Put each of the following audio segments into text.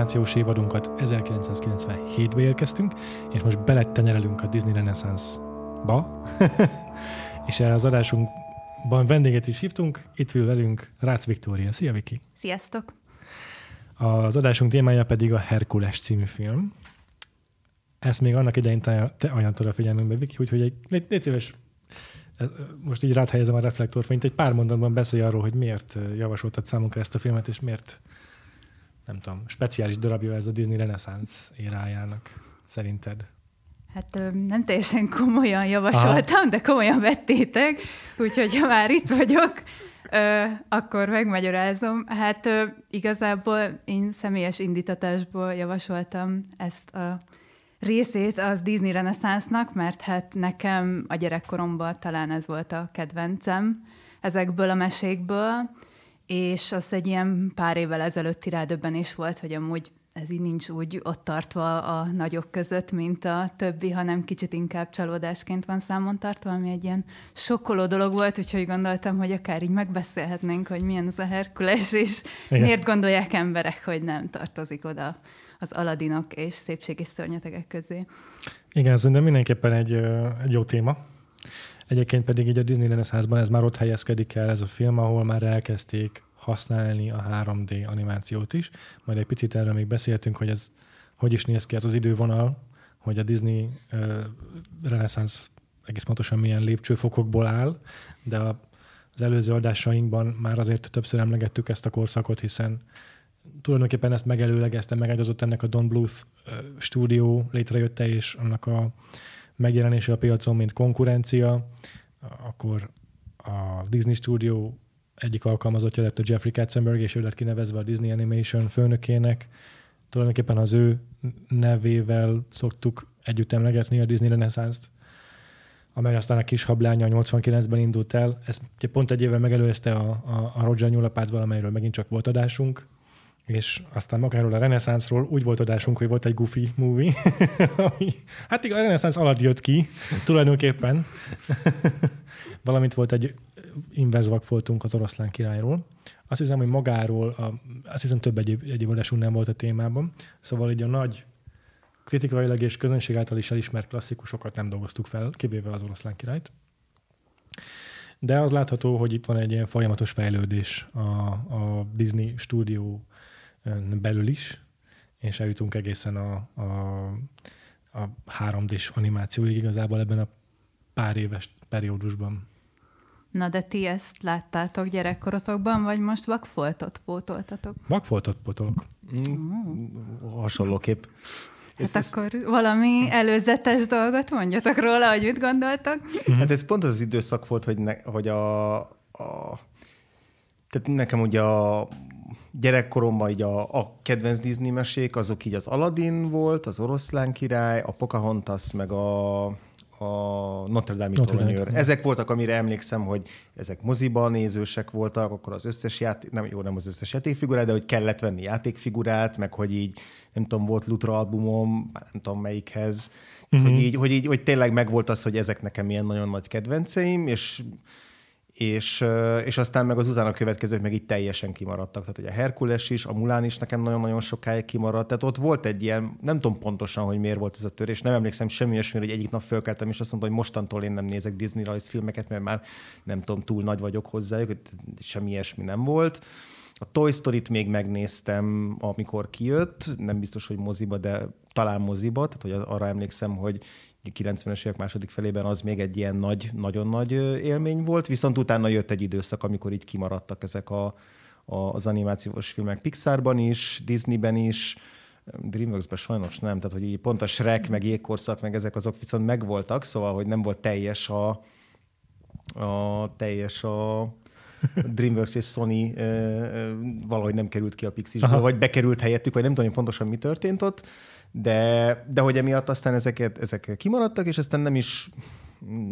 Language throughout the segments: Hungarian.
Animációs évadunkat 1997-be érkeztünk, és most belettenyerelünk a Disney Renaissance-ba, és az adásunkban vendéget is hívtunk, itt ül velünk Rácz Viktória. Szia, Viki! Sziasztok! Az adásunk témája pedig a Herkules című film. Ezt még annak idején te, te ajánltad a figyelmünkbe, Viki, úgyhogy egy, légy, légy szíves, most így rád helyezem a reflektorfényt, egy pár mondatban beszélj arról, hogy miért javasoltad számunkra ezt a filmet, és miért nem tudom, speciális darabja ez a Disney Renaissance érájának, szerinted? Hát nem teljesen komolyan javasoltam, Aha. de komolyan vettétek, úgyhogy ha már itt vagyok, akkor megmagyarázom. Hát igazából én személyes indítatásból javasoltam ezt a részét az Disney Renaissance-nak, mert hát nekem a gyerekkoromban talán ez volt a kedvencem ezekből a mesékből, és az egy ilyen pár évvel ezelőtti rádöbbenés volt, hogy amúgy ez így nincs úgy ott tartva a nagyok között, mint a többi, hanem kicsit inkább csalódásként van számon tartva, ami egy ilyen sokkoló dolog volt, úgyhogy gondoltam, hogy akár így megbeszélhetnénk, hogy milyen az a Herkules, és Igen. miért gondolják emberek, hogy nem tartozik oda az aladinok és szépség és szörnyetegek közé. Igen, szerintem mindenképpen egy, egy jó téma, Egyébként pedig így a Disney Renaissance-ban ez már ott helyezkedik el ez a film, ahol már elkezdték használni a 3D animációt is. Majd egy picit erről még beszéltünk, hogy ez hogy is néz ki ez az idővonal, hogy a Disney uh, Renaissance egész pontosan milyen lépcsőfokokból áll, de a, az előző adásainkban már azért többször emlegettük ezt a korszakot, hiszen tulajdonképpen ezt megelőlegezte, megáldozott ennek a Don Bluth uh, stúdió létrejötte, és annak a megjelenése a piacon, mint konkurencia, akkor a Disney Studio egyik alkalmazottja lett a Jeffrey Katzenberg, és ő lett kinevezve a Disney Animation főnökének. Tulajdonképpen az ő nevével szoktuk együtt emlegetni a Disney Renaissance-t, amely aztán a kis hablánya 89-ben indult el. Ez pont egy évvel megelőzte a, a, a Roger Nyulapácban, amelyről megint csak volt adásunk, és aztán magáról a reneszánszról úgy volt adásunk, hogy volt egy Goofy movie, ami, hát igen, a reneszánsz alatt jött ki, tulajdonképpen. Valamint volt egy inverz voltunk az oroszlán királyról. Azt hiszem, hogy magáról, a, azt hiszem több egyéb, egyéb adásunk nem volt a témában. Szóval így a nagy kritikailag és közönség által is elismert klasszikusokat nem dolgoztuk fel, kivéve az oroszlán királyt. De az látható, hogy itt van egy ilyen folyamatos fejlődés a, a Disney stúdió belül is, és eljutunk egészen a, a, a 3D-s animációig igazából ebben a pár éves periódusban. Na de ti ezt láttátok gyerekkorotokban, vagy most vakfoltot pótoltatok? Vakfoltot pótolok. Mm, hasonlóképp. Hát ez akkor ez... valami előzetes dolgot mondjatok róla, hogy mit gondoltok. Hát ez pont az időszak volt, hogy, ne, hogy a, a tehát nekem ugye a gyerekkoromban így a, a kedvenc Disney mesék, azok így az Aladdin volt, az Oroszlán király, a Pocahontas, meg a, a Notre Dame Notre Ezek voltak, amire emlékszem, hogy ezek moziban nézősek voltak, akkor az összes játék, nem jó, nem az összes játékfigurát, de hogy kellett venni játékfigurát, meg hogy így, nem tudom, volt Lutra albumom, nem tudom melyikhez, mm-hmm. hogy, így, hogy így, hogy tényleg megvolt az, hogy ezek nekem ilyen nagyon nagy kedvenceim, és és, és aztán meg az utána következők meg itt teljesen kimaradtak. Tehát, hogy a Herkules is, a Mulán is nekem nagyon-nagyon sokáig kimaradt. Tehát ott volt egy ilyen, nem tudom pontosan, hogy miért volt ez a törés, nem emlékszem semmi olyasmire, hogy egyik nap fölkeltem, és azt mondtam, hogy mostantól én nem nézek Disney rajzfilmeket, mert már nem tudom, túl nagy vagyok hozzájuk, semmi ilyesmi nem volt. A Toy Story-t még megnéztem, amikor kijött, nem biztos, hogy moziba, de talán moziba, tehát hogy arra emlékszem, hogy 90-es évek második felében az még egy ilyen nagy, nagyon nagy élmény volt, viszont utána jött egy időszak, amikor így kimaradtak ezek a, a, az animációs filmek Pixarban is, Disneyben is, Dreamworks-ben sajnos nem, tehát hogy így pont a Shrek, meg Jégkorszak, meg ezek azok viszont megvoltak, szóval, hogy nem volt teljes a, a teljes a Dreamworks és Sony ö, ö, valahogy nem került ki a Pixisből, vagy bekerült helyettük, vagy nem tudom pontosan mi történt ott, de, de hogy emiatt aztán ezeket, ezek kimaradtak, és aztán nem is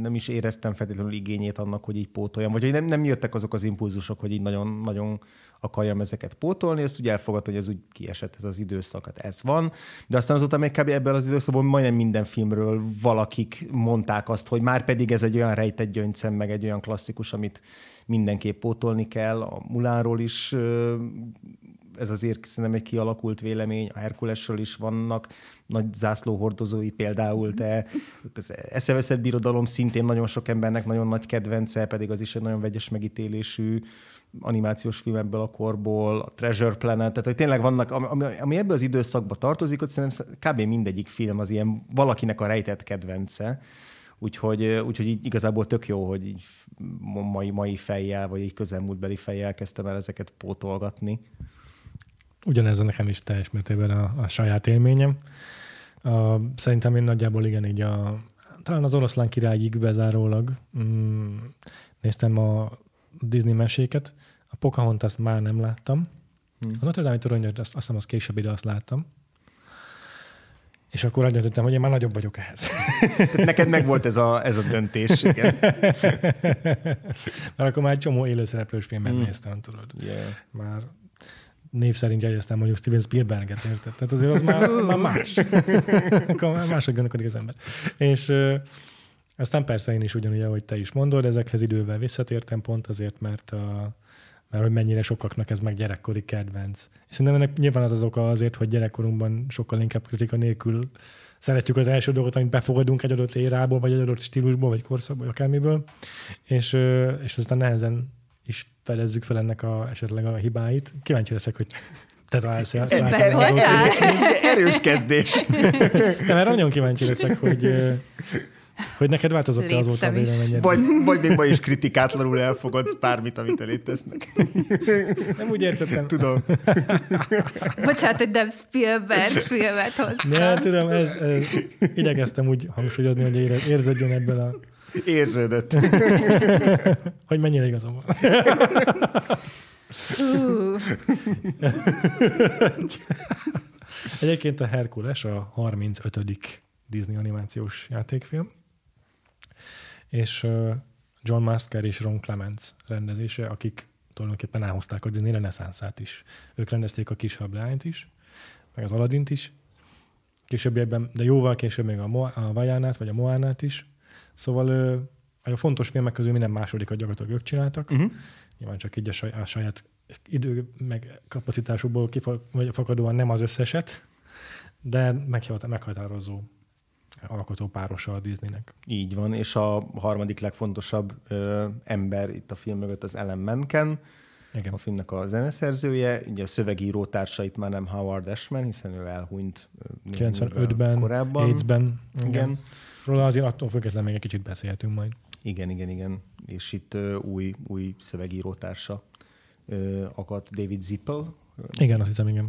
nem is éreztem feltétlenül igényét annak, hogy így pótoljam, vagy hogy nem, nem jöttek azok az impulzusok, hogy így nagyon, nagyon akarjam ezeket pótolni, ezt úgy elfogadta, hogy ez úgy kiesett ez az időszak, hát ez van. De aztán azóta még kb. ebből az időszakból majdnem minden filmről valakik mondták azt, hogy már pedig ez egy olyan rejtett gyöngyszem, meg egy olyan klasszikus, amit mindenképp pótolni kell. A Mulánról is ez azért szerintem egy kialakult vélemény, a Herkulesről is vannak nagy zászlóhordozói például, de az eszeveszett birodalom szintén nagyon sok embernek nagyon nagy kedvence, pedig az is egy nagyon vegyes megítélésű animációs film ebből a korból, a Treasure Planet, tehát hogy tényleg vannak, ami, ami ebből az időszakba tartozik, ott szerintem kb. mindegyik film az ilyen valakinek a rejtett kedvence, Úgyhogy, úgyhogy így igazából tök jó, hogy így mai, mai fejjel, vagy így közelmúltbeli fejjel kezdtem el ezeket pótolgatni. Ugyanez nekem is teljes mértékben a, a saját élményem. A, szerintem én nagyjából igen így a, talán az oroszlán királyig bezárólag mm, néztem a Disney meséket. A Pocahontas már nem láttam. Hmm. A Notre Dame toronyot, azt, azt hiszem, az később ide azt láttam. És akkor úgy döntöttem, hogy én már nagyobb vagyok ehhez. Neked meg volt ez a, ez a döntés, igen. Mert akkor már egy csomó élőszereplős filmet mm. néztem, tudod. Yeah. Már név szerint jegyeztem mondjuk Steven Spielberget, érted? Tehát azért az már, már más. akkor már mások gondolkodik az ember. És ö, aztán persze én is ugyanúgy, ahogy te is mondod, ezekhez idővel visszatértem pont azért, mert a, mert hogy mennyire sokaknak ez meg gyerekkori kedvenc. És szerintem ennek nyilván az az oka azért, hogy gyerekkorunkban sokkal inkább kritika nélkül szeretjük az első dolgot, amit befogadunk egy adott érából, vagy egy adott stílusból, vagy korszakból, vagy akármiből, és, és aztán nehezen is fedezzük fel ennek a, esetleg a hibáit. Kíváncsi leszek, hogy te találsz el. Erős kezdés. Nem, mert nagyon kíváncsi leszek, hogy, hogy neked változott-e azóta a véleményed? Vagy, vagy még ma is kritikátlanul elfogadsz bármit, amit elé tesznek. Nem úgy értettem. Tudom. Bocsánat, hogy nem Spielberg filmet hoztam. Ja, tudom, ez, ez, igyekeztem úgy hangsúlyozni, hogy érződjön ebből a... Érződött. hogy mennyire igazam van. Egyébként a Herkules a 35. Disney animációs játékfilm és John Masker és Ron Clements rendezése, akik tulajdonképpen elhozták a Disney reneszánszát is. Ők rendezték a kis hablányt is, meg az Aladdint is, későbbiekben, de jóval később még a, Mo- a Vajánát, vagy a Moánát is. Szóval a fontos filmek közül minden másodikat gyakorlatilag ők csináltak. Uh-huh. Nyilván csak így a, saj- a saját idő meg kapacitásukból kifakadóan nem az összeset, de meghatározó alkotópárosa a Disneynek. Így van, és a harmadik legfontosabb ö, ember itt a film mögött az Ellen Menken, igen. a filmnek a zeneszerzője, ugye a szövegíró társait már nem Howard Ashman, hiszen ő elhunyt 95-ben, korábban. AIDS-ben. Igen. igen. Róla azért attól függetlenül még egy kicsit beszélhetünk majd. Igen, igen, igen. És itt új, új szövegírótársa akadt David Zippel. Igen, azt hiszem, igen.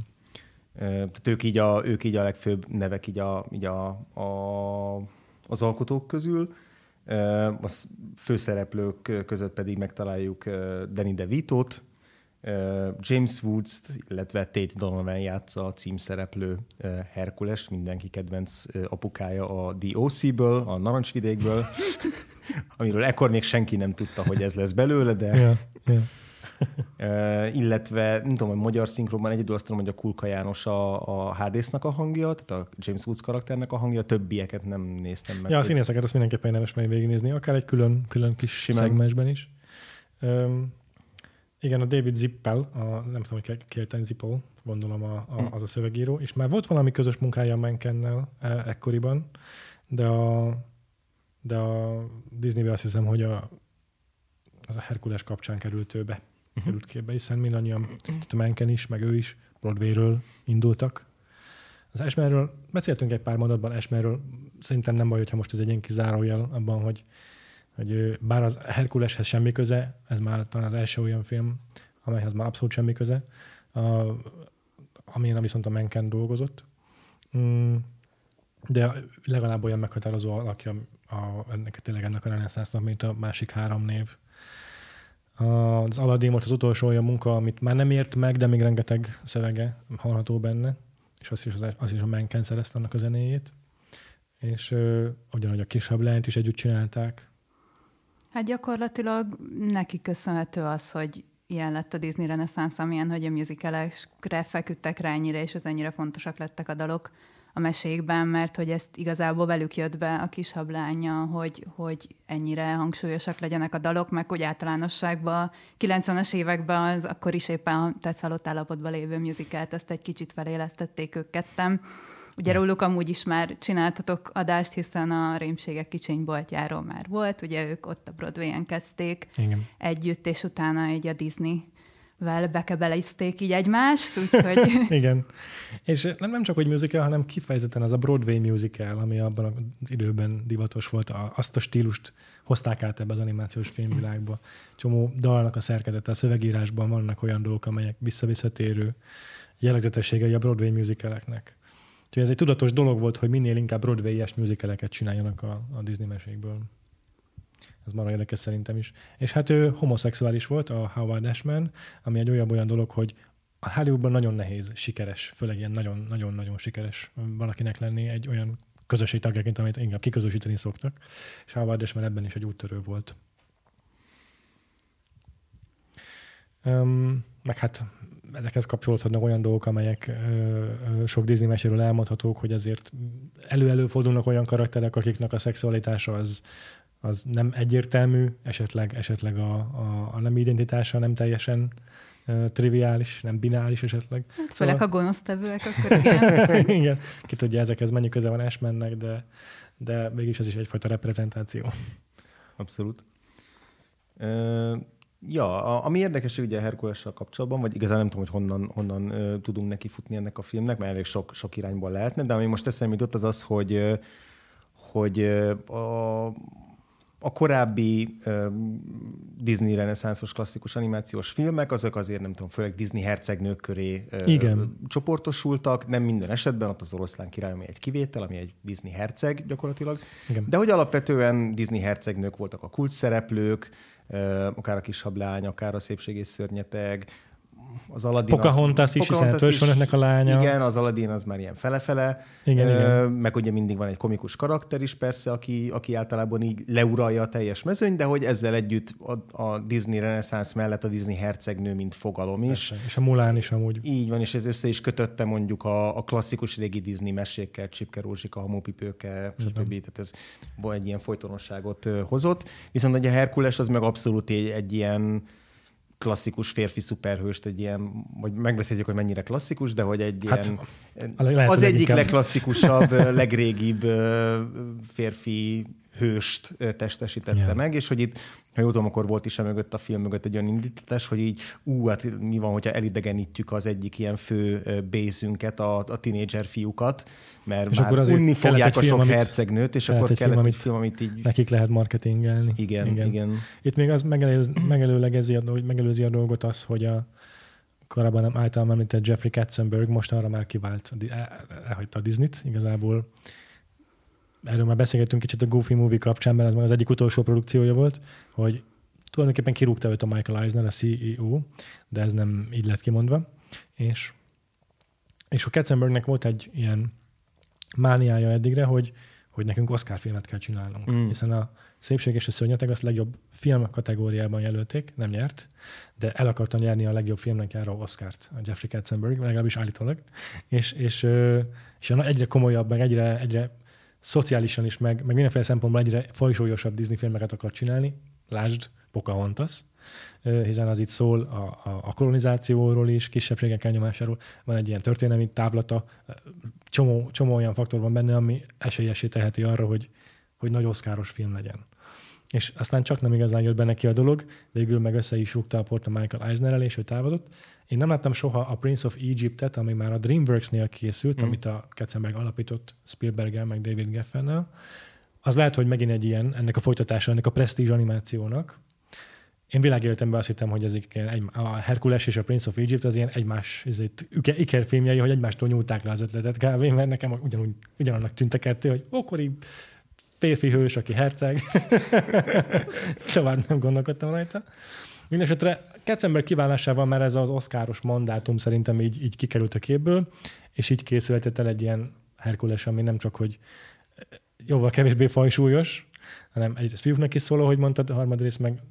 Tehát ők így a, ők így a legfőbb nevek így a, így a, a, az alkotók közül. A főszereplők között pedig megtaláljuk Danny DeVito-t, James Woods, illetve Tate Donovan játsza a címszereplő Herkules, mindenki kedvenc apukája a The OC-ből, a Narancsvidékből, amiről ekkor még senki nem tudta, hogy ez lesz belőle, de yeah, yeah. Illetve nem tudom, hogy magyar szinkronban egyedül azt tudom, hogy a Kulka János a, a Hádésznak a hangja, tehát a James Woods karakternek a hangja, többieket nem néztem meg. Ja, a színészeket azt mindenképpen érdemes meg végignézni, akár egy külön, külön kis Simán. szegmensben is. Um, igen, a David Zippel, a, nem tudom, hogy kérten Zippel, gondolom a, a, hm. az a szövegíró, és már volt valami közös munkája a Menkennel e, ekkoriban, de a, de a Disney-be azt hiszem, hogy a, az a Herkules kapcsán került ő be uh-huh. került képbe, hiszen mindannyian, tehát Menken is, meg ő is Broadway-ről indultak. Az Esmerről beszéltünk egy pár mondatban Esmerről, szerintem nem baj, hogyha most ez egy ilyen kizárójel abban, hogy, hogy bár az Herkuleshez semmi köze, ez már talán az első olyan film, amelyhez már abszolút semmi köze, a, amilyen viszont a Menken dolgozott, Mm, de legalább olyan meghatározó alakja a, ennek tényleg ennek a reneszánsznak, mint a másik három név. Az Aladdin volt az utolsó olyan munka, amit már nem ért meg, de még rengeteg szövege hallható benne, és az is, az, az is a Menken szerezte annak a zenéjét. És ö, ugyanúgy a kisebb lányt is együtt csinálták. Hát gyakorlatilag neki köszönhető az, hogy ilyen lett a Disney reneszánsz, amilyen, hogy a musicalekre feküdtek rá ennyire, és az ennyire fontosak lettek a dalok a mesékben, mert hogy ezt igazából velük jött be a kis hablánya, hogy, hogy ennyire hangsúlyosak legyenek a dalok, meg hogy általánosságban 90-es években az akkor is éppen a tetszalott állapotban lévő musicalt, ezt egy kicsit felélesztették ők kettem. Ugye róluk amúgy is már csináltatok adást, hiszen a Rémségek kicsiny boltjáról már volt, ugye ők ott a Broadway-en kezdték Igen. együtt, és utána egy a Disney vel bekebelezték így egymást, úgyhogy... Igen. És nem, nem csak, hogy musical, hanem kifejezetten az a Broadway musical, ami abban az időben divatos volt, a, azt a stílust hozták át ebbe az animációs filmvilágba. Csomó dalnak a szerkezete, a szövegírásban vannak olyan dolgok, amelyek visszavisszatérő jellegzetességei a Broadway musicaleknek. Úgyhogy ez egy tudatos dolog volt, hogy minél inkább Broadway-es musicaleket csináljanak a, a Disney mesékből. Ez már érdekes szerintem is. És hát ő homoszexuális volt, a Howard Ashman, ami egy olyan olyan dolog, hogy a Hollywoodban nagyon nehéz sikeres, főleg ilyen nagyon-nagyon sikeres valakinek lenni egy olyan közösség tagjaként, amit inkább kiközösíteni szoktak. És Howard Ashman ebben is egy úttörő volt. Um, meg hát ezekhez kapcsolódhatnak olyan dolgok, amelyek ö, ö, sok Disney meséről elmondhatók, hogy azért elő-elő fordulnak olyan karakterek, akiknek a szexualitása az, az nem egyértelmű, esetleg, esetleg a, a, a nem identitása nem teljesen triviális, nem binális esetleg. Hát, szóval... Főleg a gonosztevőek, akkor igen. igen, ki tudja, ezekhez mennyi köze van Ashmannek, de, de mégis ez is egyfajta reprezentáció. Abszolút. Uh... Ja, a, ami érdekes ugye a Herkulessel kapcsolatban, vagy igazán nem tudom, hogy honnan, honnan tudunk neki futni ennek a filmnek, mert elég sok, sok irányból lehetne, de ami most eszembe jutott, az az, hogy, hogy a, a korábbi Disney reneszánszos klasszikus animációs filmek, azok azért nem tudom, főleg Disney hercegnők köré Igen. csoportosultak, nem minden esetben, ott az oroszlán király, ami egy kivétel, ami egy Disney herceg gyakorlatilag, Igen. de hogy alapvetően Disney hercegnők voltak a kult szereplők, akár a kis hablány, akár a szépség és szörnyeteg, az Aladdin Pocahontas az, is, Pocahontas hiszen is, a lánya. Igen, az Aladdin az már ilyen fele-fele. Igen, uh, igen. Meg ugye mindig van egy komikus karakter is persze, aki, aki általában így leuralja a teljes mezőny, de hogy ezzel együtt a, a Disney reneszánsz mellett a Disney hercegnő, mint fogalom is. Persze. És a Mulán is amúgy. Így van, és ez össze is kötötte mondjuk a, a klasszikus régi Disney mesékkel, Csipke Rózsika, Homopipőke, stb. Tehát ez egy ilyen folytonosságot hozott. Viszont ugye a Herkules az meg abszolút egy, egy ilyen klasszikus férfi szuperhőst, egy ilyen, vagy megbeszéljük, hogy mennyire klasszikus, de hogy egy hát, ilyen, az egyik legklasszikusabb, legrégibb férfi hőst testesítette yeah. meg, és hogy itt, ha jól tudom, akkor volt is a mögött a film mögött egy olyan indítatás, hogy így, ú, hát mi van, hogyha elidegenítjük az egyik ilyen fő bézünket, a, a tinédzser fiúkat, mert és már akkor unni fogják a sok film, hercegnőt, és akkor kellett film, egy film, amit így... Nekik lehet marketingelni. Igen, igen. igen. Itt még az megelőz, megelőlegezi, hogy megelőzi a dolgot az, hogy a korábban nem általában említett Jeffrey Katzenberg most arra már kivált, elhagyta a Disney-t, igazából erről már beszélgettünk kicsit a Goofy Movie kapcsán, mert ez már az egyik utolsó produkciója volt, hogy tulajdonképpen kirúgta őt a Michael Eisner, a CEO, de ez nem így lett kimondva. És, és a Katzenbergnek volt egy ilyen mániája eddigre, hogy, hogy nekünk Oscar filmet kell csinálnunk. Mm. Hiszen a Szépség és a Szörnyeteg azt legjobb film kategóriában jelölték, nem nyert, de el akarta nyerni a legjobb filmnek járó Oscárt a Jeffrey Katzenberg, legalábbis állítólag. És, és, és egyre komolyabb, meg egyre, egyre szociálisan is, meg, meg mindenféle szempontból egyre fajsúlyosabb Disney filmeket akar csinálni. Lásd, Pocahontas, hiszen az itt szól a, a, a kolonizációról is, kisebbségek elnyomásáról. Van egy ilyen történelmi táblata, csomó, csomó olyan faktor van benne, ami esélyesé teheti arra, hogy, hogy nagy oszkáros film legyen. És aztán csak nem igazán jött be neki a dolog, végül meg össze is rúgta a port a Michael Eisner és ő távozott, én nem láttam soha a Prince of Egypt-et, ami már a DreamWorks-nél készült, mm. amit a Katzenberg alapított Spielberg-el, meg David Geffen-nel. Az lehet, hogy megint egy ilyen, ennek a folytatása, ennek a prestige animációnak. én világéletemben azt hittem, hogy ezek egy, a Herkules és a Prince of Egypt az ilyen egymás ezért, ikerfilmjei, hogy egymástól nyúlták le az ötletet kb. mert nekem ugyanúgy, ugyanannak tűnt a kettő, hogy okori férfi hős, aki herceg. Tovább nem gondolkodtam rajta. Mindenesetre Ketszember kiválásával már ez az oszkáros mandátum szerintem így, így kikerült a képből, és így készülhetett el egy ilyen Herkules, ami nem csak, hogy jóval kevésbé fajsúlyos, hanem egyrészt fiúknak is szóló, hogy mondtad, a harmad rész meg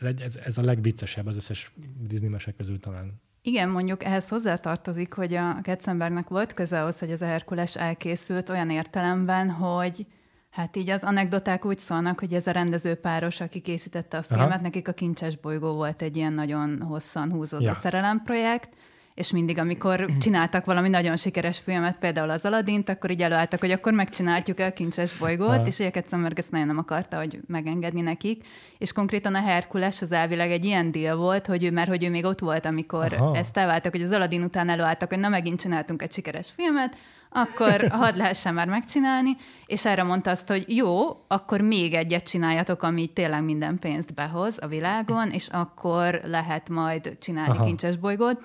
ez, ez, ez a legviccesebb az összes Disney mesek közül talán. Igen, mondjuk ehhez hozzátartozik, hogy a Ketzenbergnek volt köze ahhoz, hogy az a Herkules elkészült olyan értelemben, hogy Hát így az anekdoták úgy szólnak, hogy ez a rendezőpáros, aki készítette a filmet, Aha. nekik a Kincses bolygó volt egy ilyen nagyon hosszan húzódó ja. szerelemprojekt, és mindig, amikor csináltak valami nagyon sikeres filmet, például az Aladint, akkor így előálltak, hogy akkor megcsináljuk el a kincses bolygót, ha. és egyeket Szamberg ezt nagyon nem akarta, hogy megengedni nekik. És konkrétan a Herkules az elvileg egy ilyen deal volt, hogy ő, mert hogy ő még ott volt, amikor Aha. ezt elváltak, hogy az Aladin után előálltak, hogy na megint csináltunk egy sikeres filmet, akkor hadd lehessen már megcsinálni, és erre mondta azt, hogy jó, akkor még egyet csináljatok, ami tényleg minden pénzt behoz a világon, és akkor lehet majd csinálni Aha. kincses bolygót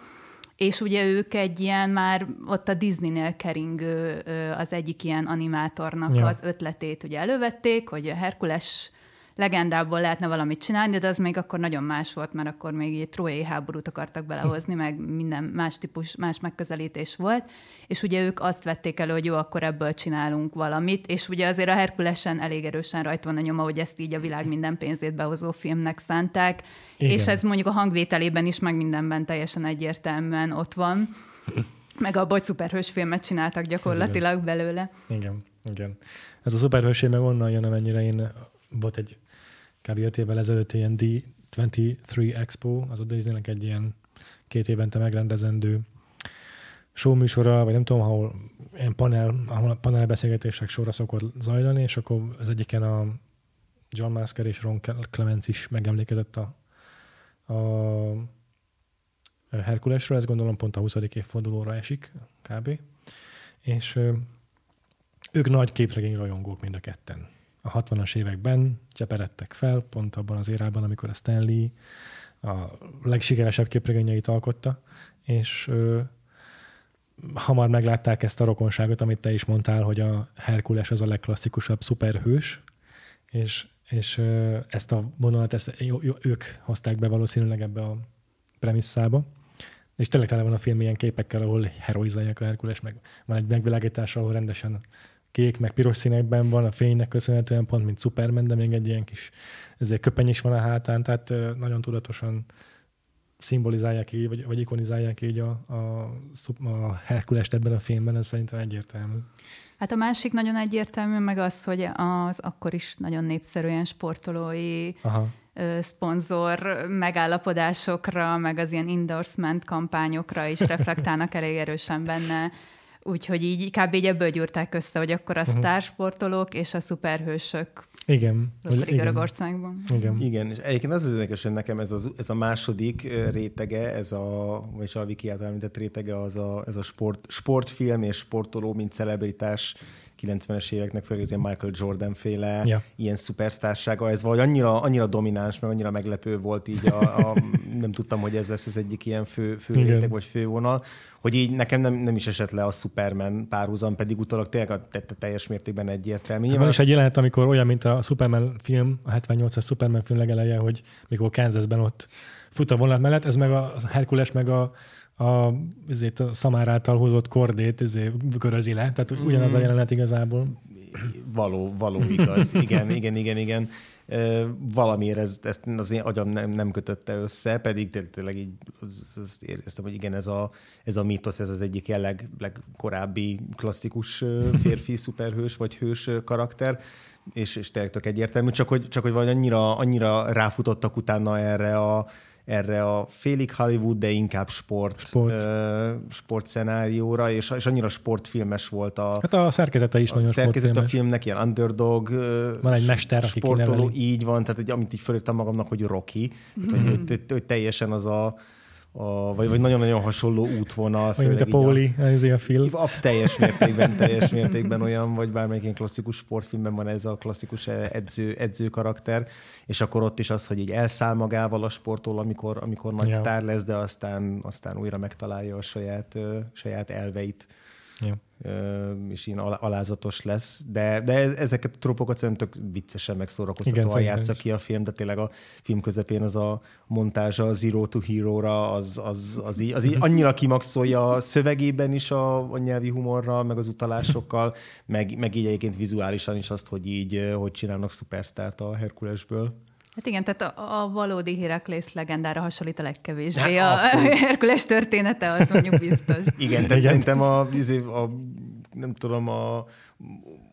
és ugye ők egy ilyen már ott a Disney-nél keringő az egyik ilyen animátornak ja. az ötletét ugye elővették, hogy a Herkules legendából lehetne valamit csinálni, de az még akkor nagyon más volt, mert akkor még egy trójai háborút akartak belehozni, meg minden más típus, más megközelítés volt, és ugye ők azt vették elő, hogy jó, akkor ebből csinálunk valamit, és ugye azért a Herkulesen elég erősen rajta van a nyoma, hogy ezt így a világ minden pénzét behozó filmnek szánták, Igen. és ez mondjuk a hangvételében is, meg mindenben teljesen egyértelműen ott van. Meg a hogy szuperhős filmet csináltak gyakorlatilag belőle. Igen, igen. Ez a szuperhős meg onnan jön, amennyire én volt egy kb. 5 évvel ezelőtt ilyen D23 Expo, az a Disneynek egy ilyen két évente megrendezendő showműsora, vagy nem tudom, ahol ilyen panel, ahol a panelbeszélgetések sorra szokott zajlani, és akkor az egyiken a John Masker és Ron Clemens is megemlékezett a, a Herkulesről, ez gondolom pont a 20. évfordulóra esik, kb. És ők nagy képregény rajongók mind a ketten a 60-as években cseperedtek fel, pont abban az érában, amikor a Stanley a legsikeresebb képregényeit alkotta, és ö, hamar meglátták ezt a rokonságot, amit te is mondtál, hogy a Herkules az a legklasszikusabb szuperhős, és, és ö, ezt a vonalat ezt, jó, jó, ők hozták be valószínűleg ebbe a premisszába. És tényleg tele van a film ilyen képekkel, ahol heroizálják a Herkules, meg van egy megvilágítás, ahol rendesen kék, meg piros színekben van, a fénynek köszönhetően pont, mint Superman, de még egy ilyen kis ezért köpeny is van a hátán, tehát nagyon tudatosan szimbolizálják így, vagy, vagy ikonizálják így a, a, a Herkulest ebben a filmben, ez szerintem egyértelmű. Hát a másik nagyon egyértelmű, meg az, hogy az akkor is nagyon népszerűen sportolói Aha. szponzor megállapodásokra, meg az ilyen endorsement kampányokra is reflektálnak elég erősen benne Úgyhogy így kb. így ebből gyúrták össze, hogy akkor a uh-huh. sztársportolók és a szuperhősök igen. Igen. Görögországban. Igen. Igen, és egyébként az az érdekes, hogy nekem ez, az, ez a második rétege, ez a, vagy a Viki által említett rétege, az a, ez a sport, sportfilm és sportoló, mint celebritás 90-es éveknek, főleg az ilyen Michael Jordan féle ja. ilyen szupersztársága, ez vagy annyira, annyira domináns, meg annyira meglepő volt így, a, a, nem tudtam, hogy ez lesz az egyik ilyen fő, fő réteg, vagy fővonal, hogy így nekem nem, nem is esett le a Superman párhuzam, pedig utólag tényleg a tette teljes mértékben egyértelmű. Van is egy jelenet, amikor olyan, mint a Superman film, a 78-as Superman film legeleje, hogy mikor Kansasben ott fut a vonat mellett, ez meg a Herkules, meg a a, ezért a szamár által hozott kordét ezért körözi le. Tehát ugyanaz a mm. jelenet igazából. Való, való igaz. Igen, igen, igen, igen. Valamiért ez, ezt az én agyam nem, nem kötötte össze, pedig tényleg így azt éreztem, hogy igen, ez a, ez a mítosz, ez az egyik leg, legkorábbi klasszikus férfi szuperhős vagy hős karakter és, és tényleg tök egyértelmű, csak hogy, csak hogy vagy annyira, annyira ráfutottak utána erre a, erre a félig Hollywood, de inkább sport, sport. Uh, sportszenárióra, és, és annyira sportfilmes volt a... Hát a szerkezete is a nagyon szerkezet a filmnek, ilyen underdog Van egy mester, aki sportoló, így van, tehát hogy, amit így fölírtam magamnak, hogy Rocky, mm-hmm. tehát, hogy, hogy, hogy, hogy teljesen az a a, vagy, vagy nagyon-nagyon hasonló útvonal. Vagy mint a Pauli, ez a film. A, teljes mértékben, teljes mértékben olyan, vagy bármelyik ilyen klasszikus sportfilmben van ez a klasszikus edző, edző karakter, és akkor ott is az, hogy így elszáll magával a sportól, amikor, amikor nagy ja. sztár lesz, de aztán, aztán újra megtalálja a saját, saját elveit. Ja és ilyen alázatos lesz, de, de ezeket a tropokat szerintem tök viccesen megszórakoztatóan játsza ki a film, de tényleg a film közepén az a montázsa a Zero to Hero-ra, az, az, az, így, az így annyira kimaxolja a szövegében is a, a nyelvi humorral, meg az utalásokkal, meg, meg így egyébként vizuálisan is azt, hogy így hogy csinálnak szupersztárt a Herkulesből. Hát igen, tehát a, a valódi Heraklész legendára hasonlít a legkevésbé. Ja, a Herkules története, az mondjuk biztos. igen, tehát szerintem a, izé, a, nem tudom, a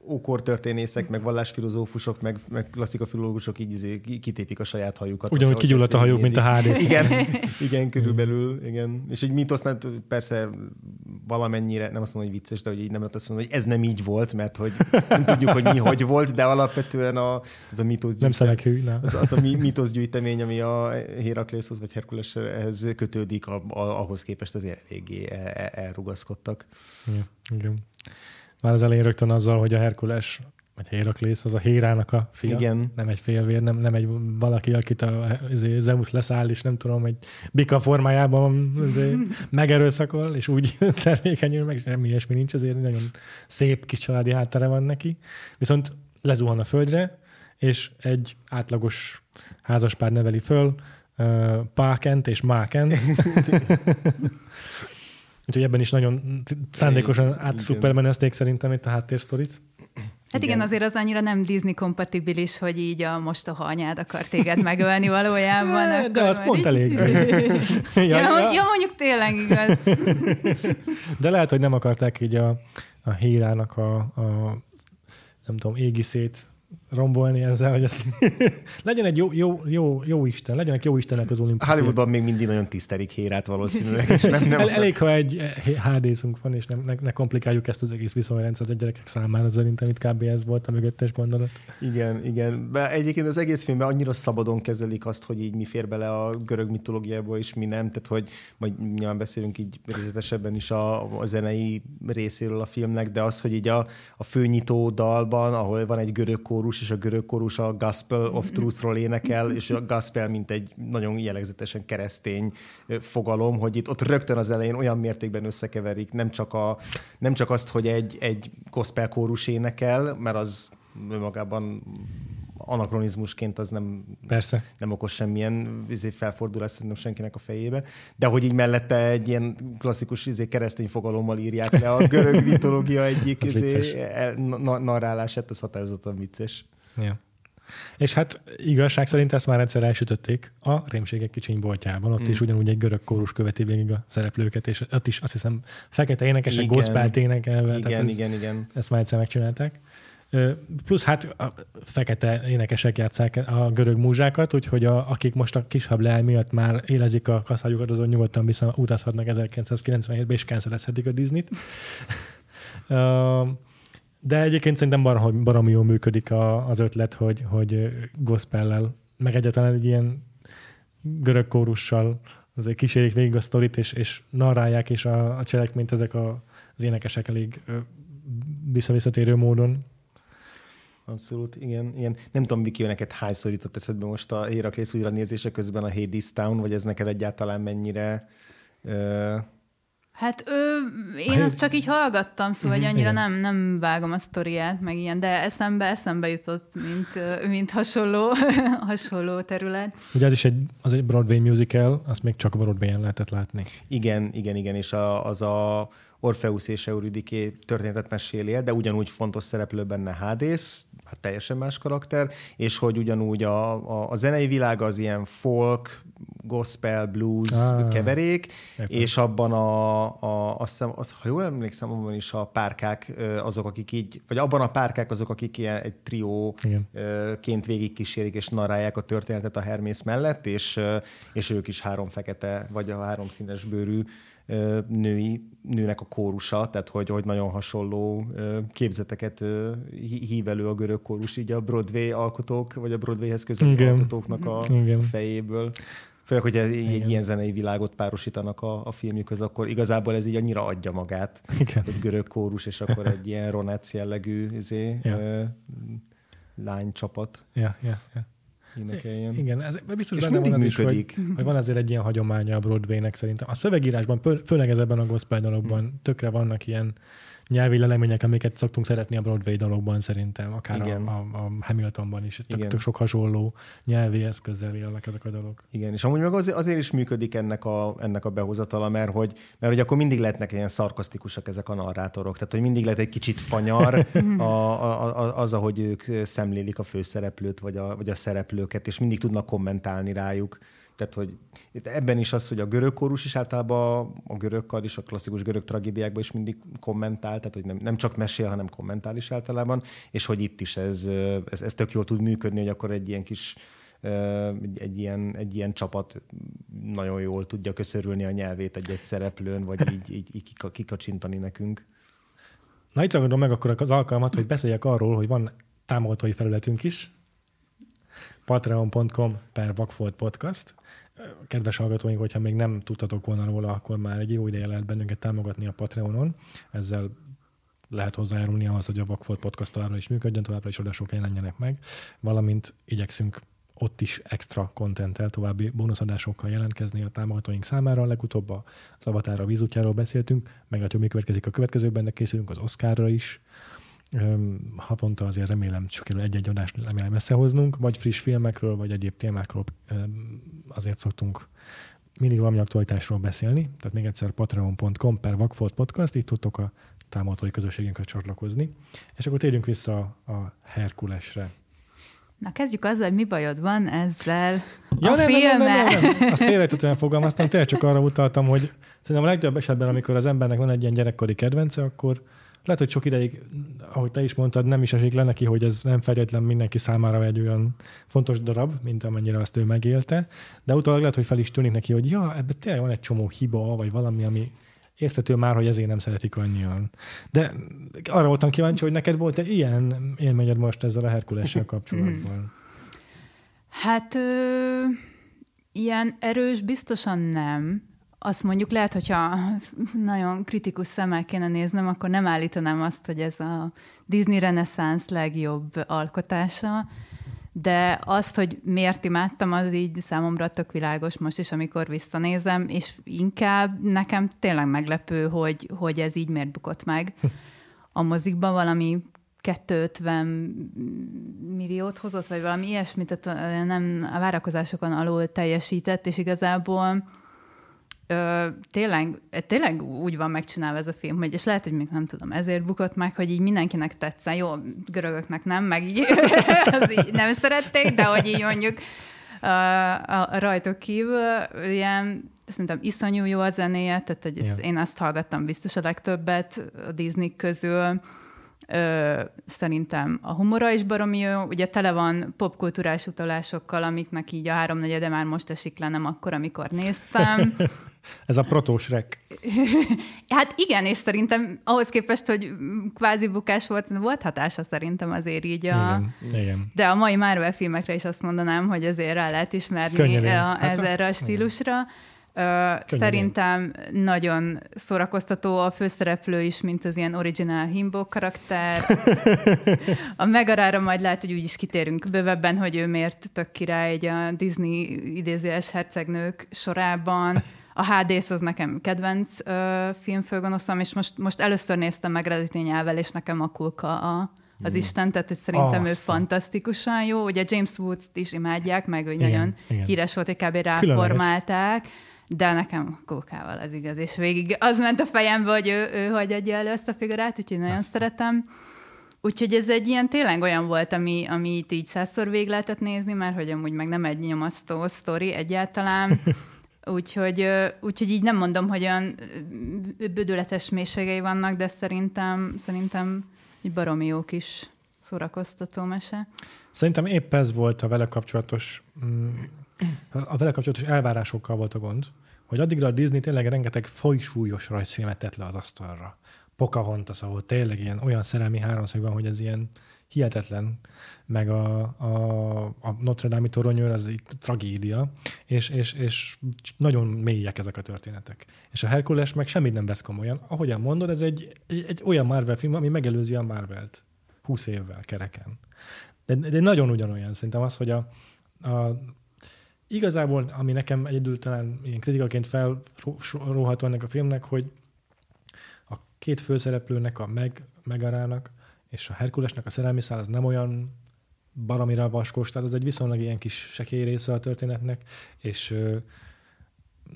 ókor történészek, meg vallásfilozófusok, meg, meg klasszika filológusok így izé, kitépik a saját hajukat. Ugyanúgy kigyulladt a hajuk, mint a Hades. Igen, igen, körülbelül, igen. És egy mítosznál persze valamennyire, nem azt mondom, hogy vicces, de hogy így nem lehet azt mondani, hogy ez nem így volt, mert hogy nem tudjuk, hogy mi hogy volt, de alapvetően a, az a mítosz Nem szelekű, nem. Az, az a mítosz gyűjtemény, ami a Heraklészhoz vagy Herkuleshez kötődik, a, a, ahhoz képest azért eléggé el, el, elrugaszkodtak. Ja, igen már az elején rögtön azzal, hogy a Herkules vagy Héraklész, az a Hérának a fia. Igen. Nem egy félvér, nem, nem egy valaki, akit a izé, Zeus leszáll, és nem tudom, egy bika formájában izé, megerőszakol, és úgy termékenyül, meg semmi ilyesmi nincs, ezért nagyon szép kis családi háttere van neki. Viszont lezuhan a földre, és egy átlagos házaspár neveli föl, uh, Pákent és Mákent. Úgyhogy ebben is nagyon szándékosan átszupermenezték szerintem itt a háttérsztorit. Hát igen. igen, azért az annyira nem Disney kompatibilis, hogy így a mostoha anyád akar téged megölni valójában. De az pont így... elég. ja, ja. ja, mondjuk tényleg igaz. De lehet, hogy nem akarták így a, a hírának a, a nem tudom, égiszét rombolni ezzel, hogy ez legyen egy jó, jó, jó, jó Isten, legyenek jó Istenek az olimpiai. Hollywoodban még mindig nagyon tisztelik Hérát valószínűleg. És nem, nem El, elég, ha egy hd van, és nem, ne, ne, komplikáljuk ezt az egész viszonyrendszert a gyerekek számára, szerintem itt kb. ez volt a mögöttes gondolat. Igen, igen. De egyébként az egész filmben annyira szabadon kezelik azt, hogy így mi fér bele a görög mitológiába, és mi nem. Tehát, hogy majd nyilván beszélünk így részletesebben is a, a zenei részéről a filmnek, de az, hogy így a, a főnyitó dalban, ahol van egy görög kór kórus, és a görög kórus a Gospel of Truth-ról énekel, és a Gospel, mint egy nagyon jellegzetesen keresztény fogalom, hogy itt ott rögtön az elején olyan mértékben összekeverik, nem csak, a, nem csak azt, hogy egy, egy gospel kórus énekel, mert az magában anakronizmusként az nem, Persze. nem okos semmilyen izé, felfordulás szerintem senkinek a fejébe, de hogy így mellette egy ilyen klasszikus izé, keresztény fogalommal írják le a görög mitológia egyik izé, na, narrálását, ez határozottan vicces. Ja. És hát igazság szerint ezt már egyszer elsütötték a Rémségek kicsiny boltjában. Ott mm. is ugyanúgy egy görög kórus követi végig a szereplőket, és ott is azt hiszem fekete énekesek, gospelt énekelve. Igen, tehát ez, igen, igen. Ezt már egyszer megcsinálták. Plusz hát a fekete énekesek játszák a görög múzsákat, úgyhogy a, akik most a kis leány miatt már élezik a kaszájukat, azon nyugodtan vissza utazhatnak 1997-ben, és cancelezhetik a Disney-t. De egyébként szerintem barom, baromi jól működik a, az ötlet, hogy, hogy gospellel, meg egyáltalán egy ilyen görög kórussal azért kísérik végig a sztorit, és, és narrálják, és a, a cselekményt ezek a, az énekesek elég visszavisszatérő módon Abszolút, igen, igen. Nem tudom, Viki, neked hányszor jutott eszedbe most a Héraklész újra nézése közben a Hades Town, vagy ez neked egyáltalán mennyire... Uh... Hát ö, én azt csak így hallgattam, szóval uh-huh, annyira nem, nem vágom a sztoriát, meg ilyen, de eszembe, eszembe jutott, mint, mint hasonló, hasonló terület. Ugye az is egy, az egy Broadway musical, azt még csak Broadway-en lehetett látni. Igen, igen, igen, és a, az a Orpheus és Euridiké történetet meséli el, de ugyanúgy fontos szereplő benne Hades, hát teljesen más karakter, és hogy ugyanúgy a, a, a zenei világ az ilyen folk, gospel, blues ah, keverék, értem. és abban a, a azt hiszem, az, ha jól emlékszem, abban is a párkák azok, akik így, vagy abban a párkák azok, akik ilyen egy trióként végigkísérik és narálják a történetet a Hermész mellett, és, és ők is három fekete, vagy a három színes bőrű női, nőnek a kórusa, tehát hogy, hogy nagyon hasonló képzeteket hív elő a görög kórus így a Broadway alkotók, vagy a Broadwayhez közeli alkotóknak a Igen. fejéből. Főleg, hogy egy Igen. ilyen zenei világot párosítanak a, a filmjükhöz, akkor igazából ez így annyira adja magát. Igen. Egy görög kórus, és akkor egy ilyen Ronetsz jellegű izé, ja. lánycsapat. Ja, ja, ja. Énekeljen. Igen, ez biztos és benne van az is, hogy, hogy van azért egy ilyen hagyománya a Broadway-nek szerintem. A szövegírásban, főleg ezekben a gospel dalokban hmm. tökre vannak ilyen nyelvi lelemények, amiket szoktunk szeretni a Broadway dalokban szerintem, akár Igen. A, a, a Hamiltonban is. Tök, tök sok hasonló nyelvi eszközzel élnek ezek a dalok. Igen, és amúgy meg azért, azért is működik ennek a, ennek a behozatala, mert hogy, mert hogy akkor mindig lehetnek ilyen szarkasztikusak ezek a narrátorok. Tehát, hogy mindig lehet egy kicsit fanyar a, a, a, az, ahogy ők szemlélik a főszereplőt, vagy a, vagy a szereplőket, és mindig tudnak kommentálni rájuk. Tehát, hogy ebben is az, hogy a görög kórus is általában a görög is, a klasszikus görög tragédiákban is mindig kommentál, tehát hogy nem, nem csak mesél, hanem kommentál is általában, és hogy itt is ez, ez, ez tök jól tud működni, hogy akkor egy ilyen kis egy, egy, ilyen, egy ilyen csapat nagyon jól tudja köszörülni a nyelvét egy-egy szereplőn, vagy így, így, így kikacsintani nekünk. Na itt ragadom meg akkor az alkalmat, hogy beszéljek arról, hogy van támogatói felületünk is, patreon.com per Vagfolt Podcast. Kedves hallgatóink, hogyha még nem tudtatok volna róla, akkor már egy jó ideje lehet bennünket támogatni a Patreonon. Ezzel lehet hozzájárulni ahhoz, hogy a Vagfolt Podcast továbbra is működjön, továbbra is adások jelenjenek meg, valamint igyekszünk ott is extra kontenttel, további bónuszadásokkal jelentkezni a támogatóink számára. Legutóbb a Avatára vízútjáról beszéltünk, meglátjuk, mi következik a következőkben, de készülünk az Oscarra is havonta azért remélem sikerül egy-egy adást remélem összehoznunk, vagy friss filmekről, vagy egyéb témákról azért szoktunk mindig valami aktualitásról beszélni. Tehát még egyszer patreon.com per Vagfolt Podcast, itt tudtok a támogatói közösségünkhöz csatlakozni. És akkor térjünk vissza a Herkulesre. Na kezdjük azzal, hogy mi bajod van ezzel ja, a nem, filmmel. Nem, nem, nem, nem. Azt félrejtetően fogalmaztam, tényleg csak arra utaltam, hogy szerintem a legtöbb esetben, amikor az embernek van egy ilyen gyerekkori kedvence, akkor lehet, hogy sok ideig, ahogy te is mondtad, nem is esik le neki, hogy ez nem feltétlen mindenki számára egy olyan fontos darab, mint amennyire azt ő megélte, de utólag lehet, hogy fel is tűnik neki, hogy ja, ebben tényleg van egy csomó hiba, vagy valami, ami érthető már, hogy ezért nem szeretik annyian. De arra voltam kíváncsi, hogy neked volt egy ilyen élményed most ezzel a Herkulessel kapcsolatban. Hát ö, ilyen erős biztosan nem, azt mondjuk lehet, hogyha nagyon kritikus szemmel kéne néznem, akkor nem állítanám azt, hogy ez a Disney reneszánsz legjobb alkotása, de azt, hogy miért imádtam, az így számomra tök világos most is, amikor visszanézem, és inkább nekem tényleg meglepő, hogy, hogy ez így miért bukott meg. A mozikban valami 250 milliót hozott, vagy valami ilyesmit, tehát nem a várakozásokon alul teljesített, és igazából Ö, tényleg, tényleg úgy van megcsinálva ez a film, hogy, és lehet, hogy még nem tudom, ezért bukott meg, hogy így mindenkinek tetszen. Jó, görögöknek nem, meg így, az így nem szerették, de hogy így mondjuk a, a, a rajtok kívül ilyen szerintem iszonyú jó a zenéje, tehát hogy ja. én azt hallgattam biztos a legtöbbet a Disney közül. Ö, szerintem a humora is baromi jó, ugye tele van popkultúrás utalásokkal, amiknek így a háromnegyede már most esik le, nem akkor, amikor néztem. Ez a protósrek. hát igen, és szerintem ahhoz képest, hogy kvázi bukás volt, volt hatása szerintem azért így a... Igen, igen. De a mai Marvel filmekre is azt mondanám, hogy azért rá lehet ismerni Könnyedén. a, hát, ezerre a stílusra. Igen. Szerintem nagyon szórakoztató a főszereplő is, mint az ilyen original himbo karakter. A Megarára majd lehet, hogy úgy is kitérünk bővebben, hogy ő miért tök király egy a Disney idézőes hercegnők sorában. A HDS az nekem kedvenc uh, filmfőgonoszom, és most, most először néztem meg eredeti nyelvel, és nekem a kulka a, az mm. Isten, tehát hogy szerintem oh, ő fantasztikusan jó. Ugye James Woods-t is imádják, meg hogy igen, nagyon igen. híres volt, hogy kb. ráformálták. De nekem kókával az igaz, és végig az ment a fejembe, hogy ő, ő hogy adja elő ezt a figurát, úgyhogy nagyon Aztán. szeretem. Úgyhogy ez egy ilyen tényleg olyan volt, ami, ami itt így százszor végig lehetett nézni, mert hogy amúgy meg nem egy nyomasztó sztori egyáltalán. Úgyhogy, úgyhogy így nem mondom, hogy olyan bődületes mélységei vannak, de szerintem, szerintem egy baromi jó kis szórakoztató mese. Szerintem épp ez volt a vele kapcsolatos, mm, a vele kapcsolatos elvárásokkal volt a gond, hogy addigra a Disney tényleg rengeteg folysúlyos rajzfilmet tett le az asztalra. Pocahontas, ahol tényleg ilyen olyan szerelmi háromszög van, hogy ez ilyen hihetetlen, meg a, a, a Notre Dame-i toronyőr az egy tragédia, és, és, és nagyon mélyek ezek a történetek. És a Herkules meg semmit nem vesz komolyan. Ahogyan mondod, ez egy, egy, egy olyan Marvel film, ami megelőzi a Marvelt 20 évvel kereken. De, de nagyon ugyanolyan szerintem az, hogy a, a igazából, ami nekem egyedül talán ilyen kritikaként felróható ennek a filmnek, hogy a két főszereplőnek, a Meg, Megarának és a Herkulesnek a szerelmi szál az nem olyan baromira vaskos, tehát az egy viszonylag ilyen kis sekély része a történetnek, és ö,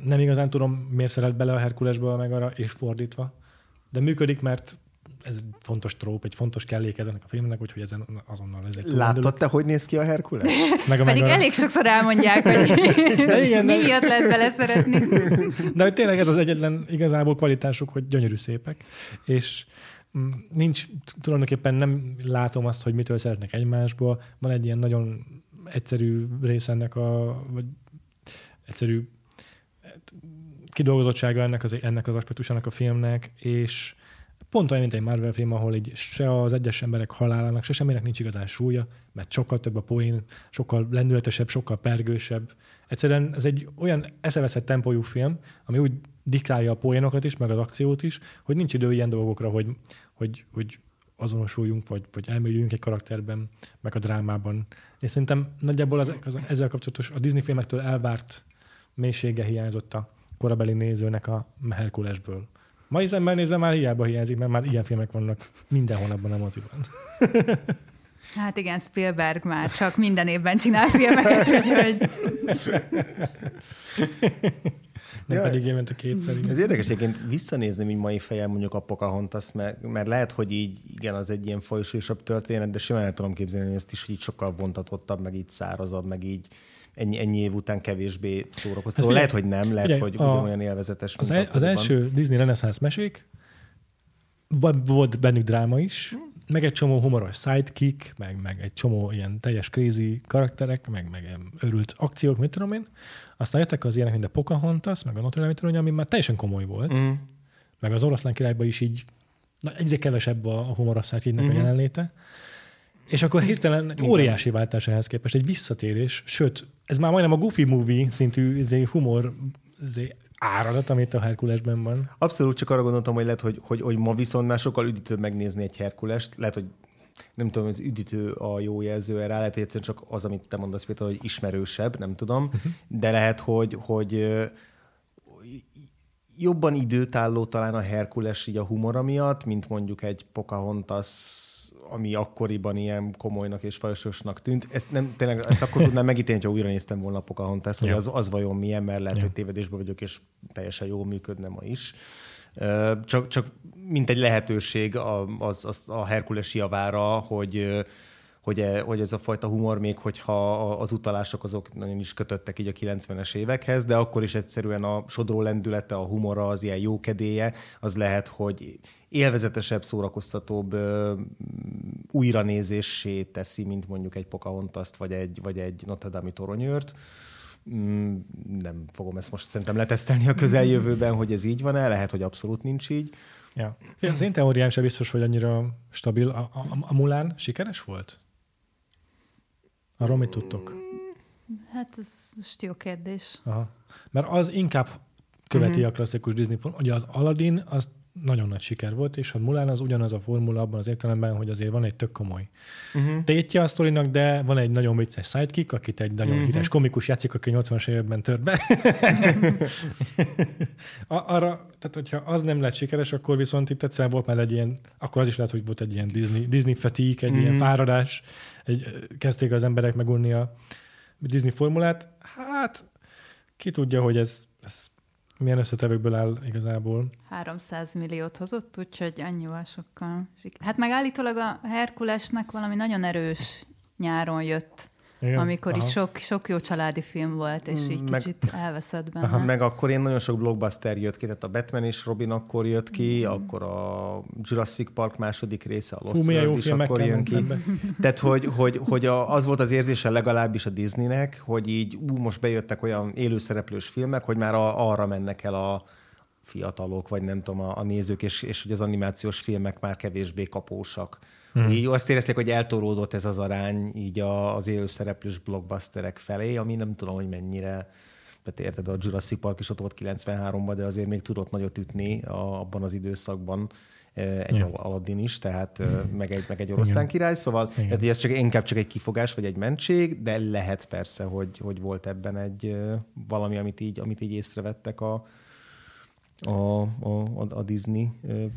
nem igazán tudom, miért szeret bele a Herkulesbe a Megara, és fordítva, de működik, mert ez fontos tróp, egy fontos kellék ezen a filmnek, úgyhogy ezen azonnal ez egy Láttad te, hogy néz ki a Herkules? Meg a Pedig meg a... elég sokszor elmondják, hogy igen, mi miatt lehet beleszeretni. De hogy tényleg ez az egyetlen igazából kvalitásuk, hogy gyönyörű szépek, és nincs, tulajdonképpen nem látom azt, hogy mitől szeretnek egymásból. Van egy ilyen nagyon egyszerű rész ennek a, vagy egyszerű kidolgozottsága ennek az, ennek az aspektusának a filmnek, és Pont olyan, mint egy Marvel film, ahol így se az egyes emberek halálának, se semminek nincs igazán súlya, mert sokkal több a poén, sokkal lendületesebb, sokkal pergősebb. Egyszerűen ez egy olyan eszeveszett tempójú film, ami úgy diktálja a poénokat is, meg az akciót is, hogy nincs idő ilyen dolgokra, hogy, hogy, hogy azonosuljunk, vagy, vagy elmélyüljünk egy karakterben, meg a drámában. És szerintem nagyjából az, az, ezzel kapcsolatos a Disney filmektől elvárt mélysége hiányzott a korabeli nézőnek a Herkulesből. Mai szemmel nézve már hiába hiányzik, mert már ilyen filmek vannak minden hónapban a moziban. Hát igen, Spielberg már csak minden évben csinál filmeket, úgyhogy... Nem ja, pedig évente kétszer. Ez érdekes egyébként visszanézni, mint mai fejjel mondjuk a Pocahontas, mert, mert lehet, hogy így igen, az egy ilyen folyosósabb történet, de simán el tudom képzelni hogy ezt is, hogy így sokkal vontatottabb, meg így szárazabb, meg így ennyi, ennyi év után kevésbé szórakoztató. Hát, lehet, hogy nem, lehet, figyelj, hogy a, ugyanolyan élvezetes. Az, el, az első Disney reneszánsz mesék, volt bennük dráma is, hmm. Meg egy csomó humoros sidekick, meg, meg egy csomó ilyen teljes crazy karakterek, meg, meg örült akciók, mit tudom én. Aztán jöttek az ilyenek, mint a Pocahontas, meg a Notre Dame ami már teljesen komoly volt. Mm. Meg az oroszlán királyban is így na, egyre kevesebb a, humoros sidekicknek mm-hmm. a jelenléte. És akkor hirtelen egy óriási váltás ehhez képest, egy visszatérés, sőt, ez már majdnem a Goofy Movie szintű izé, humor izé, áradat, amit a Herkulesben van. Abszolút csak arra gondoltam, hogy lehet, hogy, hogy, hogy ma viszont már sokkal üdítőbb megnézni egy Herkulest. Lehet, hogy nem tudom, az üdítő a jó jelző erre, lehet, hogy egyszerűen csak az, amit te mondasz, például, hogy ismerősebb, nem tudom, uh-huh. de lehet, hogy, hogy jobban időtálló talán a Herkules így a humora miatt, mint mondjuk egy Pocahontas ami akkoriban ilyen komolynak és fajososnak tűnt. Ezt, nem, tényleg, ezt akkor tudnám megítélni, ha újra néztem volna a Pocahontas, hogy az, az vajon milyen, mert lehet, ja. hogy tévedésben vagyok, és teljesen jól működne ma is. Csak, csak mint egy lehetőség az, az a Herkules javára, hogy hogy, e, hogy ez a fajta humor, még hogyha az utalások azok nagyon is kötöttek így a 90-es évekhez, de akkor is egyszerűen a sodró lendülete, a humora, az ilyen jókedélye, az lehet, hogy élvezetesebb, szórakoztatóbb újranézéssé teszi, mint mondjuk egy Pocahontas-t, vagy egy, vagy egy Notre Dame toronyőrt. Mm, nem fogom ezt most szerintem letesztelni a közeljövőben, hogy ez így van-e, lehet, hogy abszolút nincs így. Ja. Az én teóriám sem biztos, hogy annyira stabil. A, a, a Mulán sikeres volt? Arról mit tudtok? Hát ez most jó kérdés. Aha. Mert az inkább követi uh-huh. a klasszikus Disney formát. Ugye az Aladdin az nagyon nagy siker volt, és a Mulán az ugyanaz a formula abban az értelemben, hogy azért van egy tök komoly uh-huh. tétje a sztorinak, de van egy nagyon vicces sidekick, akit egy nagyon uh-huh. hites komikus játszik, aki 80-as években tört be. Arra, tehát hogyha az nem lett sikeres, akkor viszont itt egyszer volt már egy ilyen, akkor az is lehet, hogy volt egy ilyen Disney, Disney fatigue, egy uh-huh. ilyen fáradás, egy, kezdték az emberek megunni a Disney formulát. Hát ki tudja, hogy ez, ez milyen összetevőkből áll igazából. 300 milliót hozott, úgyhogy annyival sokkal. Hát meg állítólag a Herkulesnek valami nagyon erős nyáron jött igen, amikor aha. itt sok, sok jó családi film volt, és így meg, kicsit elveszett benne. Aha, meg akkor én nagyon sok blockbuster jött ki, tehát a Batman és Robin akkor jött ki, mm. akkor a Jurassic Park második része, a Lost Hú, World is akkor jön ki. Tehát, hogy, hogy, hogy a, az volt az érzése legalábbis a Disneynek, hogy így ú, most bejöttek olyan élőszereplős filmek, hogy már a, arra mennek el a fiatalok, vagy nem tudom, a, a nézők, és, és hogy az animációs filmek már kevésbé kapósak Hmm. Így azt érezték, hogy eltolódott ez az arány így az élőszereplős blockbusterek felé, ami nem tudom, hogy mennyire tehát érted, a Jurassic Park is ott volt 93-ban, de azért még tudott nagyot ütni a, abban az időszakban egy ja. Aladdin is, tehát meg egy, meg egy oroszlán Igen. király, szóval Igen. tehát, ez csak, inkább csak egy kifogás, vagy egy mentség, de lehet persze, hogy, hogy volt ebben egy valami, amit így, amit így észrevettek a, a, a, a Disney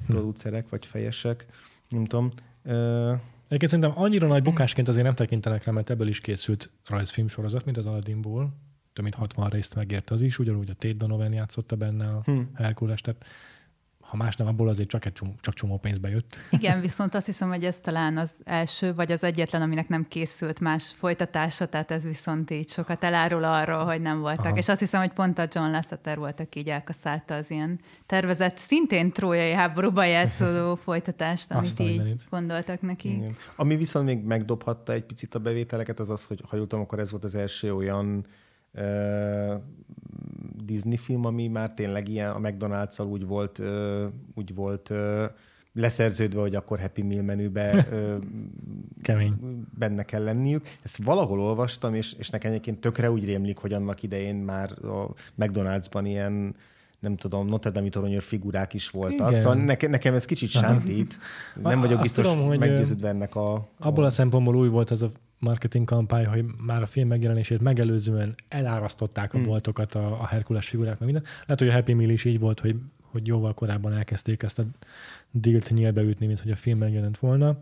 producerek, vagy fejesek, nem tudom. Egyébként szerintem annyira nagy bukásként azért nem tekintenek rá, mert ebből is készült rajzfilm sorozat, mint az Aladdinból. Több mint 60 részt megért az is, ugyanúgy a Tate Donovan játszotta benne a hmm. Herkules, tehát ha más nem, abból azért csak, egy csomó, csak csomó pénzbe jött. Igen, viszont azt hiszem, hogy ez talán az első, vagy az egyetlen, aminek nem készült más folytatása, tehát ez viszont így sokat elárul arról, hogy nem voltak. Aha. És azt hiszem, hogy pont a John Lasseter volt, aki így elkaszálta az ilyen tervezett, szintén trójai háborúban játszódó folytatást, amit Aztán így gondoltak neki. Igen. Ami viszont még megdobhatta egy picit a bevételeket, az az, hogy ha jutom, akkor ez volt az első olyan Disney film, ami már tényleg ilyen, a McDonald's-szal úgy volt, úgy volt leszerződve, hogy akkor Happy Meal menübe Kemény. benne kell lenniük. Ezt valahol olvastam, és, és nekem egyébként tökre úgy rémlik, hogy annak idején már a McDonald'sban ilyen nem tudom, Notre Dame toronyőr figurák is voltak. Igen. Szóval nekem, nekem ez kicsit sántít. Nem vagyok biztos tudom, hogy meggyőződve ennek a. Abból a szempontból új volt ez a marketing kampány, hogy már a film megjelenését megelőzően elárasztották a hmm. boltokat a, a Herkules figurák, meg minden. Lehet, hogy a Happy Meal is így volt, hogy, hogy jóval korábban elkezdték ezt a dílt nyílbeütni, mint hogy a film megjelent volna,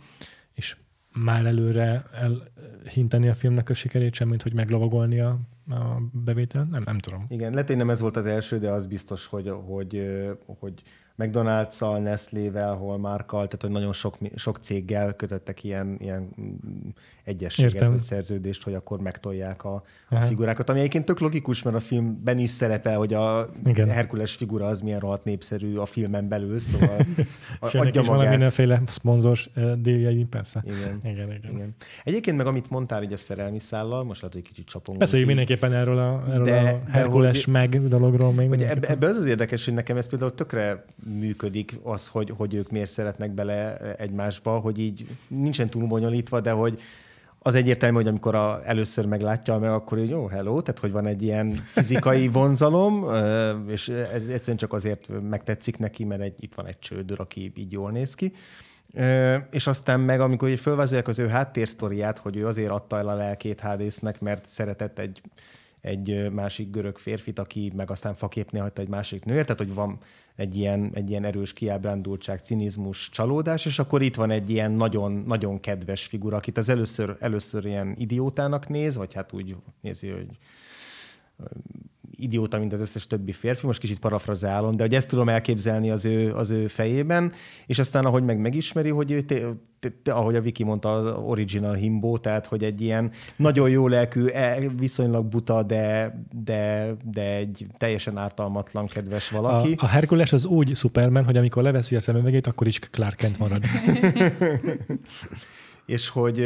és már előre elhinteni a filmnek a sikerét, sem, mint hogy meglovagolni a, a bevétel. Nem, nem tudom. Igen, lehet, hogy nem ez volt az első, de az biztos, hogy, hogy, hogy McDonald's-szal, Nestlé-vel, Hallmarkkal, tehát hogy nagyon sok, sok céggel kötöttek ilyen, ilyen egyességet Értem. vagy szerződést, hogy akkor megtolják a, a figurákat, ami egyébként tök logikus, mert a filmben is szerepel, hogy a Igen. Herkules figura az milyen rohadt népszerű a filmen belül, szóval a, adja magát. mindenféle szponzors uh, déljei, persze. Igen. Igen, igen. igen. Egyébként meg amit mondtál így a szerelmi szállal, most lehet, hogy kicsit csapongunk. Beszéljünk mindenképpen erről a, erről de, a Herkules de, meg dologról még. Hogy ebbe, ebbe az az érdekes, hogy nekem ez például tökre működik az, hogy, hogy ők miért szeretnek bele egymásba, hogy így nincsen túl bonyolítva, de hogy az egyértelmű, hogy amikor a, először meglátja meg, akkor így jó, hello, tehát hogy van egy ilyen fizikai vonzalom, és egyszerűen csak azért megtetszik neki, mert egy, itt van egy csődör, aki így jól néz ki. És aztán meg, amikor fölvázolják az ő háttérsztoriát, hogy ő azért adta el a lelkét Hádésznek, mert szeretett egy, egy másik görög férfit, aki meg aztán faképnél hagyta egy másik nőért, tehát hogy van egy ilyen, egy ilyen erős kiábrándultság, cinizmus, csalódás, és akkor itt van egy ilyen nagyon, nagyon kedves figura, akit az először, először ilyen idiótának néz, vagy hát úgy nézi, hogy idióta, mint az összes többi férfi, most kicsit parafrazálom, de hogy ezt tudom elképzelni az ő, az ő fejében, és aztán ahogy meg megismeri, hogy ő, te, te, te, ahogy a Viki mondta, az original himbo, tehát hogy egy ilyen nagyon jó lelkű, e, viszonylag buta, de, de, de egy teljesen ártalmatlan, kedves valaki. A, a Herkules az úgy Superman, hogy amikor leveszi a szemüvegét, akkor is Clark Kent marad. és hogy,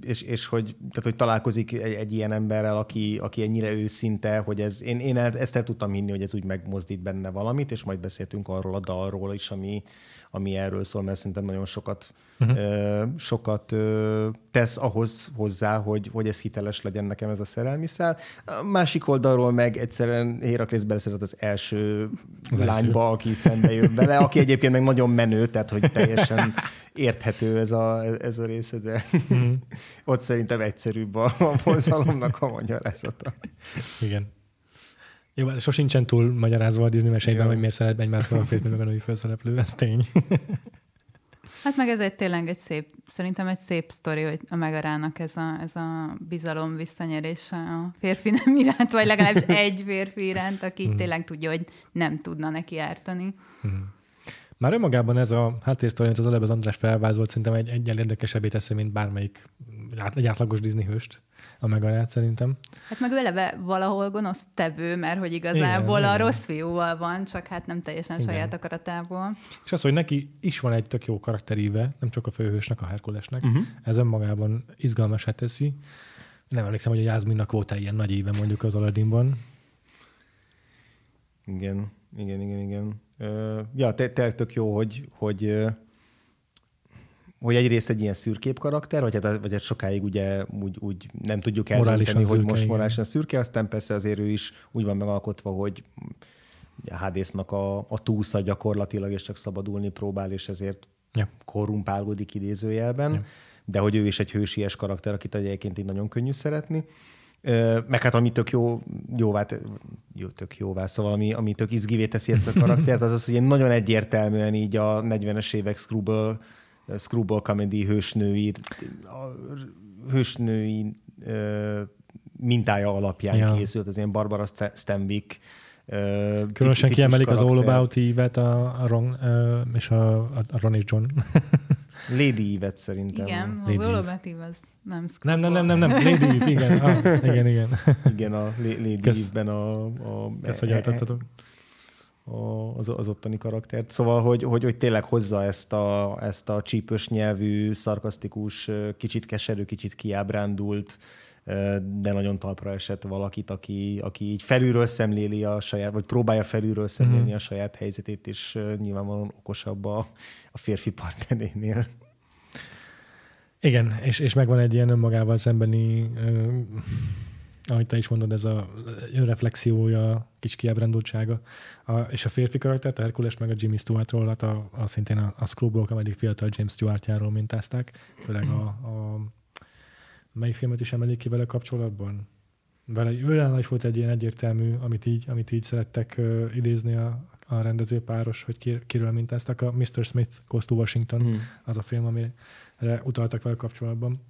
és, és hogy, tehát, hogy találkozik egy, egy ilyen emberrel, aki, aki ennyire őszinte, hogy ez, én, én ezt el tudtam hinni, hogy ez úgy megmozdít benne valamit, és majd beszéltünk arról a dalról is, ami, ami erről szól, mert szerintem nagyon sokat, uh-huh. ö, sokat ö, tesz ahhoz hozzá, hogy, hogy ez hiteles legyen nekem ez a szerelmi szál. A másik oldalról meg egyszerűen Héraklész beleszeret az első az lányba, első. aki szembe jön vele, aki egyébként meg nagyon menő, tehát hogy teljesen érthető ez a, ez a része, de uh-huh. ott szerintem egyszerűbb a, a vonzalomnak a magyarázata. Igen. Jó, sosincsen túl magyarázva a Disney meseiben, hogy miért szeret egymásra a férfi meg a női felszereplő, ez tény. Hát meg ez egy tényleg egy szép, szerintem egy szép sztori, hogy a Megarának ez a, ez a bizalom visszanyerése a férfi nem iránt, vagy legalábbis egy férfi iránt, aki mm. tényleg tudja, hogy nem tudna neki ártani. Mm. Már önmagában ez a háttérsztori, amit az előbb az András felvázolt, szerintem egy egyen érdekesebbé teszi, mint bármelyik egy átlagos Disney hőst a megarát szerintem. Hát meg eleve valahol gonosz tevő, mert hogy igazából igen, a igen. rossz fiúval van, csak hát nem teljesen igen. saját akaratából. És az, hogy neki is van egy tök jó karakteríve, nem csak a főhősnek, a Herkulesnek, uh-huh. ez önmagában izgalmasát teszi. Nem emlékszem, hogy a Jászminnak volt ilyen nagy éve mondjuk az Aladdinban. Igen, igen, igen, igen. Ja, tényleg tök jó, hogy, hogy hogy egyrészt egy ilyen szürkép karakter, vagy hát, vagy hát sokáig ugye úgy, úgy nem tudjuk eldönteni, hogy most morálisan szürke, aztán persze azért ő is úgy van megalkotva, hogy a Hádésznak a, a túlsza gyakorlatilag, és csak szabadulni próbál, és ezért Ja. korrumpálódik idézőjelben, ja. de hogy ő is egy hősies karakter, akit egyébként így nagyon könnyű szeretni. Meg hát ami tök jó, jóvá, jó, tök jóvá, szóval ami, ami tök izgivé teszi ezt a karaktert, az az, hogy nagyon egyértelműen így a 40-es évek Screwball, Screwball comedy hősnői, hősnői mintája alapján Ja. készült, az ilyen Barbara Sta- Stanwyck Különösen kiemelik az All karakter. About Eve-et a, Ron, és a, a, a Ron és John. Lady Eve-et szerintem. Igen, az Lady Eve. olomatív az nem nem, nem, nem, nem, nem, Lady Eve, igen. Ah, igen, igen. Igen, a La- Lady Kösz. Eve-ben a, a, Ezt, hogy eltettatok. a, az, az ottani karaktert. Szóval, hogy, hogy, hogy tényleg hozza ezt a, ezt a csípős nyelvű, szarkasztikus, kicsit keserű, kicsit kiábrándult, de nagyon talpra esett valakit, aki, aki így felülről szemléli a saját, vagy próbálja felülről szemlélni Mhm. a saját helyzetét, és nyilvánvalóan okosabb a, a férfi partnerénél. Igen, és, és megvan egy ilyen önmagával szembeni, ö, ahogy te is mondod, ez a önreflexiója, kis kiábrándultsága. A, és a férfi karaktert, a Herkules meg a Jimmy Stewartról, hát a, a szintén a, a Screwball Comedy fiatal James Stewartjáról mintázták, főleg a, a melyik filmet is emelik ki vele kapcsolatban? Vele, vele is volt egy ilyen egyértelmű, amit így, amit így szerettek uh, idézni a, a rendezőpáros, hogy ki, kiről mintáztak. A Mr. Smith Goes to Washington, Hmm. az a film, amire utaltak vele kapcsolatban.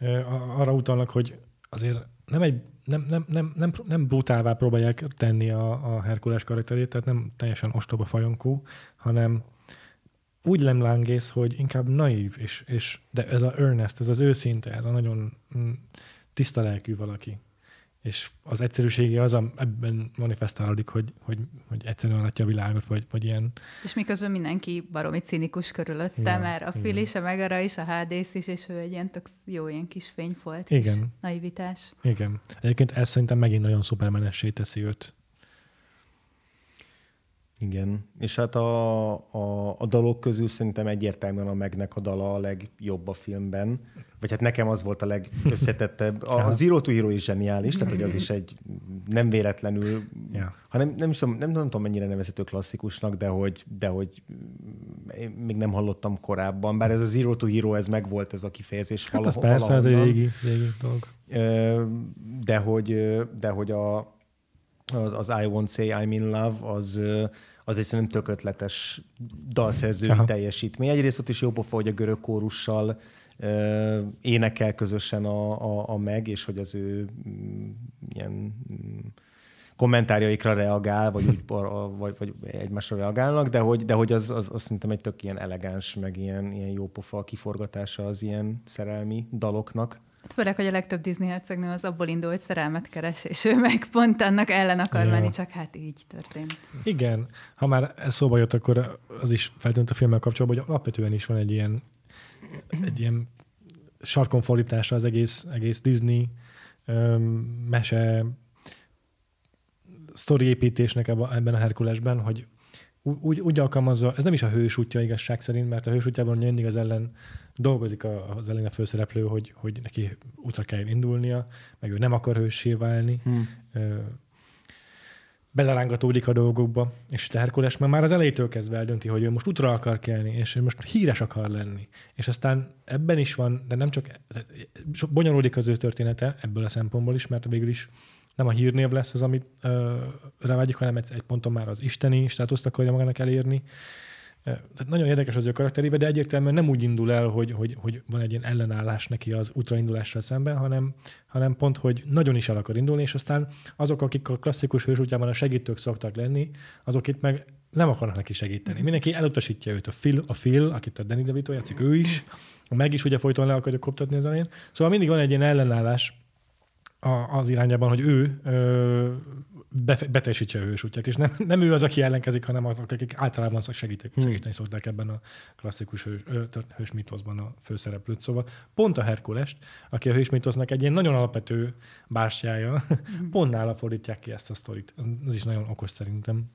A- Arra utalnak, hogy azért nem egy nem, nem, nem, nem, nem brutálvá próbálják tenni a, a Herkules karakterét, tehát nem teljesen ostoba fajonkú, hanem úgy lemlángész, hogy inkább naív, és, és, de ez a earnest, ez az őszinte, ez a nagyon mm, tiszta lelkű valaki. És az egyszerűsége az, am- ebben manifestálódik, hogy, hogy, hogy egyszerűen látja a világot, vagy, vagy ilyen És miközben mindenki baromi cinikus körülötte, Igen, mert a igen. is, a Megara is, a Hádész is, és ő egy ilyen tök jó ilyen kis fényfolt Igen. naivitás. Igen. Egyébként ez szerintem megint nagyon szupermenessé teszi őt. Igen, és hát a, a, a dalok közül szerintem egyértelműen a Megnek a dala a legjobb a filmben, vagy hát nekem az volt a legösszetettebb. A, a Zero to Hero is zseniális, tehát hogy az is egy nem véletlenül, Ja. hanem nem, is tudom, nem, nem tudom mennyire nevezhető klasszikusnak, de hogy, de hogy én még nem hallottam korábban, bár ez a Zero to Hero, ez megvolt ez a kifejezés Hát az valahol- persze, ez egy valahonnan. régi, régi dolog. De hogy, de hogy a, az, az I Won't Say I'm in Love, az, az egy szerintem tök ötletes dalszerzői Aha. teljesítmény. Egyrészt ott is jó pofa, hogy a görög kórussal ö, énekel közösen a, a, a meg, és hogy az ő mm, ilyen mm, kommentárjaikra reagál, vagy, úgy, vagy, vagy egymásra reagálnak, de hogy, de hogy az, az, az szerintem egy tök ilyen elegáns, meg ilyen, ilyen jó pofa kiforgatása az ilyen szerelmi daloknak. Hát főleg, hogy a legtöbb Disney hercegnő az abból indul, hogy szerelmet keres, és ő meg pont annak ellen akar Ja. menni, csak hát így történt. Igen, ha már ez szóba jött, akkor az is feltűnt a filmmel kapcsolatban, hogy alapvetően is van egy ilyen, egy ilyen sarkonfordítása az egész, egész Disney öm, mese sztoriépítésnek ebben a Herkulesben, hogy úgy, úgy alkalmazza, ez nem is a hős útja igazság szerint, mert a hős útjában mindig az ellen dolgozik az ellen a főszereplő, hogy, hogy neki útra kell indulnia, meg ő nem akar hőssé válni. Hmm. Belerángatódik a dolgokba, és a Herkules már, már az elejétől kezdve eldönti, hogy ő most útra akar kelni, és ő most híres akar lenni. És aztán ebben is van, de nem csak, bonyolódik az ő története ebből a szempontból is, mert végül is nem a hírnév lesz az, amit ö, rávágyik, hanem egy, egy ponton már az isteni státuszt akarja magának elérni. Tehát nagyon érdekes az ő karakterébe, de egyértelműen nem úgy indul el, hogy, hogy, hogy van egy ilyen ellenállás neki az útraindulással szemben, hanem, hanem pont, hogy nagyon is el akar indulni, és aztán azok, akik a klasszikus hős útjában a segítők szoktak lenni, azok itt meg nem akarnak neki segíteni. Mindenki elutasítja őt. A Phil, a Phil akit a Danny DeVito játszik, ő is, meg is ugye folyton le akarja koptatni az elején. Szóval mindig van egy ilyen ellenállás a, az irányában, hogy ő ö, befe- beteljesítse a hős útját, és nem, nem ő az, aki ellenkezik, hanem azok, akik általában segítik, Hmm. segíteni szokták ebben a klasszikus hős, ö, hős mítoszban a főszereplőt. Szóval pont a Herkulest, aki a hős mítosznak egy ilyen nagyon alapvető bástyája, pont nála fordítják ki ezt a sztorit. Ez is nagyon okos szerintem.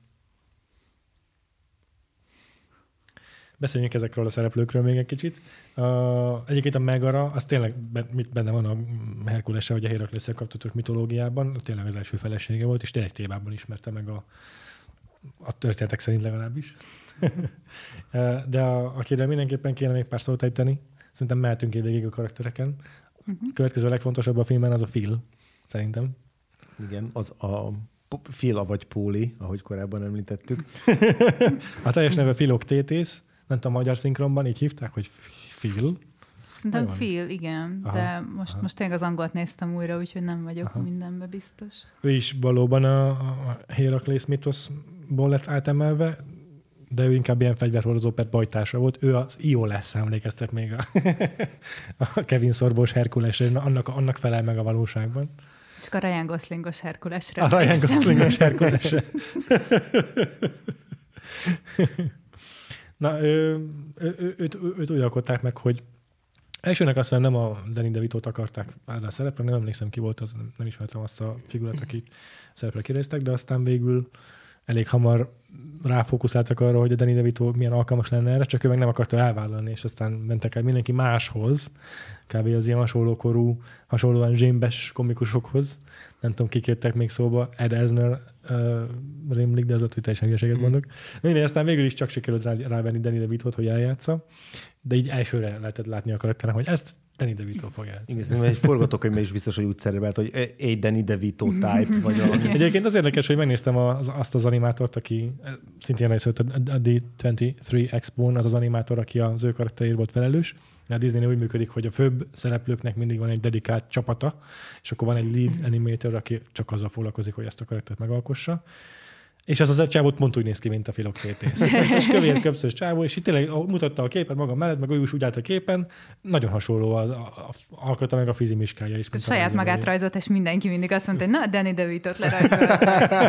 Beszéljünk ezekről a szereplőkről még egy kicsit. Uh, egyébként a Megara, az tényleg mit benne van a Herkulese, hogy a Héraklészre kapcsolatos mitológiában, tényleg az első felesége volt, és tényleg témában ismerte meg a, a történetek szerint legalábbis. De a, akire mindenképpen kéne még pár szót ejteni, szerintem mehetünk végig a karaktereken. Uh-huh. Következő legfontosabb a filmben az a Phil, szerintem. Igen, az a Phil, vagy Póli, ahogy korábban említettük. a teljes neve Tétész, nem tudom, a magyar szinkronban így hívták, hogy Phil. Szerintem Phil, igen, aha, de most, aha. most tényleg az angolt néztem újra, úgyhogy nem vagyok aha. mindenbe biztos. Ő is valóban a, a Heraklész mitoszból lett átemelve, de ő inkább ilyen fegyverhordozó per bajtársa volt. Ő az Io lesz, emlékeztek még a, a Kevin Szorbós Herkulesre, annak, annak felel meg a valóságban. Csak a Ryan Goslingos Herkulesre. A Ryan Goslingos Herkulesre. Na, ő, ő, őt, őt úgy alkották meg, hogy elsőnek azt nem a Danny DeVito-t akarták a szerepre, nem emlékszem ki volt, az nem ismertem azt a figurát, akit szerepre kérdeztek, de aztán végül elég hamar ráfókuszáltak arra, hogy a Danny DeVito milyen alkalmas lenne erre, csak ő meg nem akarta elvállalni, és aztán mentek el mindenki máshoz, kb. az ilyen hasonló korú, hasonlóan zsémbes komikusokhoz. Nem tudom, kik jöttek még szóba, Ed Asner uh, rémlik, de az a hogy teljesen hülyeséget mm. mondok. Mindegy, aztán végül is csak sikerült rá, rávenni Danny DeVito-t, hogy eljátsza, de így elsőre lehetett látni a karakteren, hogy ezt Danny DeVito fog játszani. Igen, egy forgatókönyv is biztos, hogy úgy szerepelt, hogy egy Danny DeVito type vagy valami. Egyébként az érdekes, hogy megnéztem az, azt az animátort, aki szintén részt a D23 Expo-n, az az animátor, aki az ő karakterért volt felelős. A disney úgy működik, hogy a főbb szereplőknek mindig van egy dedikált csapata, és akkor van egy lead animator, aki csak azzal foglalkozik, hogy ezt a karaktert megalkossa. És az az egy csávó pont úgy néz ki, mint a filoktétész. és kövér köpszös csávó, és itt tényleg mutatta a képet maga mellett, meg ő is úgy állt a képen, nagyon hasonló az a, a, alkata meg a fizimiskája is. Saját magát vagy. rajzolt, és mindenki mindig azt mondta, hogy na, Danny DeVito-t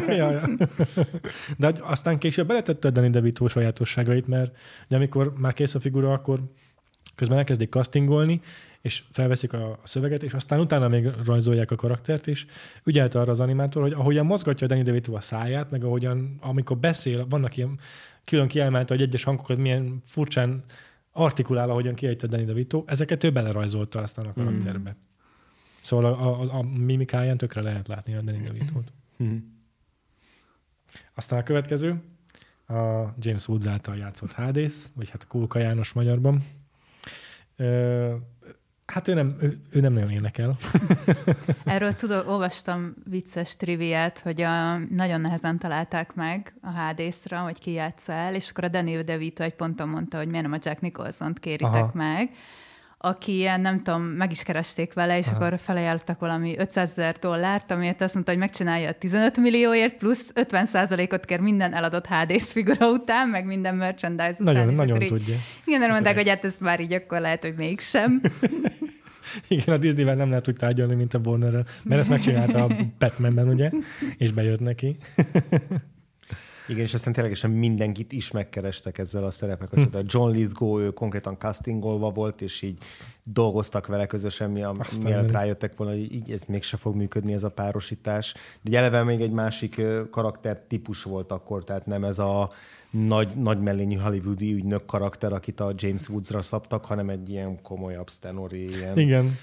ja, ja. De aztán később beletette a Danny DeVito sajátosságait, mert ugye, amikor már kész a figura, akkor közben elkezdik castingolni, és felveszik a szöveget, és aztán utána még rajzolják a karaktert, és ügyelt arra az animátor, hogy ahogyan mozgatja a Danny DeVito a száját, meg ahogyan, amikor beszél, vannak ilyen külön kiemelte, hogy egyes hangokat milyen furcsán artikulál, ahogyan kiejtett Danny DeVito, ezeket ő belerajzolta aztán a hmm. karakterbe. Mm. Szóval a, a, a mimikáján tökre lehet látni a Danny DeVito-t. Mm. Aztán a következő, a James Woods által játszott Hades, vagy hát Kulka János magyarban. Hát ő nem, ő, ő nem nagyon énekel. Erről tudom, olvastam vicces triviát, hogy a, nagyon nehezen találták meg a hádészra, hogy ki játsza el, és akkor a Daniel DeVito egy ponton mondta, hogy miért nem a Jack Nicholson-t kéritek Aha. meg, aki ilyen, nem tudom, meg is keresték vele, és Aha. akkor felajánlottak valami 500 ezer dollárt, amiért azt mondta, hogy megcsinálja a 15 millióért, plusz 50 ot kér minden eladott HD figura után, meg minden merchandise nagyon, után. Nagyon így, tudja. Igen, mondták, hogy hát ez már így akkor lehet, hogy mégsem. Igen, a Disney-vel nem lehet úgy tárgyalni, mint a Warner-rel, mert ezt megcsinálta a Batman-ben, ugye, és bejött neki. Igen, és aztán ténylegesen mindenkit is megkerestek ezzel a szerepek. Hm. John Lithgow, ő konkrétan castingolva volt, és így dolgoztak vele közösen, mi a, mielőtt rájöttek volna, hogy így ez mégse fog működni ez a párosítás. De eleve még egy másik karakter típus volt akkor, tehát nem ez a nagy, nagy mellényű hollywoodi ügynök karakter, akit a James Woodsra szabtak, hanem egy ilyen komolyabb sztenori, ilyen Igen.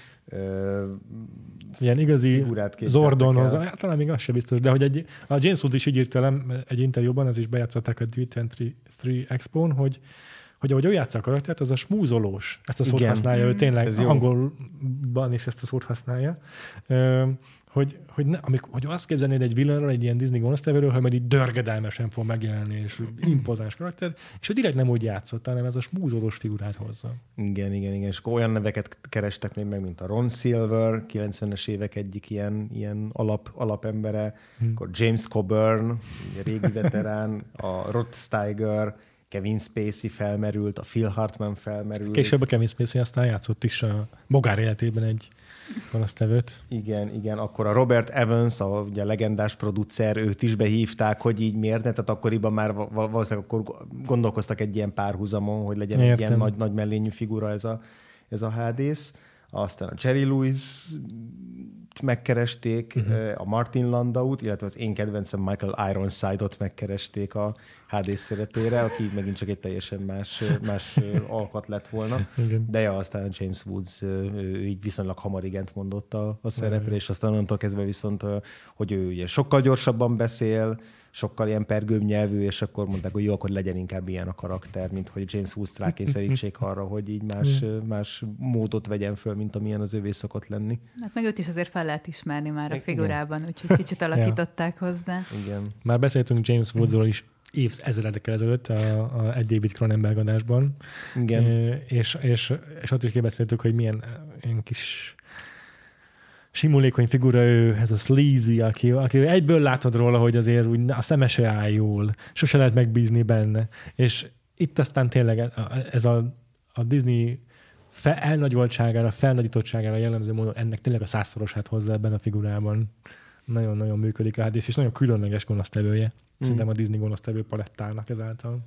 Ilyen igazi Zordonhoz, hát, talán még az sem biztos, de hogy egy, a James Wood is így írt egy interjúban, ez is bejátszották a D23 Expo-n, hogy hogy ahogy ő játsza a karaktert, az a smúzolós. Ezt a szót Igen. használja, ő tényleg angolban is ezt a szót használja hogy, hogy, ne, amikor, hogy azt képzelnéd egy villanról, egy ilyen Disney gonosztevőről, hogy majd így dörgedelmesen fog megjelenni, és impozáns karakter, és ő direkt nem úgy játszott, hanem ez a smúzolós figurát hozza. Igen, igen, igen, és akkor olyan neveket kerestek még meg, mint a Ron Silver, 90-es évek egyik ilyen, ilyen alap, alapembere, hmm. akkor James Coburn, régi veterán, a Rod Steiger, Kevin Spacey felmerült, a Phil Hartman felmerült. Később a Kevin Spacey aztán játszott is a magár életében egy tevőt. Igen, igen. Akkor a Robert Evans, a ugye legendás producer, őt is behívták, hogy így miért ne, tehát akkoriban már valószínűleg akkor gondolkoztak egy ilyen párhuzamon, hogy legyen Értem. egy ilyen nagy, nagy mellényű figura ez a, ez a hádész. Aztán a Jerry Lewis megkeresték, uh-huh. a Martin Landaut, illetve az én kedvencem Michael Ironside-ot megkeresték a HD szerepére, aki megint csak egy teljesen más, más alkat lett volna. Igen. De ja, aztán James Woods ő így viszonylag hamar igent mondott a, a szerepre, és aztán onnantól kezdve viszont, hogy ő ugye sokkal gyorsabban beszél, sokkal ilyen pergőbb nyelvű, és akkor mondták, hogy jó, akkor legyen inkább ilyen a karakter, mint hogy James Woods rákényszerítsék arra, hogy így más, más módot vegyen föl, mint amilyen az ővé szokott lenni. Hát meg őt is azért fel lehet ismerni már a figurában, úgyhogy kicsit alakították hozzá. Igen. Már beszéltünk James Woodsról is évezredekkel ezelőtt a, a egy David Cronenberg adásban. Igen. És, és, és ott is kibeszéltük, hogy milyen ilyen kis simulékony figura ő, ez a sleazy, aki, aki egyből látod róla, hogy azért úgy a szeme se áll jól, sose lehet megbízni benne. És itt aztán tényleg ez a, a Disney fe, elnagyoltságára, felnagyítottságára jellemző módon ennek tényleg a százszorosát hozza ebben a figurában. Nagyon-nagyon működik a és nagyon különleges gonosztevője. Mm. Szerintem a Disney gonosztevő palettának ezáltal.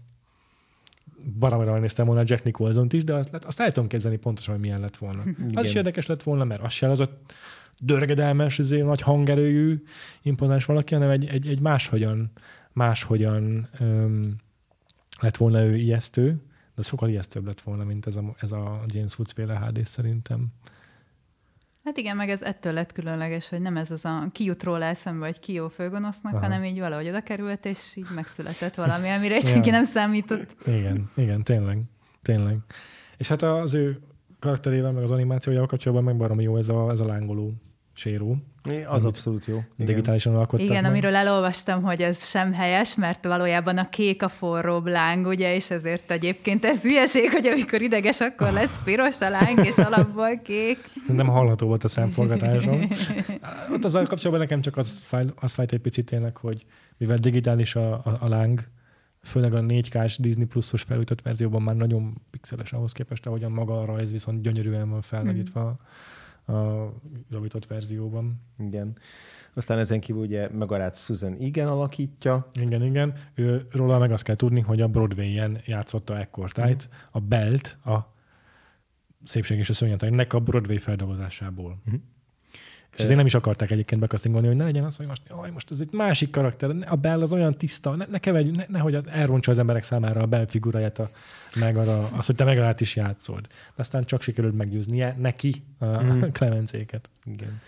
Baromira néztem volna Jack Nicholson-t is, de azt, azt el tudom képzelni pontosan, hogy milyen lett volna. Igen. Az is érdekes lett volna, mert az se az a dörgedelmes, azért nagy hangerőjű, impozáns valaki, hanem egy, egy, egy máshogyan, máshogyan öm, lett volna ő ijesztő, de sokkal ijesztőbb lett volna, mint ez a, ez a James Woods féle HD szerintem. Hát igen, meg ez ettől lett különleges, hogy nem ez az a kijut róla eszembe, vagy ki jó főgonosznak, Aha. hanem így valahogy oda került, és így megszületett valami, amire senki nem számított. Igen, igen, tényleg, tényleg. És hát az ő karakterével, meg az animációjával kapcsolatban meg baromi jó ez a, ez a lángoló séró. Az abszolút jó. Igen. Digitálisan alkottak Igen, meg. amiről elolvastam, hogy ez sem helyes, mert valójában a kék a forróbb láng, ugye, és ezért egyébként ez hülyeség, hogy amikor ideges, akkor lesz piros a láng, és alapból kék. Szerintem hallható volt a szemforgatásom. Ott azzal kapcsolatban nekem csak az, fájt, az fájt egy picit tényleg, hogy mivel digitális a, a, a láng, főleg a 4K-s Disney pluszos felújított verzióban már nagyon pixeles ahhoz képest, ahogyan maga a rajz viszont gyönyörűen van felnagyítva. Mm a javított verzióban. Igen. Aztán ezen kívül ugye Megarát Susan igen alakítja. Igen, igen. Ő, róla meg azt kell tudni, hogy a Broadway-en játszotta ekkortájt, mm. a Belt, a Szépség és a Szörnyetegnek a Broadway feldolgozásából. Mm. És ezért nem is akarták egyébként bekasztingolni, hogy ne legyen az, hogy most, jaj, most ez egy másik karakter, a Bell az olyan tiszta, ne, ne keverj, ne, nehogy elrontsa az emberek számára a Bell figuráját, a, meg arra, az, hogy te meg is játszod. De aztán csak sikerült meggyőznie neki a mm. Clemencéket. Igen.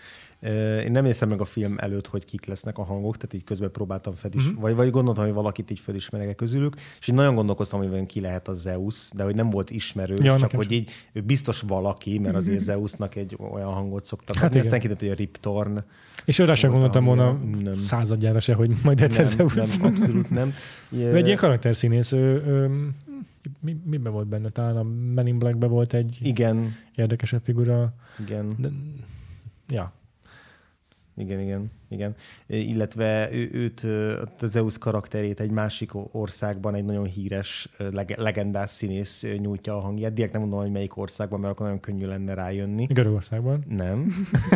Én nem észem meg a film előtt, hogy kik lesznek a hangok, tehát így közben próbáltam felis, uh-huh. vagy, vagy gondoltam, hogy valakit így felismerek közülük, és így nagyon gondolkoztam, hogy ki lehet a Zeus, de hogy nem volt ismerő, ja, csak hogy így ő biztos valaki, mert azért Zeusnak egy olyan hangot szoktak hát adni, aztán kiderült, hogy a Rip Torn. És őre sem gondoltam volna nem. századjára se, hogy majd egyszer nem, Zeus. Nem, abszolút nem. Ő egy ilyen karakterszínész, ő, ő, mi, miben volt benne? Talán a Men in Black-be volt egy Igen. érdekesebb figura. Igen. De, ja, igen, igen, igen. Illetve ő, őt, a Zeus karakterét egy másik országban egy nagyon híres, legendás színész nyújtja a hangját. Direkt nem mondom, hogy melyik országban, mert akkor nagyon könnyű lenne rájönni. Görögországban? Nem.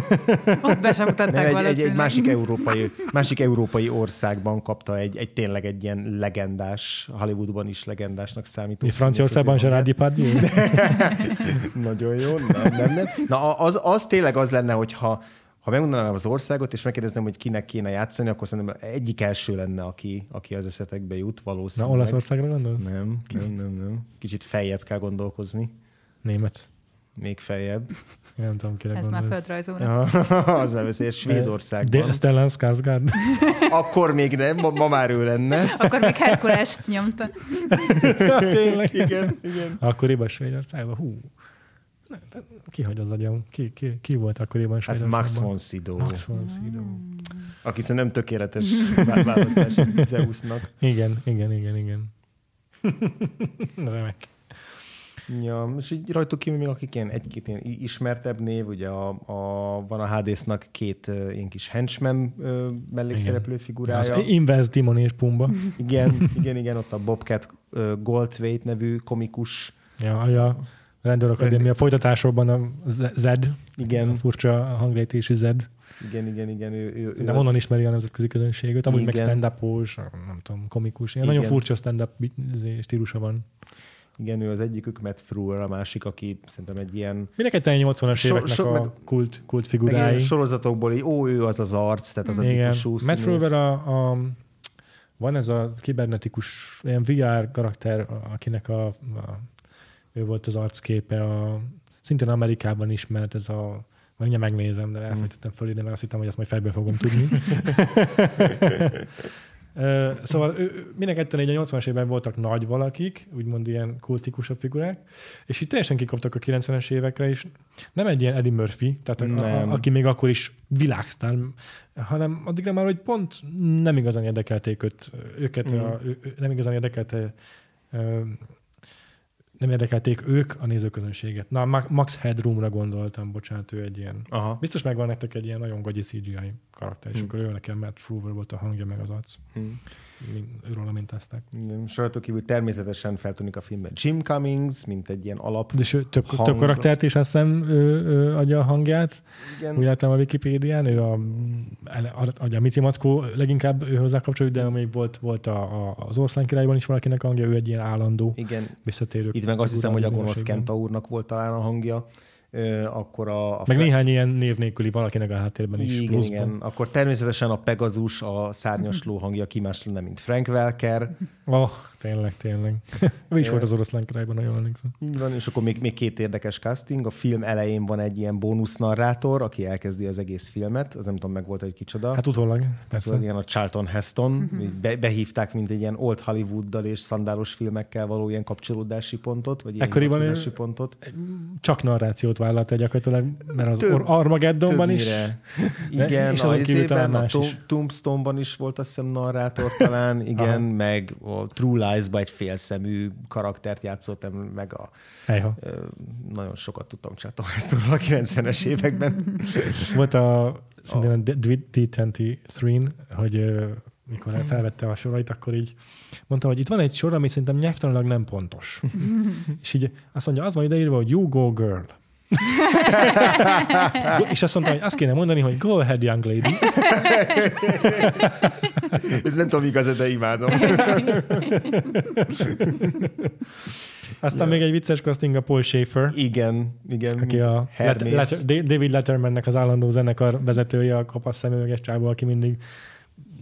Ott be sem egy, egy, egy, másik, európai, másik európai országban kapta egy, egy tényleg egy ilyen legendás, Hollywoodban is legendásnak számító. Franciaországban Gerard Depardieu? nagyon jó, nem, nem, nem. Na, az, az tényleg az lenne, hogyha ha megmondanám az országot, és megkérdeznem, hogy kinek kéne játszani, akkor szerintem egyik első lenne, aki, aki az eszetekbe jut valószínűleg. Na, Olaszországra gondolsz? Nem, nem, nem, nem. Kicsit feljebb kell gondolkozni. Német. Még feljebb. Én nem tudom, kire Ez gondolsz. már földrajzóra. az már veszélyes Svédországban. De Stellan Skarsgård. Akkor még nem, ma, ma már ő lenne. Akkor még Herkulest nyomta. ja, tényleg. Igen, igen. Akkoriban Svédországban, hú. Ki hagy az agyam? Ki, ki, ki volt akkoriban Hát Max von Sydow. Max von Sydow. Aki szerintem nem tökéletes választás Zeusnak. Igen, igen, igen, igen. Remek. Ja, és így rajtuk kívül még akik ilyen egy-két ilyen ismertebb név, ugye a, a, van a Hadesnak két uh, ilyen kis henchman uh, mellékszereplő figurája. Az Inverse Dimon és Pumba. Igen, igen, igen, ott a Bobcat uh, Goldthwait nevű komikus. Ja, ja. Rendőrakadémia Rend... folytatásokban a Zed, igen. a furcsa hanglejtésű Zed. Igen, igen, igen. Ő, ő, De honnan ismeri a nemzetközi közönséget? Amúgy igen. meg stand up nem tudom, komikus. Ilyen nagyon furcsa stand-up stílusa van. Igen, ő az egyikük, Matt Frewer, a másik, aki szerintem egy ilyen... Mindenki egy 80-as éveknek so, a meg, kult, kult figurái. sorozatokból, így, ó, ő az az arc, tehát az Igen. a típusú Matt Frewer a, a van ez a kibernetikus ilyen VR karakter, akinek a, a ő volt az arcképe, a, szintén Amerikában ismert ez a Mindjárt megnézem, de elfelejtettem föl ide, mert azt hittem, hogy ezt majd fejbe fogom tudni. szóval minden ketten egy a 80-as években voltak nagy valakik, úgymond ilyen kultikusabb figurák, és itt teljesen kikaptak a 90-es évekre is. Nem egy ilyen Eddie Murphy, tehát a, a, aki még akkor is világsztár, hanem addigra már, hogy pont nem igazán érdekelték őt, őket, mm. a, ő, nem igazán érdekelte nem érdekelték ők a nézőközönséget. Na, Max Headroomra gondoltam, bocsánat, ő egy ilyen. Aha. Biztos megvan nektek egy ilyen nagyon gagyi CGI karakter, és hmm. akkor ő nekem Matt Fruver volt a hangja, meg az arc. Hmm. Őről mintázták. Sajától kívül természetesen feltűnik a filmben Jim Cummings, mint egy ilyen alap. De ő több, hang... több karaktert is azt hiszem ő, ő adja a hangját. Igen. Úgy láttam a Wikipédián, ő a, adja a Mici Mackó leginkább ő hozzá kapcsolódik, de még volt, volt a, a, az Oroszlán királyban is valakinek hangja, ő egy ilyen állandó Igen. visszatérő. Itt meg azt hiszem, hogy a gonosz Kenta úrnak volt talán a hangja akkor a... a Meg fel... néhány ilyen név nélküli valakinek a háttérben is. Igen, pluszban. igen. Akkor természetesen a Pegazus, a szárnyas ló hangja ki más lenne, mint Frank Welker. Oh, tényleg, tényleg. is volt az oroszlán királyban, nagyon emlékszem. Így van, és akkor még, még két érdekes casting. A film elején van egy ilyen bónusz narrátor, aki elkezdi az egész filmet. Az nem tudom, meg volt egy kicsoda. Hát utólag, persze. Szóval ilyen a Charlton Heston. Be, behívták, mint egy ilyen old Hollywooddal és szandálos filmekkel való ilyen kapcsolódási pontot, vagy ilyen Ekkoriban pontot. Csak narrációt vállalta gyakorlatilag, mert az Több, Armageddonban is. Igen, és azon kívül talán más a is. Tombstone-ban is volt azt hiszem narrátor talán, igen, meg a True Lies-ban egy félszemű karaktert játszottam, meg a Ejha. nagyon sokat tudtam csátom ezt a 90-es években. Volt a szintén a D23, hogy mikor felvette a sorait, akkor így mondta, hogy itt van egy sor, ami szerintem nyelvtanilag nem pontos. és így azt mondja, az van ideírva, hogy you go girl. És azt mondta, hogy azt kéne mondani, hogy go ahead, young lady. Ez nem tudom igaz, de imádom. Aztán ja. még egy vicces casting a Paul Schaefer. Igen, igen. Aki a Let- David Lettermannek az állandó zenekar vezetője, a kapasz szemüveges csából, aki mindig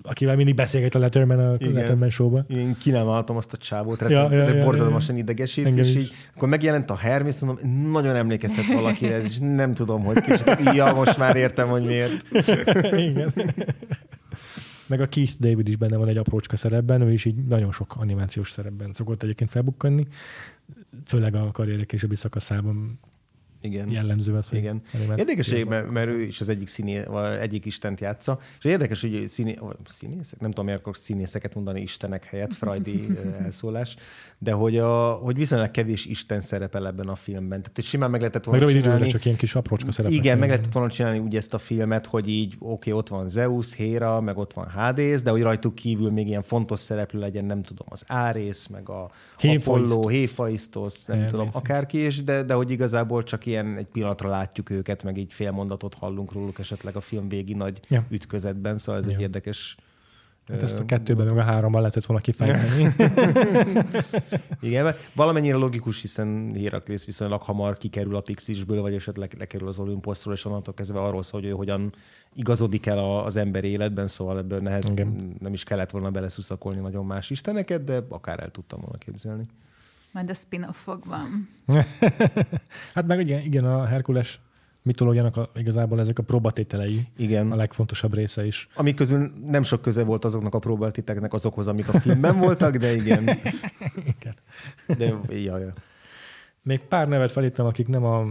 akivel mindig beszélget a Letterman a Igen. Letterman show-ba. Én ki nem azt a csávót, ja, ja, ja, borzalmasan ja, idegesít, Engem és így, akkor megjelent a Hermes, mondom, nagyon emlékeztet valakire, és nem tudom, hogy kicsit, ja, most már értem, hogy miért. Igen. Meg a Keith David is benne van egy aprócska szerepben, ő is így nagyon sok animációs szerepben szokott egyébként felbukkanni, főleg a karrierek és a szakaszában igen. jellemző az, Igen. Érdekes, mert, mert ő is az egyik színé, vagy egyik istent játsza, és érdekes, hogy színé, színészek, nem tudom, miért színészeket mondani istenek helyett, frajdi elszólás, de hogy, a, hogy viszonylag kevés Isten szerepel ebben a filmben. Tehát hogy simán meg lehetett volna meg csinálni. csak ilyen kis aprócska szerepel. Igen, meg lehetett volna csinálni úgy ezt a filmet, hogy így oké, okay, ott van Zeus, Héra, meg ott van Hades, de hogy rajtuk kívül még ilyen fontos szereplő legyen, nem tudom, az Árész, meg a Apollo, Héphaistos, nem tudom, akárki, és de, de hogy igazából csak ilyen egy pillanatra látjuk őket, meg így fél mondatot hallunk róluk esetleg a film végi nagy ja. ütközetben, szóval ez ja. egy érdekes Hát ezt a kettőben, meg a háromban lehetett volna kifejteni. Igen, mert valamennyire logikus, hiszen Héraklész viszonylag hamar kikerül a Pixisből, vagy esetleg lekerül az Olimposzról, és onnantól kezdve arról szól, hogy ő hogyan igazodik el az ember életben, szóval ebből nehez Igen. nem is kellett volna beleszuszakolni nagyon más isteneket, de akár el tudtam volna képzelni. Majd a spin-offokban. hát meg igen, igen, a Herkules mitológiának a, igazából ezek a próbatételei Igen. a legfontosabb része is. Amik közül nem sok köze volt azoknak a próbatételeknek azokhoz, amik a filmben voltak, de igen. igen. De jaj. Még pár nevet felírtam, akik nem a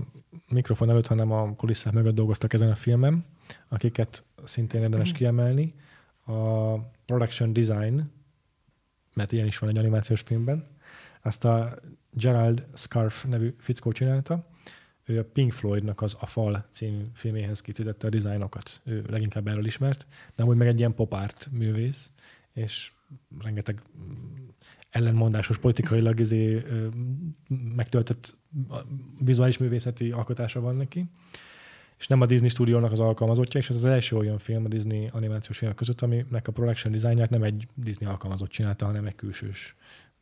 mikrofon előtt, hanem a kulisszák mögött dolgoztak ezen a filmen, akiket szintén érdemes kiemelni. A production design, mert ilyen is van egy animációs filmben, azt a Gerald Scarf nevű fickó csinálta, ő a Pink Floydnak az A Fal című filméhez készítette a dizájnokat. Ő leginkább erről ismert, de amúgy meg egy ilyen pop art művész, és rengeteg ellenmondásos politikailag izé, megtöltött vizuális művészeti alkotása van neki. És nem a Disney stúdiónak az alkalmazottja, és ez az első olyan film a Disney animációs filmek között, aminek a production designját nem egy Disney alkalmazott csinálta, hanem egy külsős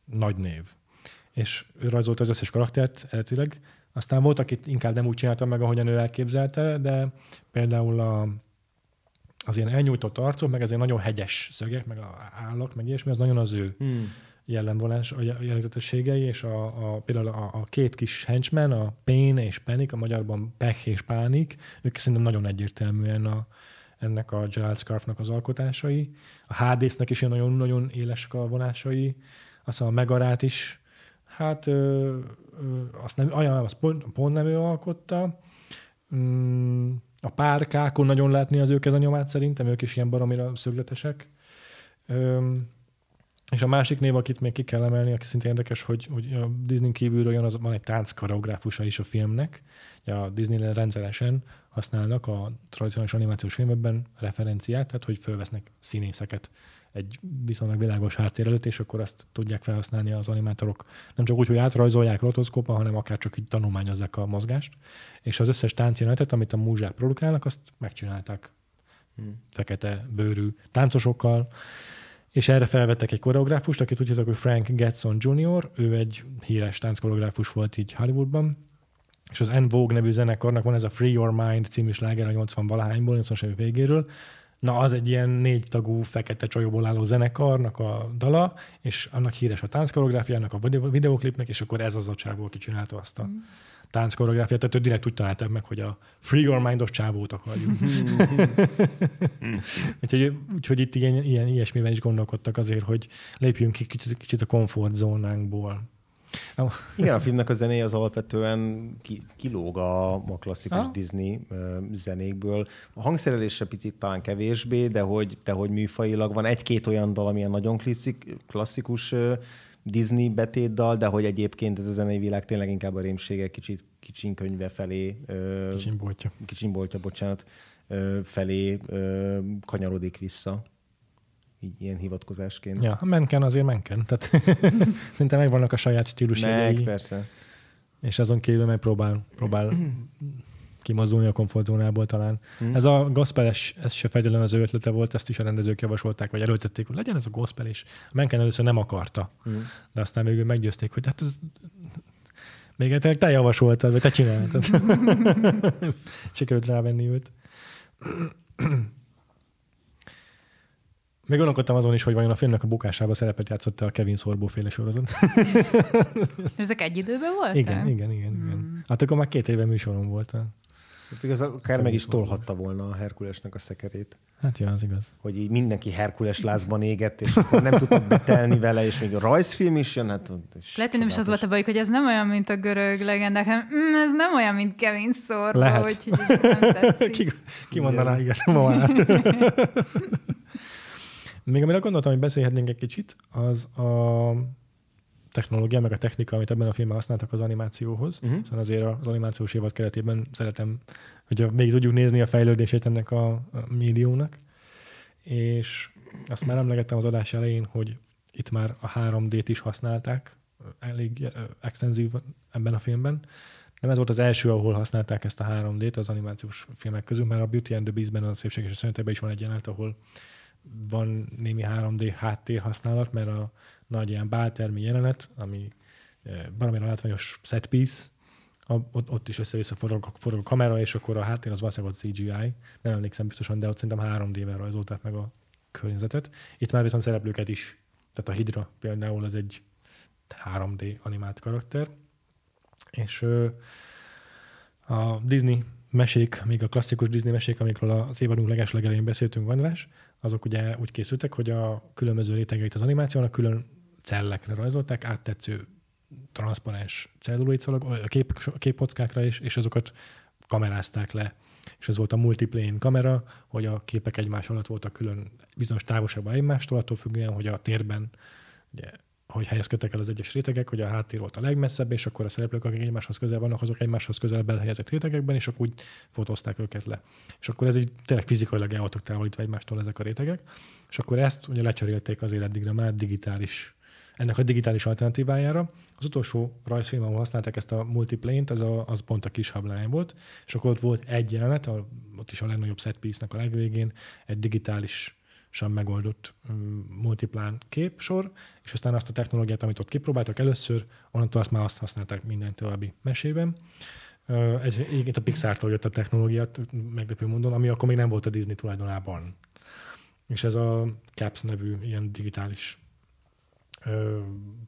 nagy név. És ő rajzolta az összes karaktert eredetileg, aztán volt, akit inkább nem úgy csináltam meg, ahogyan ő elképzelte, de például a, az ilyen elnyújtott arcok, meg ezért nagyon hegyes szögek, meg a állak, meg ilyesmi, az nagyon az ő Hmm. jellemvonás, a jellegzetességei, és a, a, például a, a két kis henchman, a Pain és Panic, a magyarban Pech és Pánik, ők szerintem nagyon egyértelműen a, ennek a Gerald Scarfnak az alkotásai. A Hádésznek is ilyen nagyon-nagyon éles a vonásai, aztán a Megarát is, hát ö, azt nem, olyan, azt pont, pont nem ő alkotta. Mm, a párkákon nagyon látni az ő kezanyomát szerintem, ők is ilyen baromira szögletesek. És a másik név, akit még ki kell emelni, aki szintén érdekes, hogy, hogy a Disney kívülről jön, az van egy tánc koreográfusa is a filmnek. A Disney rendszeresen használnak a tradicionális animációs filmekben referenciát, tehát hogy fölvesznek színészeket egy viszonylag világos háttér előtt, és akkor azt tudják felhasználni az animátorok nem csak úgy, hogy átrajzolják rotoszkópan, hanem akár csak így tanulmányozzák a mozgást. És az összes táncjelenetet, amit a múzsák produkálnak, azt megcsinálták Hmm. fekete bőrű táncosokkal, és erre felvettek egy koreográfust, akit úgy hívtak, hogy Frank Getson Jr., ő egy híres tánckoreográfus volt így Hollywoodban, és az En Vogue nevű zenekarnak van ez a Free Your Mind című sláger a 80 valahányból, 80-as évek végéről. Na, az egy ilyen négy tagú fekete csajóból álló zenekarnak a dala, és annak híres a tánckoreográfiának, a videóklipnek, és akkor ez az a csávó, aki csinálta azt a tánckoreográfiát. Tehát ő direkt úgy találták meg, hogy a Free Your Mind-os csávót akarjuk. úgyhogy, úgyhogy itt ilyen, ilyen ilyesmivel is gondolkodtak azért, hogy lépjünk ki kicsit, kicsit a komfortzónánkból. Igen, a filmnek a zenéje az alapvetően ki, kilóg a, a klasszikus Ah. Disney zenékből. A hangszerelése picit talán kevésbé, de hogy, de hogy műfajilag van egy-két olyan dal, amilyen nagyon klasszik, klasszikus Disney betétdal, de hogy egyébként ez a zenei világ tényleg inkább a rémsége kicsit kicsin könyve felé, ö, Kicsimboltja. kicsin boltja, bocsánat, felé kanyarodik vissza. Így ilyen hivatkozásként. Ja, menken azért menken. Tehát szinte megvannak a saját Meg, stílusjai, persze. és azon kívül meg próbál, kimozdulni a komfortzónából talán. Mhm. Ez a gospeles, ez se fegyelem az ő ötlete volt, ezt is a rendezők javasolták, vagy erőltették, hogy legyen ez a gospel is. Menken először nem akarta, Mhm. de aztán végül meggyőzték, hogy hát ez még egyszer te javasoltad, vagy te csináltad. Sikerült rávenni őt. Még gondolkodtam azon is, hogy vajon a filmnek a bukásában szerepet játszott a Kevin Sorbo féle sorozat. Ezek egy időben voltak? igen, igen, igen, igen. Hát akkor már két éve műsorom volt. Hát igaz, akár meg is tolhatta volna a Herkulesnek a szekerét. Hát ja, az igaz. Hogy így mindenki Herkules lázban égett, és akkor nem tudtak betelni vele, és még a rajzfilm is jön. Hát, és Lehet, hogy nem is az volt a baj, hogy ez nem olyan, mint a görög legendák, hanem mm, ez nem olyan, mint Kevin Sorbo, Lehet. úgyhogy ez nem tetszik. Ki, ki mondaná, igen, ma már. Még amire gondoltam, hogy beszélhetnénk egy kicsit, az a technológia, meg a technika, amit ebben a filmben használtak az animációhoz. Uh-huh. Szóval azért az animációs évad keretében szeretem, hogy még tudjuk nézni a fejlődését ennek a, a médiumnak. És azt már emlegettem az adás elején, hogy itt már a 3D-t is használták elég extenzív ebben a filmben. Nem ez volt az első, ahol használták ezt a 3D-t az animációs filmek közül, mert a Beauty and the Beast-ben a Szépség és a Szörnyetegben is van egy jelenet, ahol van némi 3D háttér használat, mert a nagy ilyen báltermi jelenet, ami eh, baromira látványos set piece, a, ott, ott is össze-vissza forog, forog a kamera, és akkor a háttér az valószínűleg volt CGI. Nem emlékszem biztosan, de ott szerintem 3D-vel rajzolták meg a környezetet. Itt már viszont szereplőket is. Tehát a Hydra például az egy 3D animált karakter. És a Disney mesék, még a klasszikus Disney mesék, amikről az évadunk leges legelején beszéltünk, András, azok ugye úgy készültek, hogy a különböző rétegeit az animációnak külön cellekre rajzolták, áttetsző transzparens celluloid szalag, a kép, a is, és azokat kamerázták le. És ez volt a multiplane kamera, hogy a képek egymás alatt voltak külön bizonyos távolságban egymástól, attól függően, hogy a térben ugye, hogy helyezkedtek el az egyes rétegek, hogy a háttér volt a legmesszebb, és akkor a szereplők, akik egymáshoz közel vannak, azok egymáshoz közel belehelyezett rétegekben, és akkor úgy fotózták őket le. És akkor ez így tényleg fizikailag el voltak távolítva egymástól ezek a rétegek, és akkor ezt ugye lecserélték az életdigre már digitális ennek a digitális alternatívájára. Az utolsó rajzfilm, ahol használták ezt a multiplane-t, az, a, az pont a kis hablány volt, és akkor ott volt egy jelenet, a, ott is a legnagyobb set piece-nek a legvégén, egy digitális sem megoldott multiplán képsor, és aztán azt a technológiát, amit ott kipróbáltak először, onnantól azt már azt használták minden további mesében. Ez egyébként a Pixar-tól jött a technológiát, meglepő mondom, ami akkor még nem volt a Disney tulajdonában. És ez a CAPS nevű ilyen digitális ö,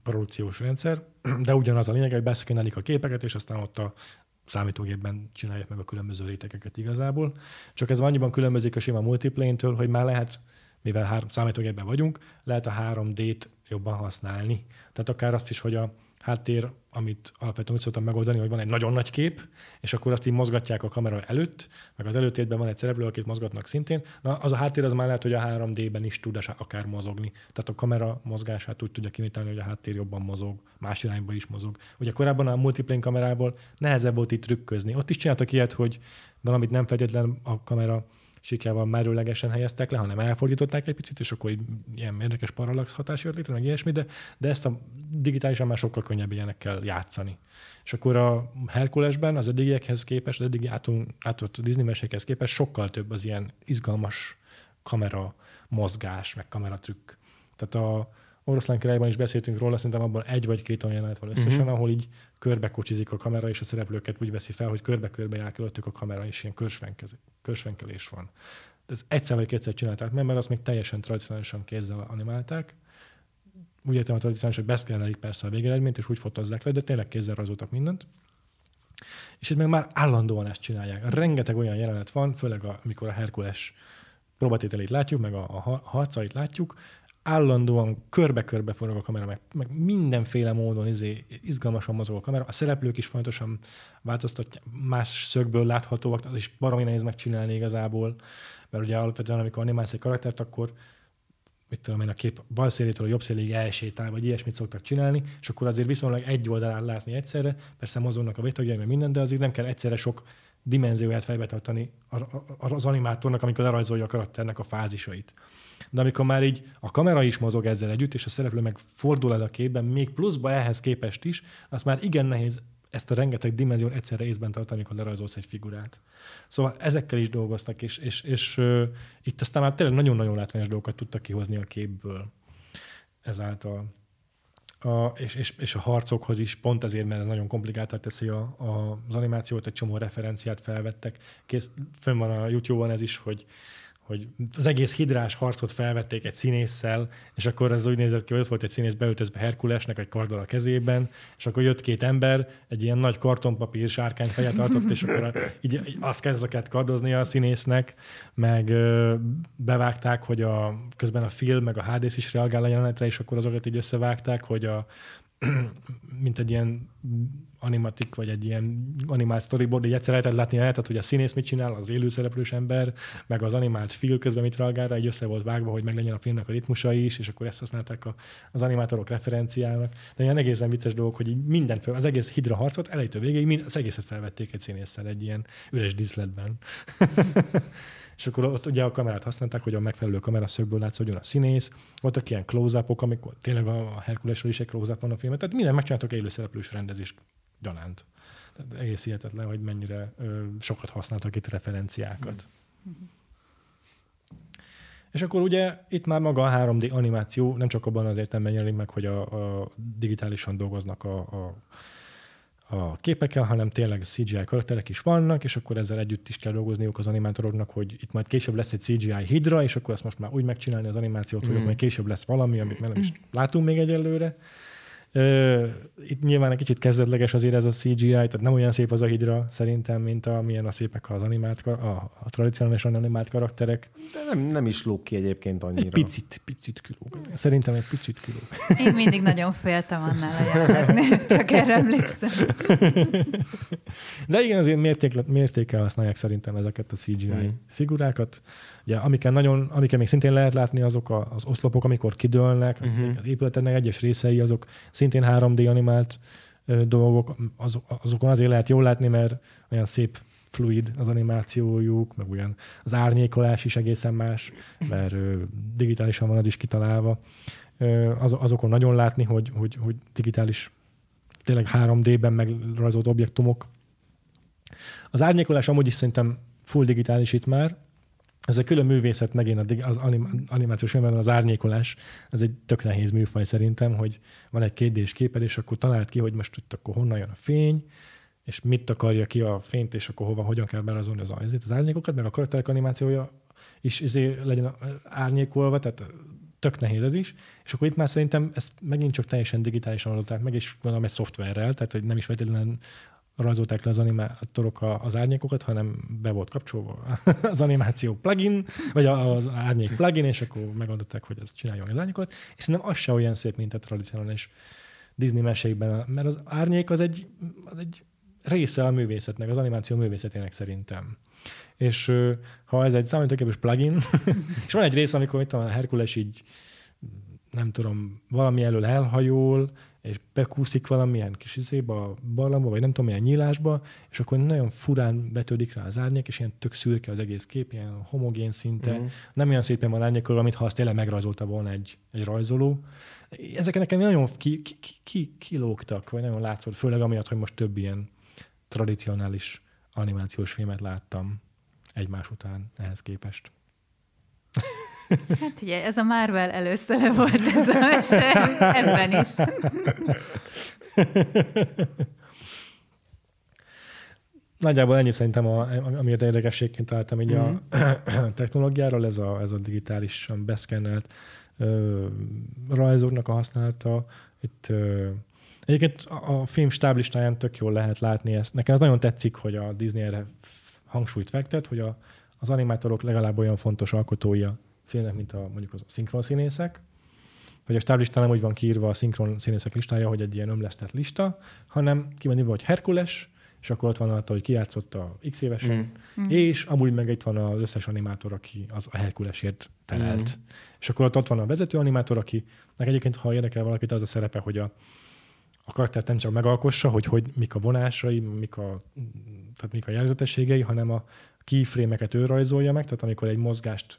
produkciós rendszer, de ugyanaz a lényeg, hogy beszkenelik a képeket, és aztán ott a számítógépben csinálják meg a különböző rétegeket igazából. Csak ez annyiban különbözik a sima multiplane-től, hogy már lehet, mivel három, számítógépben vagyunk, lehet a 3D-t jobban használni. Tehát akár azt is, hogy a háttér, amit alapvetően úgy szoktam megoldani, hogy van egy nagyon nagy kép, és akkor azt így mozgatják a kamera előtt, meg az előtétben van egy szereplő, akit mozgatnak szintén. Na, az a háttér az már lehet, hogy a 3D-ben is tud akár mozogni. Tehát a kamera mozgását úgy tudja kimitálni, hogy a háttér jobban mozog, más irányba is mozog. Ugye korábban a multiplane kamerából nehezebb volt itt trükközni. Ott is csináltak ilyet, hogy valamit nem feltétlen a kamera sikával merőlegesen helyeztek le, hanem elfordították egy picit, és akkor ilyen érdekes parallax hatás jött létre, meg ilyesmi, de, de ezt a digitálisan már sokkal könnyebb ilyenekkel játszani. És akkor a Herkulesben az eddigiekhez képest, az eddigi átott Disney mesékhez képest sokkal több az ilyen izgalmas kamera mozgás, meg kameratrükk. Tehát a, Oroszlán királyban is beszéltünk róla, szerintem abban egy vagy két olyan jelenet van összesen, uh-huh. ahol így körbe kocsizik a kamera, és a szereplőket úgy veszi fel, hogy körbe-körbe jár előttük a kamera, és ilyen körsvenkelés van. Ez egyszer vagy kétszer csinálták meg, mert azt még teljesen tradicionálisan kézzel animálták. Úgy értem a tradicionális, hogy beszkelnelik persze a végeredményt, és úgy fotozzák le, de tényleg kézzel rajzoltak mindent. És itt meg már állandóan ezt csinálják. Rengeteg olyan jelenet van, főleg a, amikor a Herkules próbatételét látjuk, meg a, a harcait látjuk, állandóan körbe-körbe forog a kamera, meg, meg mindenféle módon izé, izgalmasan mozog a kamera. A szereplők is fontosan változtatják, más szögből láthatóak, az is baromi nehéz megcsinálni igazából, mert ugye alapvetően, amikor animálsz egy karaktert, akkor mit tudom én, a kép bal szélétől a jobb szélig elsétál, vagy ilyesmit szoktak csinálni, és akkor azért viszonylag egy oldalán látni egyszerre, persze mozognak a vétagjai, meg minden, de azért nem kell egyszerre sok dimenzióját fejbe tartani az animátornak, amikor lerajzolja a karakternek a fázisait. De amikor már így a kamera is mozog ezzel együtt, és a szereplő meg fordul el a képben, még pluszba ehhez képest is, az már igen nehéz ezt a rengeteg dimenziót egyszerre észben tartani, amikor lerajzolsz egy figurát. Szóval ezekkel is dolgoztak, és, és, és uh, itt aztán már tényleg nagyon-nagyon látványos dolgokat tudtak kihozni a képből ezáltal. A, és, és, és a harcokhoz is pont ezért, mert ez nagyon komplikáltá teszi a, a, az animációt, egy csomó referenciát felvettek. Kész, fönn van a YouTube-on ez is, hogy hogy az egész hidrás harcot felvették egy színésszel, és akkor az úgy nézett ki, hogy ott volt egy színész beöltözve Herkulesnek egy karddal a kezében, és akkor jött két ember, egy ilyen nagy kartonpapír sárkány fejet tartott, és akkor így azt kezdett kardozni a színésznek, meg bevágták, hogy a, közben a film, meg a HD is reagál a jelenetre, és akkor azokat így összevágták, hogy a, mint egy ilyen animatik, vagy egy ilyen animált storyboard, így egyszer lehetett látni lehetett, hogy a színész mit csinál, az élőszereplős ember, meg az animált film közben mit reagál rá, így össze volt vágva, hogy meglegyen a filmnek a ritmusa is, és akkor ezt használták a, az animátorok referenciának. De ilyen egészen vicces dolgok, hogy így minden fel, az egész hidra harcot elejtő végéig, mind, az egészet felvették egy színésszel egy ilyen üres díszletben. és akkor ott ugye a kamerát használták, hogy a megfelelő kameraszögből látszódjon a színész. Voltak ilyen close amikor tényleg a Herkulesről is egy close a filmet. Tehát minden megcsináltak élőszereplős rendezést gyanánt. Tehát egész hihetetlen, hogy mennyire ö, sokat használtak itt referenciákat. Mm-hmm. És akkor ugye itt már maga a 3D animáció nem csak abban az értelemben jelenik meg, hogy a, a digitálisan dolgoznak a, a, a képekkel, hanem tényleg CGI karakterek is vannak, és akkor ezzel együtt is kell dolgozniuk az animátoroknak, hogy itt majd később lesz egy CGI hidra, és akkor ezt most már úgy megcsinálni az animációt, mm. hogy majd később lesz valami, amit nem is látunk még egyelőre. Itt nyilván egy kicsit kezdetleges azért ez a CGI, tehát nem olyan szép az a hidra szerintem, mint amilyen a szépek az animált, a, a tradicionális animált karakterek. De nem, nem is lók ki egyébként annyira. Egy picit, picit kilóg. Szerintem egy picit kilóg. Én mindig nagyon féltem annál a jelenetnél, csak erre emlékszem. De igen, azért mérték, mértékkel használják szerintem ezeket a CGI hmm. figurákat. Ugye, amiken, nagyon, amiken még szintén lehet látni azok a, az oszlopok, amikor kidőlnek, uh-huh. az épületeknek egyes részei, azok szintén 3D animált dolgok, az, azokon azért lehet jól látni, mert olyan szép fluid az animációjuk, meg olyan az árnyékolás is egészen más, mert digitálisan van az is kitalálva. Az, azokon nagyon látni, hogy, hogy, hogy digitális, tényleg 3D-ben megrajzolt objektumok. Az árnyékolás amúgy is szerintem full digitális itt már, ez egy külön művészet megint az anim, animációs filmben az árnyékolás, ez egy tök nehéz műfaj szerintem, hogy van egy kétdés képed, és akkor talált ki, hogy most itt akkor honnan jön a fény, és mit akarja ki a fényt, és akkor hova, hogyan kell berazolni az, az, az árnyékokat, meg a karakterek animációja is izé legyen árnyékolva, tehát tök nehéz ez is, és akkor itt már szerintem ezt megint csak teljesen digitálisan oldották meg, és valami szoftverrel, tehát hogy nem is feltétlenül rajzolták le az animátorok az árnyékokat, hanem be volt kapcsolva az animáció plugin, vagy az árnyék plugin, és akkor megoldották, hogy ez csináljon az árnyékot, és szerintem az se olyan szép, mint a tradicionális Disney mesékben, mert az árnyék az egy, az egy része a művészetnek, az animáció művészetének szerintem. És ha ez egy számítógépes plugin, és van egy rész, amikor itt a Herkules így nem tudom, valami elől elhajol, és bekúszik valamilyen kis izébe a barlangba, vagy nem tudom, milyen nyílásba, és akkor nagyon furán betődik rá az árnyék, és ilyen tök szürke az egész kép, ilyen homogén szinte. Mm. Nem olyan szépen van árnyékolva, mint ha azt tényleg megrajzolta volna egy, egy rajzoló. Ezek nekem nagyon ki, ki, ki, kilógtak, vagy nagyon látszott, főleg amiatt, hogy most több ilyen tradicionális animációs filmet láttam egymás után ehhez képest. Hát ugye ez a Marvel először volt ez a mese, ebben is. Nagyjából ennyi szerintem, a, amiért érdekességként találtam így mm. a mhm. technológiáról, ez a, ez a digitálisan beszkennelt ö, rajzoknak a használata. Itt ö, egyébként a, film stáblistáján tök jól lehet látni ezt. Nekem ez nagyon tetszik, hogy a Disney erre hangsúlyt fektet, hogy a, az animátorok legalább olyan fontos alkotói a filmnek, mint a, mondjuk az a szinkron színészek, vagy a stáblistán nem úgy van kiírva a szinkron színészek listája, hogy egy ilyen ömlesztett lista, hanem ki van írva, hogy Herkules, és akkor ott van attól, hogy kijátszott a x évesen, mm. és amúgy meg itt van az összes animátor, aki az a Herkulesért telelt. Mm. És akkor ott, ott van a vezető animátor, aki meg egyébként, ha érdekel valakit, az a szerepe, hogy a, a karaktert nem csak megalkossa, hogy, hogy mik a vonásai, mik a, tehát mik a jelzetességei, hanem a keyframe-eket ő rajzolja meg, tehát amikor egy mozgást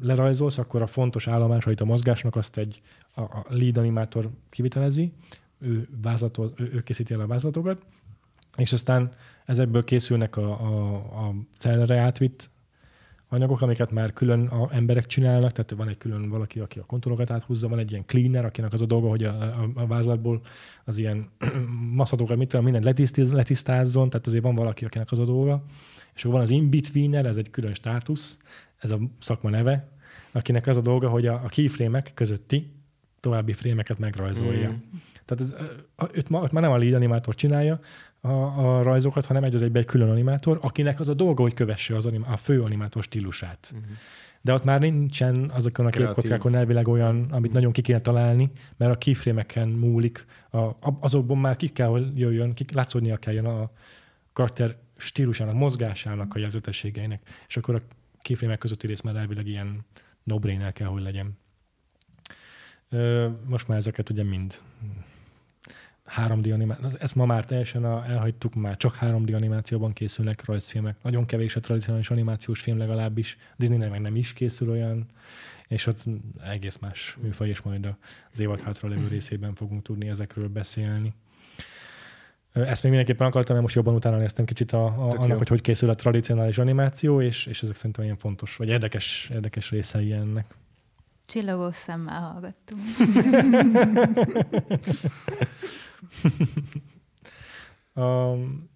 lerajzolsz, akkor a fontos állomásait a mozgásnak azt egy a, a lead animátor kivitelezi, ő, vázlatol, ő, ő készíti el a vázlatokat, és aztán ezekből készülnek a, a, a cellre átvitt anyagok, amiket már külön a emberek csinálnak, tehát van egy külön valaki, aki a kontúrokat áthúzza, van egy ilyen cleaner, akinek az a dolga, hogy a, a, a vázlatból az ilyen maszatokat, mit tudom, mindent letisztiz, letisztázzon, tehát azért van valaki, akinek az a dolga. És akkor van az in-betweener, ez egy külön státusz, ez a szakma neve, akinek az a dolga, hogy a, a keyframe közötti további frémeket megrajzolja. Mm. Tehát ez, őt, ma, őt már nem a lead animátor csinálja a, a rajzokat, hanem egy az egybe egy külön animátor, akinek az a dolga, hogy kövesse az anim, a fő animátor stílusát. Mm. De ott már nincsen azokon a képkockákon elvileg olyan, amit nagyon ki kéne találni, mert a keyframe múlik. A, azokból már ki kell, hogy jöjjön, ki, látszódnia kelljen a karakter stílusának, mozgásának, a jelzetességeinek. És akkor a keyframe közötti rész már elvileg ilyen no kell, hogy legyen. Most már ezeket ugye mind 3D animáció. Ezt ma már teljesen elhagytuk, már csak 3D animációban készülnek rajzfilmek. Nagyon kevés a tradicionális animációs film legalábbis. Disneynek meg nem is készül olyan, és ott egész más műfaj, és majd az évad hátra levő részében fogunk tudni ezekről beszélni. Ezt még mindenképpen akartam, mert most jobban utána néztem kicsit a, a, annak, jó. hogy hogy készül a tradicionális animáció, és, és ezek szerintem ilyen fontos, vagy érdekes, érdekes részei ennek. Csillagos szemmel hallgattunk. um,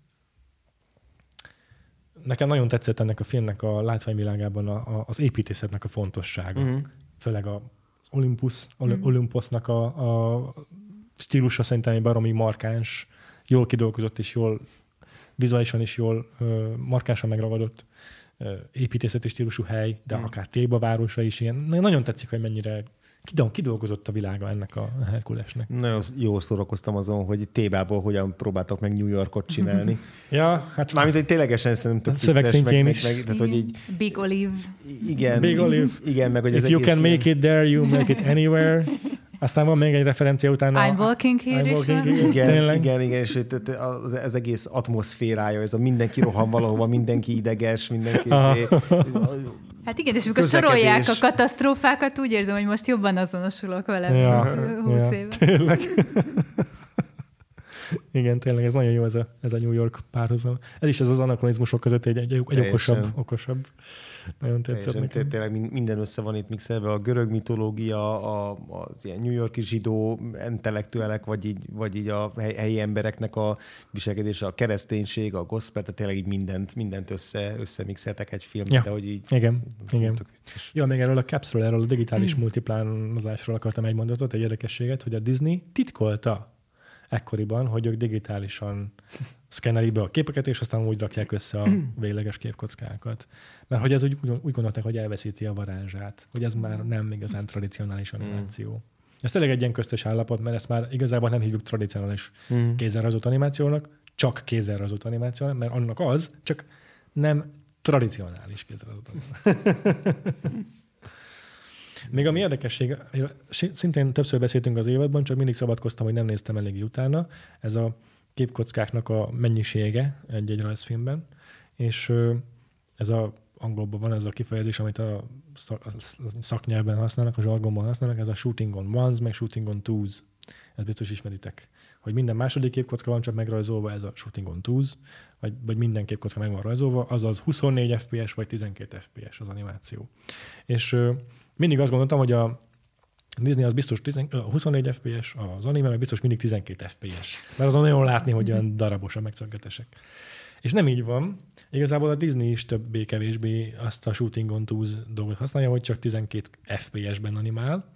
nekem nagyon tetszett ennek a filmnek a látványvilágában a, a, az építészetnek a fontossága. Uh-huh. Főleg az Olympus, uh-huh. Olympusnak a, a stílusa szerintem egy baromi markáns, jól kidolgozott és jól vizuálisan is jól markánsan megragadott építészeti stílusú hely, de mm. akár Téba városa is ilyen. Nagyon tetszik, hogy mennyire kidolgozott a világa ennek a Herkulesnek. Nagyon jól szórakoztam azon, hogy Tébából hogyan próbáltak meg New Yorkot csinálni. ja, hát... Mármint, hogy ténylegesen szerintem tök Szövegszintjén is. Meg, meg, tehát, hogy így, Big Olive. Igen. Big Olive. Igen, meg hogy If you can make it there, you make it anywhere. Aztán van még egy referencia utána. I'm walking here I'm walking is here. Igen, Tényleg? igen, igen, és az, az egész atmoszférája, ez a mindenki rohan valahova, mindenki ideges, mindenki... Izé, hát igen, és amikor sorolják a katasztrófákat, úgy érzem, hogy most jobban azonosulok vele, ja, mint 20 ja, éve. Tényleg. Igen, tényleg ez nagyon jó ez a, ez a New York párhuzam. Ez is ez az anakronizmusok között egy, egy, egy okosabb, okosabb. Nagyon tetszett nekem. tényleg minden össze van itt mixelve, a görög mitológia, a, az ilyen New Yorki zsidó intellektuelek, vagy így, vagy így a hely- helyi embereknek a viselkedése, a kereszténység, a gospel, tehát tényleg így mindent, mindent össze, összemixeltek egy filmbe, Ja. de hogy így Igen, igen. Ja, még erről a capsról, erről a digitális multiplánozásról akartam egy mondatot, egy érdekességet, hogy a Disney titkolta ekkoriban, hogy ők digitálisan szkennelik be a képeket, és aztán úgy rakják össze a végleges képkockákat. Mert hogy ez úgy, úgy gondolták, hogy elveszíti a varázsát, hogy ez már nem igazán tradicionális animáció. Ez tényleg egy ilyen köztes állapot, mert ezt már igazából nem hívjuk tradicionális Mm. kézzel rajzolt animációnak, csak kézzel rajzolt animációnak, mert annak az, csak nem tradicionális kézzel rajzolt animáció. Még ami érdekesség, szintén többször beszéltünk az évadban, csak mindig szabadkoztam, hogy nem néztem eléggé utána, ez a képkockáknak a mennyisége egy-egy rajzfilmben, és ez a angolban van ez a kifejezés, amit a szak- a szaknyelven használnak, a zsargonban használnak, ez a shooting on ones, meg shooting on twos. Ezt biztos ismeritek. Hogy minden második képkocka van csak megrajzolva, ez a shooting on twos, vagy, vagy minden képkocka meg van rajzolva, azaz 24 FPS vagy 12 FPS az animáció. És mindig azt gondoltam, hogy a Disney az biztos 10, ö, 24 FPS, az anime meg biztos mindig 12 FPS. Mert azon nagyon látni, hogy olyan darabos a megszönketesek. És nem így van. Igazából a Disney is többé-kevésbé azt a Shooting on Twos dolgot használja, hogy csak 12 FPS-ben animál,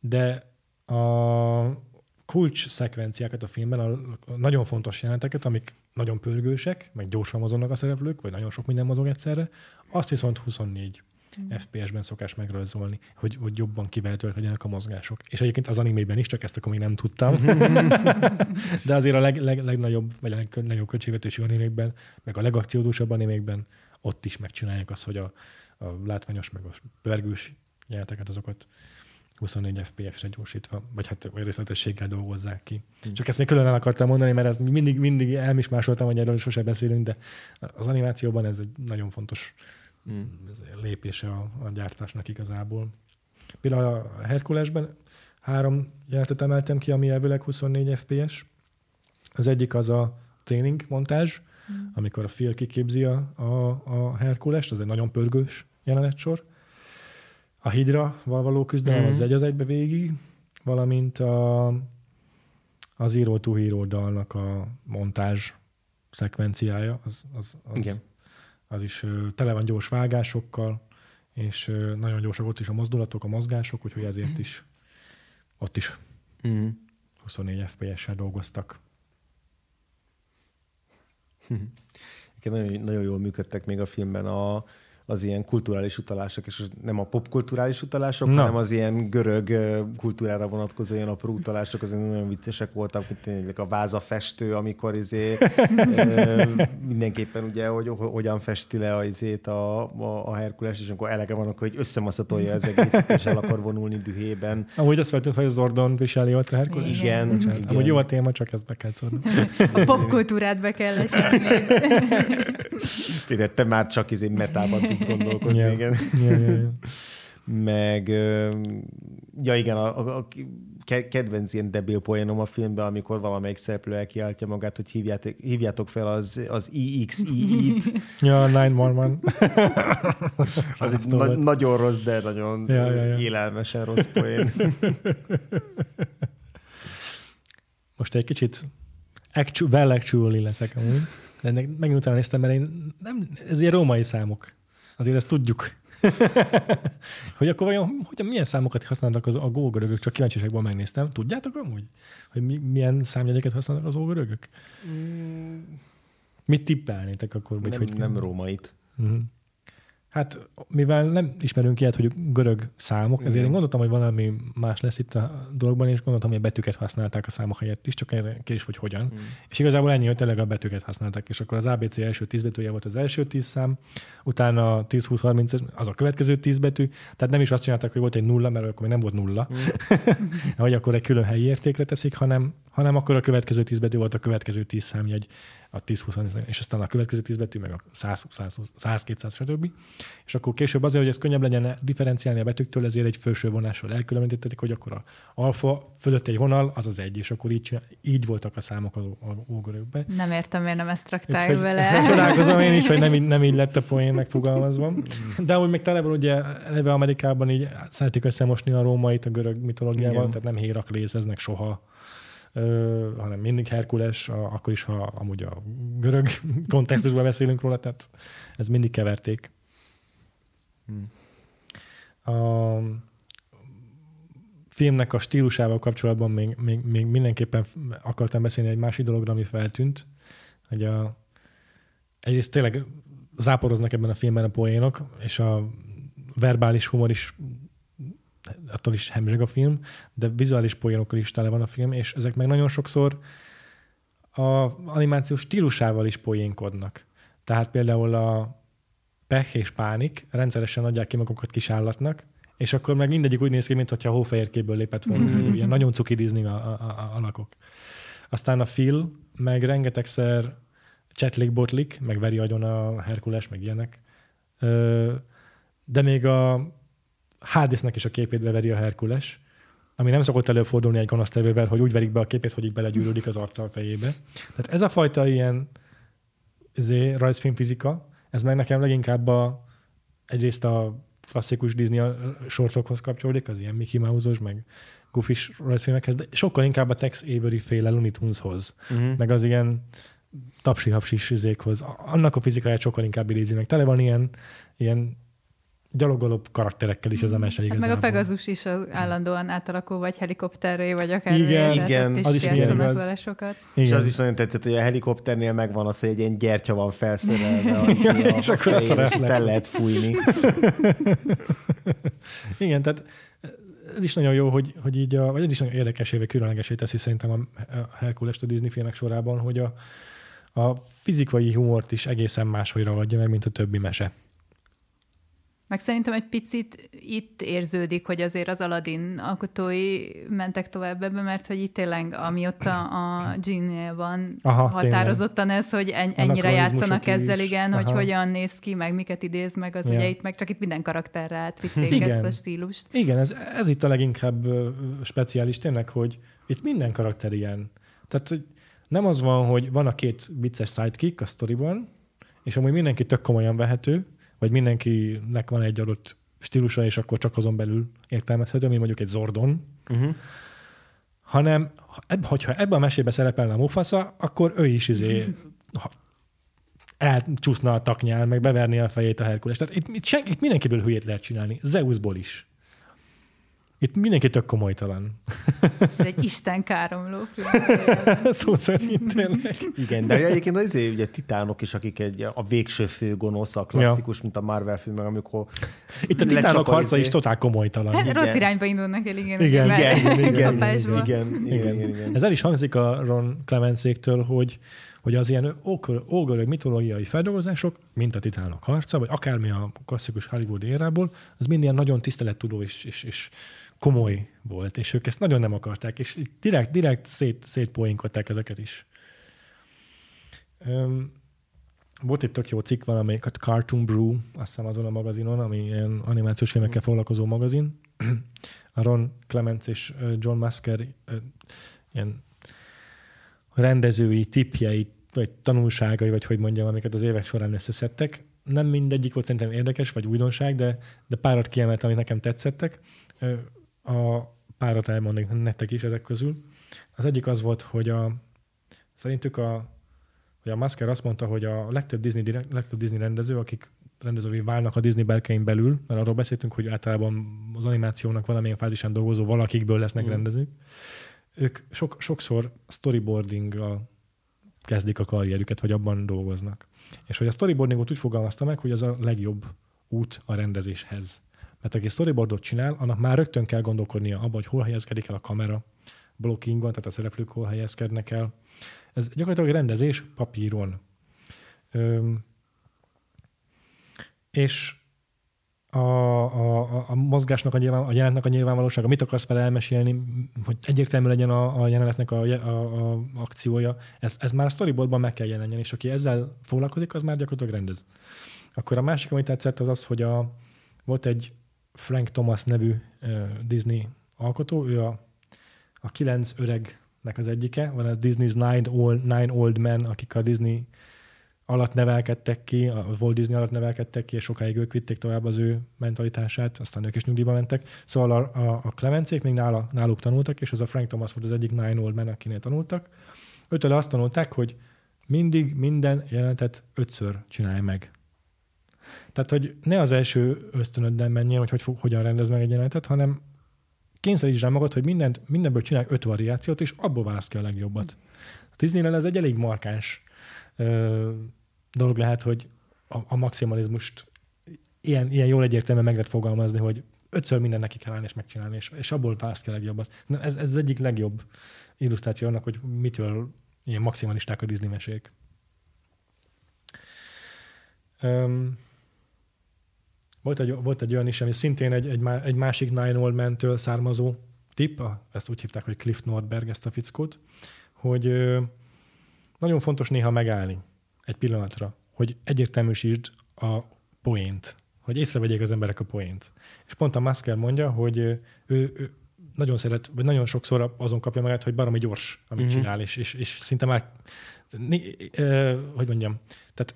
de a kulcs szekvenciákat a filmben, a nagyon fontos jeleneteket, amik nagyon pörgősek, meg gyorsan mozognak a szereplők, vagy nagyon sok minden mozog egyszerre, azt viszont 24 FPS-ben szokás megrajzolni, hogy, hogy jobban kivehetőek legyenek a mozgások. És egyébként az animében is, csak ezt akkor még nem tudtam. De azért a leg, leg, legnagyobb, vagy a leg, legnagyobb költségvetésű animékben, meg a legakciódúsabb animékben ott is megcsinálják azt, hogy a, a látványos, meg a pörgős jeleneteket azokat 24 FPS-re gyorsítva, vagy hát részletességgel dolgozzák ki. Hmm. Csak ezt még külön el akartam mondani, mert ez mindig, mindig elmismásoltam, hogy erről sose beszélünk, de az animációban ez egy nagyon fontos Mm. lépése a, a gyártásnak igazából. Például a Herkulesben három jelenetet emeltem ki, ami elvileg 24 FPS. Az egyik az a tréning montázs, amikor a Phil kiképzi a, a, a Herkulest, az egy nagyon pörgős jelenetsor. A Hydra való küzdelem Mhm. az egy az egybe végig, valamint a, a Zero to Hero dalnak a montázs szekvenciája, az, az, az, Igen. Az is tele van gyors vágásokkal, és nagyon gyorsak ott is a mozdulatok, a mozgások, úgyhogy ezért is ott is Mm. 24 FPS-sel dolgoztak. Nagyon, nagyon jól működtek még a filmben a, az ilyen kulturális utalások, és nem a popkulturális utalások, Na. hanem az ilyen görög kultúrára vonatkozó ilyen apró utalások, azért nagyon viccesek voltak, mint tényleg a vázafestő, amikor izé, ö, mindenképpen ugye, hogy ho- hogyan festi le a, izét a, a, a Herkules, és amikor elege van, akkor hogy összemaszatolja az egészet, és el akar vonulni dühében. Amúgy azt feltűnt, hogy az Zordon viseli ott a Herkules. Igen. Igen, igen. Amúgy jó a téma, csak ezt be kell szórni. A popkultúrát be. Péter, te már csak izé metában tudsz gondolkodni, Ja. igen. Ja, ja, ja. meg ja igen, a, a, a ke- kedvenc ilyen debil poénom a filmben, amikor valamelyik szereplő elkiáltja magát, hogy hívjátok, hívjátok fel az, az EXE-t. Ja, 911. Az egy na- nagyon rossz, de nagyon Ja, ja, ja. élelmesen rossz poén. Most egy kicsit actu- well actually leszek amúgy. De ennek megint utána néztem, mert én nem, ez ilyen római számok. Azért ezt tudjuk. hogy akkor vajon, hogy milyen számokat használnak az, a gógörögök, csak kíváncsiságból megnéztem. Tudjátok amúgy, hogy mi, milyen számjegyeket használnak az ógörögök? Mit tippelnétek akkor? Nem, hogy nem rómait. Mhm. Hát, mivel nem ismerünk ilyet, hogy görög számok, ezért Igen. én gondoltam, hogy valami más lesz itt a dologban, és gondoltam, hogy a betűket használták a számok helyett is, csak kérdés, hogy hogyan. Mm. És igazából ennyi, hogy tényleg a betűket használták, és akkor az ABC első 10 betűje volt az első 10 szám, utána 10, 20, 30, az a következő 10 betű, tehát nem is azt csinálták, hogy volt egy nulla, mert akkor még nem volt nulla, Mm. hogy akkor egy külön helyi értékre teszik, hanem hanem akkor a következő tíz betű volt a következő tíz számjegy, a 10-20, és aztán a következő tíz betű, meg a 100, 100, 100 200, stb. És akkor később azért, hogy ez könnyebb legyen differenciálni a betűktől, ezért egy felső vonással elkülönítették, hogy akkor a alfa fölött egy vonal, az az egy, és akkor így, így voltak a számok az ógörökben. Nem értem, miért nem ezt traktáljuk vele. Csodálkozom én is, hogy nem így, nem így lett a poén megfogalmazva. De úgy még tele van, ugye eleve Amerikában így szeretik összemosni a rómait a görög mitológiával, Igen. tehát nem héraklézeznek soha hanem mindig Herkules, akkor is, ha amúgy a görög kontextusban beszélünk róla, tehát ez mindig keverték. Hmm. A filmnek a stílusával kapcsolatban még, még, még mindenképpen akartam beszélni egy másik dologra, ami feltűnt, hogy a, egyrészt tényleg záporoznak ebben a filmben a poénok, és a verbális humor is attól is hemzseg a film, de vizuális poénokkal is tele van a film, és ezek meg nagyon sokszor a animációs stílusával is poénkodnak. Tehát például a pech és pánik rendszeresen adják ki magukat kis állatnak, és akkor meg mindegyik úgy néz ki, mintha a hófehérkéből lépett volna, hogy ilyen nagyon cuki Disney a, a, a, alakok. Aztán a Phil, meg rengetegszer csetlik-botlik, meg veri agyon a Herkules, meg ilyenek. De még a Hadesnek is a képét beveri a Herkules, ami nem szokott előfordulni egy gonosztevővel, hogy úgy verik be a képét, hogy így belegyűrődik az arccal fejébe. Tehát ez a fajta ilyen izé, rajzfilm fizika, ez meg nekem leginkább a, egyrészt a klasszikus Disney sortokhoz kapcsolódik, az ilyen Mickey Mouse-os, meg goofy rajzfilmekhez, de sokkal inkább a Tex Avery féle Looney Tuneshoz, uh-huh. meg az ilyen tapsi-hapsis izékhoz. Annak a fizikáját sokkal inkább idézi meg. Tele van ilyen, ilyen gyalogoló karakterekkel is az a mese hát meg a Pegasus is az állandóan átalakul, vagy helikopterré, vagy akár igen, igen, is az is játszanak vele sokat. Igen. És az is nagyon tetszett, hogy a helikopternél megvan az, hogy egy ilyen gyertya van felszerelve, az igen, a, és a akkor azt el lehet fújni. igen, tehát ez is nagyon jó, hogy, hogy így, a, vagy ez is nagyon érdekes éve különlegesé teszi szerintem a Herkules a Disney filmek sorában, hogy a, a fizikai humort is egészen máshogy ragadja meg, mint a többi mese. Meg szerintem egy picit itt érződik, hogy azért az Aladdin alkotói mentek tovább ebbe, mert hogy itt tényleg, amióta a Genie van Aha, határozottan tényleg. ez, hogy en, ennyire játszanak ezzel, is. igen, Aha. hogy hogyan néz ki, meg miket idéz meg, az ja. ugye itt meg csak itt minden karakterre átvitték igen. ezt a stílust. Igen, ez, ez itt a leginkább speciális tényleg, hogy itt minden karakter ilyen. Tehát hogy nem az van, hogy van a két vicces sidekick a sztoriban, és amúgy mindenki tök komolyan vehető, vagy mindenkinek van egy adott stílusa, és akkor csak azon belül értelmezhető, mint mondjuk egy Zordon, uh-huh. hanem hogyha ebben a mesébe szerepelne a Mufasa, akkor ő is izé elcsúszna a taknyál, meg beverni a fejét a Herkules. Tehát itt, itt, senki, itt mindenkiből hülyét lehet csinálni. Zeusból is. Itt mindenki tök komolytalan. Ez egy Isten káromló film. szó szerint tényleg. Igen, de egyébként az azért ugye titánok is, akik egy, a végső fő gonosz, a klasszikus, ja. mint a Marvel filmek, amikor Itt a titánok harca izé- is totál komolytalan. Hát, rossz irányba indulnak el, igen. Igen, igen, igen, igen, igen, igen, igen, igen, Ez el is hangzik a Ron Clemencéktől, hogy hogy az ilyen ógörög mitológiai feldolgozások, mint a titánok harca, vagy akármi a klasszikus Hollywood érából, az mind ilyen nagyon tisztelettudó és, és, és komoly volt, és ők ezt nagyon nem akarták, és direkt, direkt szét, szétpoénkodták ezeket is. Um, volt egy tök jó cikk valamelyik, a Cartoon Brew, azt hiszem azon a magazinon, ami ilyen animációs filmekkel foglalkozó magazin. A Ron Clements és John Masker ilyen rendezői tipjei, vagy tanulságai, vagy hogy mondjam, amiket az évek során összeszedtek. Nem mindegyik volt szerintem érdekes, vagy újdonság, de, de párat kiemelt, amit nekem tetszettek a párat elmondnék nektek is ezek közül. Az egyik az volt, hogy a, szerintük a, hogy a Masker azt mondta, hogy a legtöbb Disney, legtöbb Disney rendező, akik rendezővé válnak a Disney berkein belül, mert arról beszéltünk, hogy általában az animációnak valamilyen fázisán dolgozó valakikből lesznek mm. rendezők, ők sok, sokszor storyboardinggal kezdik a karrierüket, vagy abban dolgoznak. És hogy a storyboardingot úgy fogalmazta meg, hogy az a legjobb út a rendezéshez. Mert aki storyboardot csinál, annak már rögtön kell gondolkodnia abban, hogy hol helyezkedik el a kamera, blocking van, tehát a szereplők hol helyezkednek el. Ez gyakorlatilag rendezés papíron. Öm, és a, a, a mozgásnak, a, nyilván, a jelenetnek a nyilvánvalósága, mit akarsz vele elmesélni, hogy egyértelmű legyen a, a jelenetnek a, a, a akciója, ez, ez már a storyboardban meg kell jelenjen, és aki ezzel foglalkozik, az már gyakorlatilag rendez. Akkor a másik, amit tetszett, az az, hogy a, volt egy Frank Thomas nevű Disney alkotó, ő a, a kilenc öregnek az egyike, van a Disney's Nine Old, Nine Old Men, akik a Disney alatt nevelkedtek ki, a Walt Disney alatt nevelkedtek ki, és sokáig ők vitték tovább az ő mentalitását, aztán ők is nyugdíjba mentek. Szóval a, a, a Clemencék még nála, náluk tanultak, és az a Frank Thomas volt az egyik Nine Old Man, akinél tanultak. Őtől azt tanulták, hogy mindig minden jelenetet ötször csinálj meg. Tehát, hogy ne az első ösztönöddel menjen, hogy, hogy hogyan rendez meg egy jelenetet, hanem kényszerítsd rá magad, hogy mindent, mindenből csinálj öt variációt, és abból válasz ki a legjobbat. A Disneyland ez egy elég markáns ö, dolog lehet, hogy a, a maximalizmust ilyen, ilyen jól egyértelműen meg lehet fogalmazni, hogy ötször minden neki kell állni és megcsinálni, és, és abból válasz ki a legjobbat. Na, ez, ez az egyik legjobb illusztráció annak, hogy mitől ilyen maximalisták a Disney mesék. Um, volt egy, volt egy olyan is, ami szintén egy, egy, egy másik Nine Old Man-től származó tipp, ezt úgy hívták, hogy Cliff Nordberg ezt a fickót, hogy nagyon fontos néha megállni egy pillanatra, hogy egyértelműsítsd a poént, hogy észrevegyék az emberek a poént. És pont a Masker mondja, hogy ő, ő nagyon szeret, vagy nagyon sokszor azon kapja magát, hogy baromi gyors, amit uh-huh. csinál, és, és, és szinte már, hogy mondjam, tehát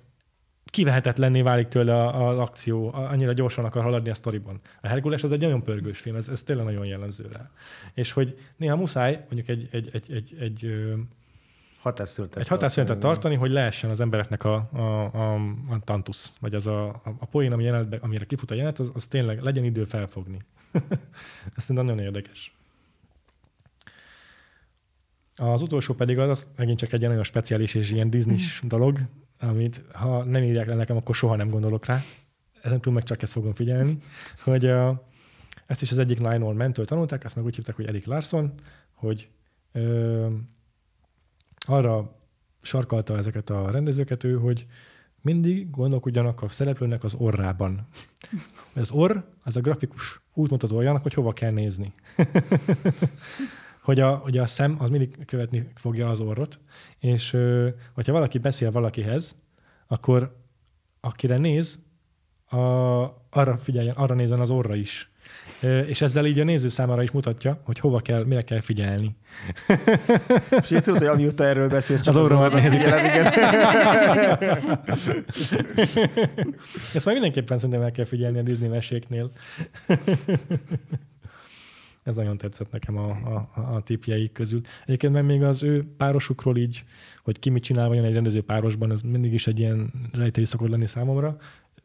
kivehetetlenné válik tőle az akció, annyira gyorsan akar haladni a sztoriban. A Herkules az egy nagyon pörgős film, ez, ez tényleg nagyon jellemző rá. És hogy néha muszáj mondjuk egy, egy, egy, egy, egy hatásszületet egy hatásszületet tartani, hogy lehessen az embereknek a, a, a, a tantusz, vagy az a, a, a poén, ami jelenetbe, amire kifut a jelenet, az, az tényleg legyen idő felfogni. Ez szerintem nagyon érdekes. Az utolsó pedig az, az megint csak egy nagyon speciális és ilyen disney dolog, amit ha nem írják le nekem, akkor soha nem gondolok rá. Ezen túl meg csak ezt fogom figyelni, hogy a, ezt is az egyik Old mentől tanulták, ezt meg úgy hívták, hogy Erik Larson, hogy ö, arra sarkalta ezeket a rendezőket ő, hogy mindig gondolkodjanak a szereplőnek az orrában. Az orr, az a grafikus útmutató olyanak, hogy hova kell nézni. Hogy, a, hogy a szem az mindig követni fogja az orrot, és hogyha valaki beszél valakihez, akkor akire néz, a, arra figyeljen, arra nézzen az orra is. És ezzel így a néző számára is mutatja, hogy hova kell, mire kell figyelni. És így tudod, hogy amióta erről beszélsz, csak az, az orromat nézik. Igen. Ezt már mindenképpen szerintem el kell figyelni a Disney meséknél. Ez nagyon tetszett nekem a, a, a tipjeik közül. Egyébként meg még az ő párosukról így, hogy ki mit csinál vajon egy rendező párosban, ez mindig is egy ilyen rejtély szokott lenni számomra.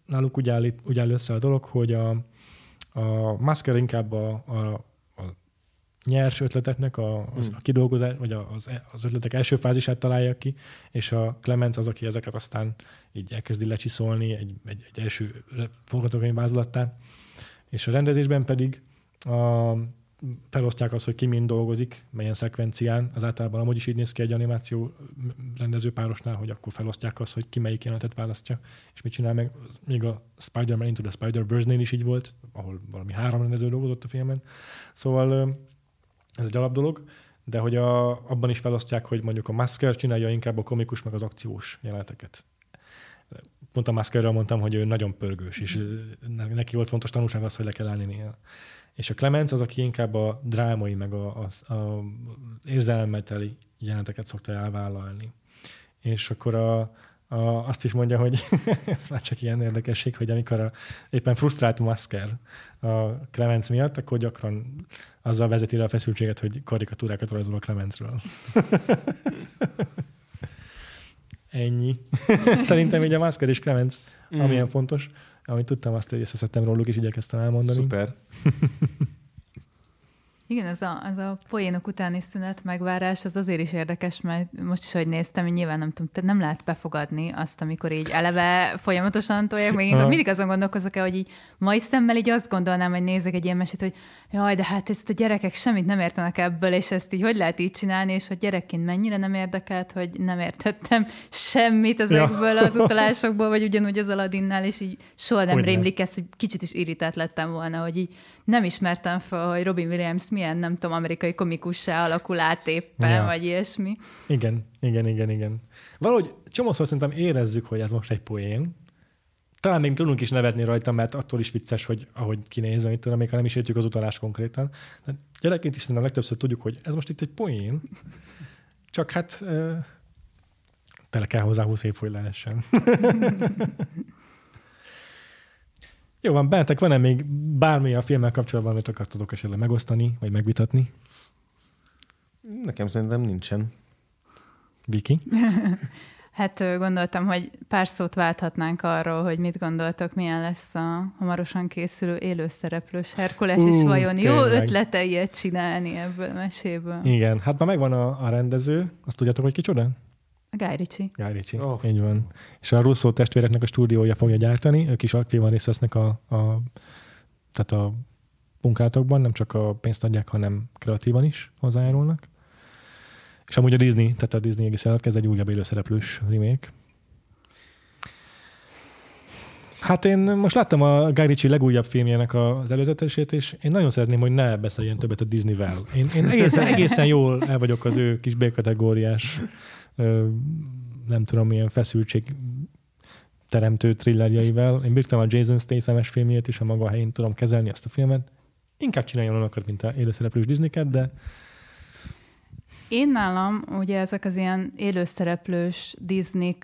Náluk úgy áll, úgy áll össze a dolog, hogy a, a Masker inkább a, a, a nyers ötleteknek a, az, hmm. a kidolgozás, vagy az, az ötletek első fázisát találja ki, és a Clemens az, aki ezeket aztán így elkezdi lecsiszolni egy, egy, egy első forgatókönyv vázlattán. És a rendezésben pedig a, felosztják azt, hogy ki mind dolgozik, melyen szekvencián. Az általában amúgy is így néz ki egy animáció rendezőpárosnál, hogy akkor felosztják azt, hogy ki melyik jelenetet választja, és mit csinál meg. Még a Spider-Man Into the Spider-Verse-nél is így volt, ahol valami három rendező dolgozott a filmen. Szóval ez egy alap dolog, de hogy a, abban is felosztják, hogy mondjuk a Masker csinálja inkább a komikus meg az akciós jeleneteket. Pont a Maskerről mondtam, hogy ő nagyon pörgős, és neki volt fontos tanulság az, hogy le kell állni néha. És a Clemens az, aki inkább a drámai, meg a, a, a érzelmeteli jeleneteket szokta elvállalni. És akkor a, a, azt is mondja, hogy ez már csak ilyen érdekesség, hogy amikor a, éppen frusztrált Masker a Clemens miatt, akkor gyakran azzal vezeti le a feszültséget, hogy karikatúrákat rajzol a Clemensről. Ennyi. Szerintem így a Masker és Clemens, mm. amilyen fontos. Amit tudtam, azt összeszedtem róluk, és igyekeztem elmondani. Szuper. Igen, az a, az a poénok utáni szünet megvárás, az azért is érdekes, mert most is, hogy néztem, hogy nyilván nem tudom, te nem lehet befogadni azt, amikor így eleve folyamatosan tolják, még én mindig azon gondolkozok el, hogy így mai szemmel így azt gondolnám, hogy nézek egy ilyen mesét, hogy jaj, de hát ezt a gyerekek semmit nem értenek ebből, és ezt így hogy lehet így csinálni, és hogy gyerekként mennyire nem érdekelt, hogy nem értettem semmit ezekből ja. az utalásokból, vagy ugyanúgy az Aladinnál, és így soha nem rémlik ezt, hogy kicsit is irritált lettem volna, hogy így nem ismertem fel, hogy Robin Williams milyen, nem tudom, amerikai komikussá alakul át éppen, ja. vagy ilyesmi. Igen, igen, igen, igen. Valahogy csomószor szerintem érezzük, hogy ez most egy poén, talán még tudunk is nevetni rajta, mert attól is vicces, hogy ahogy kinéz, amit tudom, még ha nem is értjük az utalást konkrétan. De gyerekként is szerintem legtöbbször tudjuk, hogy ez most itt egy poén, csak hát tele kell hozzá 20 év, hogy lehessen. Jó van, bennetek van-e még bármi a filmmel kapcsolatban, amit akartatok esetleg megosztani, vagy megvitatni? Nekem szerintem nincsen. Viki? hát gondoltam, hogy pár szót válthatnánk arról, hogy mit gondoltok, milyen lesz a hamarosan készülő élőszereplős Herkules, uh, és vajon tényleg. jó ötlete ilyet csinálni ebből a meséből? Igen, hát már megvan a, a rendező, azt tudjátok, hogy kicsoda? A Guy Ritchie. Guy Ritchie, oh. így van. És a Russo testvéreknek a stúdiója fogja gyártani, ők is aktívan részt vesznek a, a, tehát a munkátokban, nem csak a pénzt adják, hanem kreatívan is hozzájárulnak. És amúgy a Disney, tehát a Disney egész ez egy újabb élőszereplős remake. Hát én most láttam a Guy Ritchie legújabb filmjének az előzetesét, és én nagyon szeretném, hogy ne beszéljen többet a Disney-vel. Én, én egészen, egészen jól el vagyok az ő kis B-kategóriás nem tudom, milyen feszültség teremtő thrillerjeivel. Én bírtam a Jason Statham-es filmjét is, a maga helyén tudom kezelni azt a filmet. Inkább csináljon olyanokat, mint a élőszereplős disney de én nálam ugye ezek az ilyen élőszereplős disney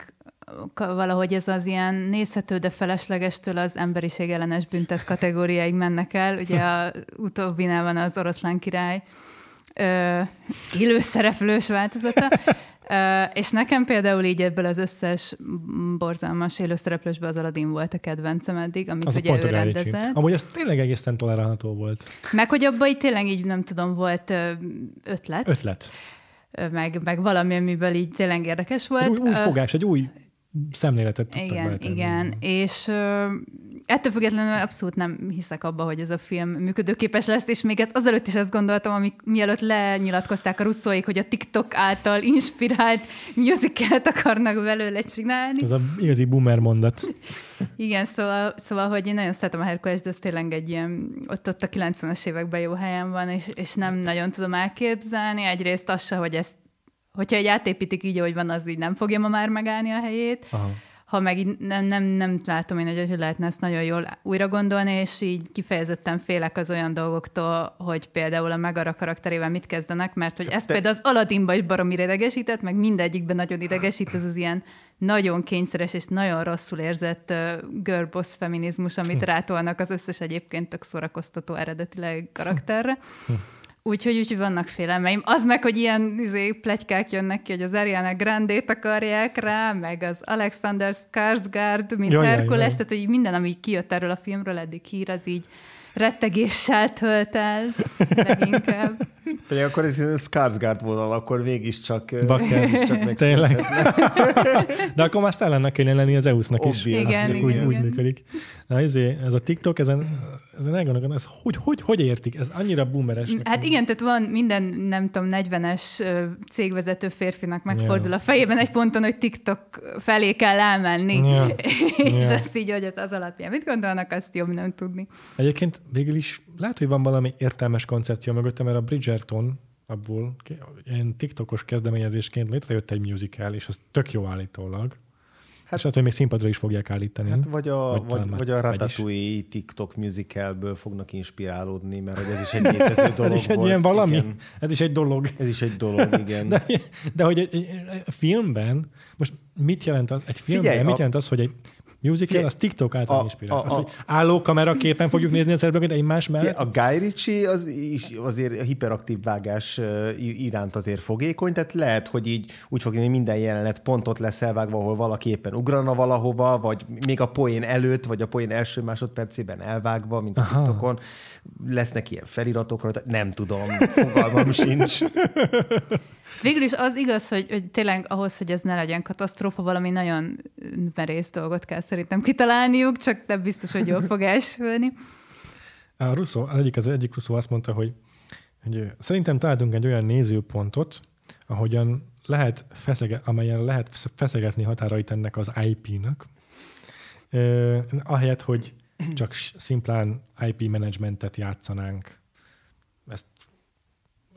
valahogy ez az ilyen nézhető, de feleslegestől az emberiség ellenes büntet kategóriáig mennek el. Ugye a utóbbinál van az oroszlán király ö, élőszereplős változata. És nekem például így ebből az összes borzalmas élőszereplősbe az Aladdin volt a kedvencem eddig, amit az ugye ő rendezett. Amúgy ez tényleg egészen tolerálható volt. Meg hogy abban így tényleg így nem tudom, volt ötlet. Ötlet. Meg, meg valami, amiből így tényleg érdekes volt. Egy új, új fogás, egy új szemléletet tudtak Igen, beletenni. igen. És ettől függetlenül abszolút nem hiszek abba, hogy ez a film működőképes lesz, és még ezt azelőtt is ezt gondoltam, amik mielőtt lenyilatkozták a russzóik, hogy a TikTok által inspirált musicalt akarnak belőle csinálni. Ez a igazi boomer mondat. Igen, szóval, szóval, hogy én nagyon szeretem a Herkules, de ez tényleg egy ilyen, ott, ott a 90-es években jó helyen van, és, és nem nagyon tudom elképzelni. Egyrészt az se, hogy ezt, hogyha egy átépítik így, ahogy van, az így nem fogja ma már megállni a helyét. Aha ha meg így nem, nem, nem látom én, hogy, hogy lehetne ezt nagyon jól újra gondolni, és így kifejezetten félek az olyan dolgoktól, hogy például a Megara karakterével mit kezdenek, mert hogy ez Te... például az Aladdinban is barom idegesített, meg mindegyikben nagyon idegesít, ez az ilyen nagyon kényszeres és nagyon rosszul érzett uh, girl boss feminizmus, amit hm. rátolnak az összes egyébként tök szórakoztató eredetileg karakterre. Úgyhogy, úgyhogy vannak félelmeim. Az meg, hogy ilyen izé, plegykák jönnek ki, hogy az Ariana Grande-t akarják rá, meg az Alexander Skarsgård, mint Herkules, tehát hogy minden, ami kijött erről a filmről, eddig hír, az így rettegéssel tölt el leginkább. Pedig akkor ez Skarsgård vonal, akkor végig csak, Bakker, csak Tényleg. De akkor már Stellennek kéne lenni az EU-sznak is. Igen, igen, úgy, igen. úgy működik. Na, ezért, ez a TikTok, ezen, ezen elgondolkodom, ez hogy, hogy, hogy értik? Ez annyira boomeres. Hát igen, tehát van minden, nem tudom, 40-es cégvezető férfinak megfordul ja. a fejében egy ponton, hogy TikTok felé kell elmenni. Ja. és ja. azt így, hogy az alapján mit gondolnak, azt jobb nem tudni. Egyébként végül is lehet, hogy van valami értelmes koncepció mögötte, mert a Bridgerton abból ilyen TikTokos kezdeményezésként létrejött egy musical, és az tök jó állítólag. Hát, és hát, hogy még színpadra is fogják állítani. Hát vagy a, vagy, vagy a Ratatouille TikTok musicalből fognak inspirálódni, mert ez is egy létező dolog Ez is egy volt. ilyen valami? Igen. Ez is egy dolog. Ez is egy dolog, igen. De, de hogy egy, egy, egy filmben, most mit jelent az, egy filmben, Figyelj, mit jelent az, hogy egy musical, az TikTok által inspirált. Az, hogy álló kameraképen fogjuk nézni a szereplőket egymás mellett. A Guy Ritchie az is azért a hiperaktív vágás iránt azért fogékony, tehát lehet, hogy így úgy fog hogy minden jelenet pontot lesz elvágva, ahol valaki éppen ugrana valahova, vagy még a poén előtt, vagy a poén első másodpercében elvágva, mint a Aha. TikTokon. Lesznek ilyen feliratok, rajta, nem tudom, fogalmam sincs. Végül is az igaz, hogy, hogy tényleg ahhoz, hogy ez ne legyen katasztrófa, valami nagyon merész dolgot kell szerintem kitalálniuk, csak nem biztos, hogy jól fog elsülni. A Russo, egyik, az egyik Russo azt mondta, hogy, hogy szerintem találtunk egy olyan nézőpontot, ahogyan lehet feszege, amelyen lehet feszegezni határait ennek az IP-nak, ahelyett, hogy csak szimplán IP managementet játszanánk.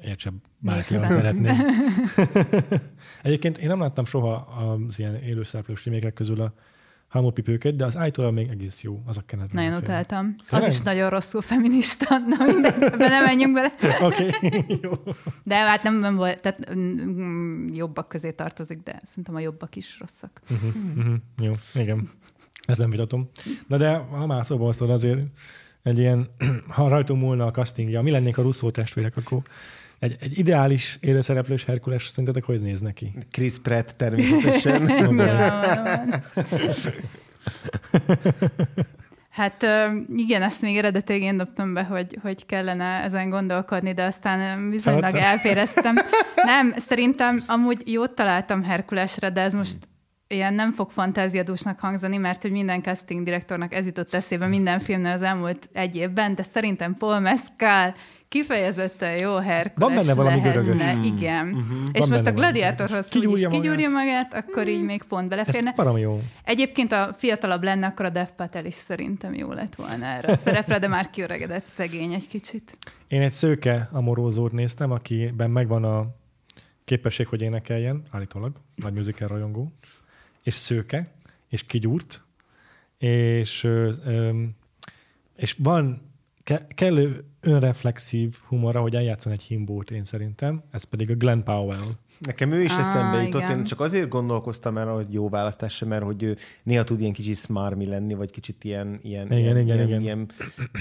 Ezt értse bárki, Makes amit sense. szeretné. Egyébként én nem láttam soha az ilyen élőszereplős remékek közül a hamupipőket, de az ájtól még egész jó, az a Kenneth Nagyon film. utáltam. Az Tényleg? is nagyon rosszul feminista. Na mindegy, ebbe nem menjünk bele. Oké, jó. De hát nem, nem volt, tehát mm, jobbak közé tartozik, de szerintem a jobbak is rosszak. Uh-huh, uh-huh. Jó, igen. Ezt nem vitatom. Na de ha már szóba hoztad azért egy ilyen, ha rajtunk múlna a castingja, mi lennénk a Russzó testvérek, akkor egy, egy ideális élőszereplős Herkules szerintetek hogy néz neki? Chris Pratt természetesen. Hát igen, ezt még eredetileg én dobtam be, hogy, hogy kellene ezen gondolkodni, de aztán viszonylag elféreztem. Nem, szerintem amúgy jót találtam Herkulesre, de ez most ilyen nem fog fantáziadúsnak hangzani, mert hogy minden casting direktornak ez jutott eszébe minden filmnél az elmúlt egy évben, de szerintem Paul Mescal kifejezetten jó Herkules Van benne valami lehetne. görögös. Igen. És Van most a gladiátorhoz Kigyúrja magát. kigyúrja magát, akkor így még pont beleférne. Ez jó. Egyébként a fiatalabb lenne, akkor a Dev Patel is szerintem jó lett volna erre a szerepre, de már kiöregedett szegény egy kicsit. Én egy szőke amorózót néztem, akiben megvan a képesség, hogy énekeljen, állítólag, nagy musical rajongó, és szőke, és kigyúrt, és, ö, ö, és van ke- kellő önreflexív humora, hogy eljátszon egy himbót, én szerintem, ez pedig a Glenn Powell. Nekem ő is Á, eszembe jutott, igen. én csak azért gondolkoztam erre, hogy jó választás sem, mert hogy ő néha tud ilyen kicsit smarmy lenni, vagy kicsit ilyen, ilyen, Igen, ilyen, igen, ilyen, igen. ilyen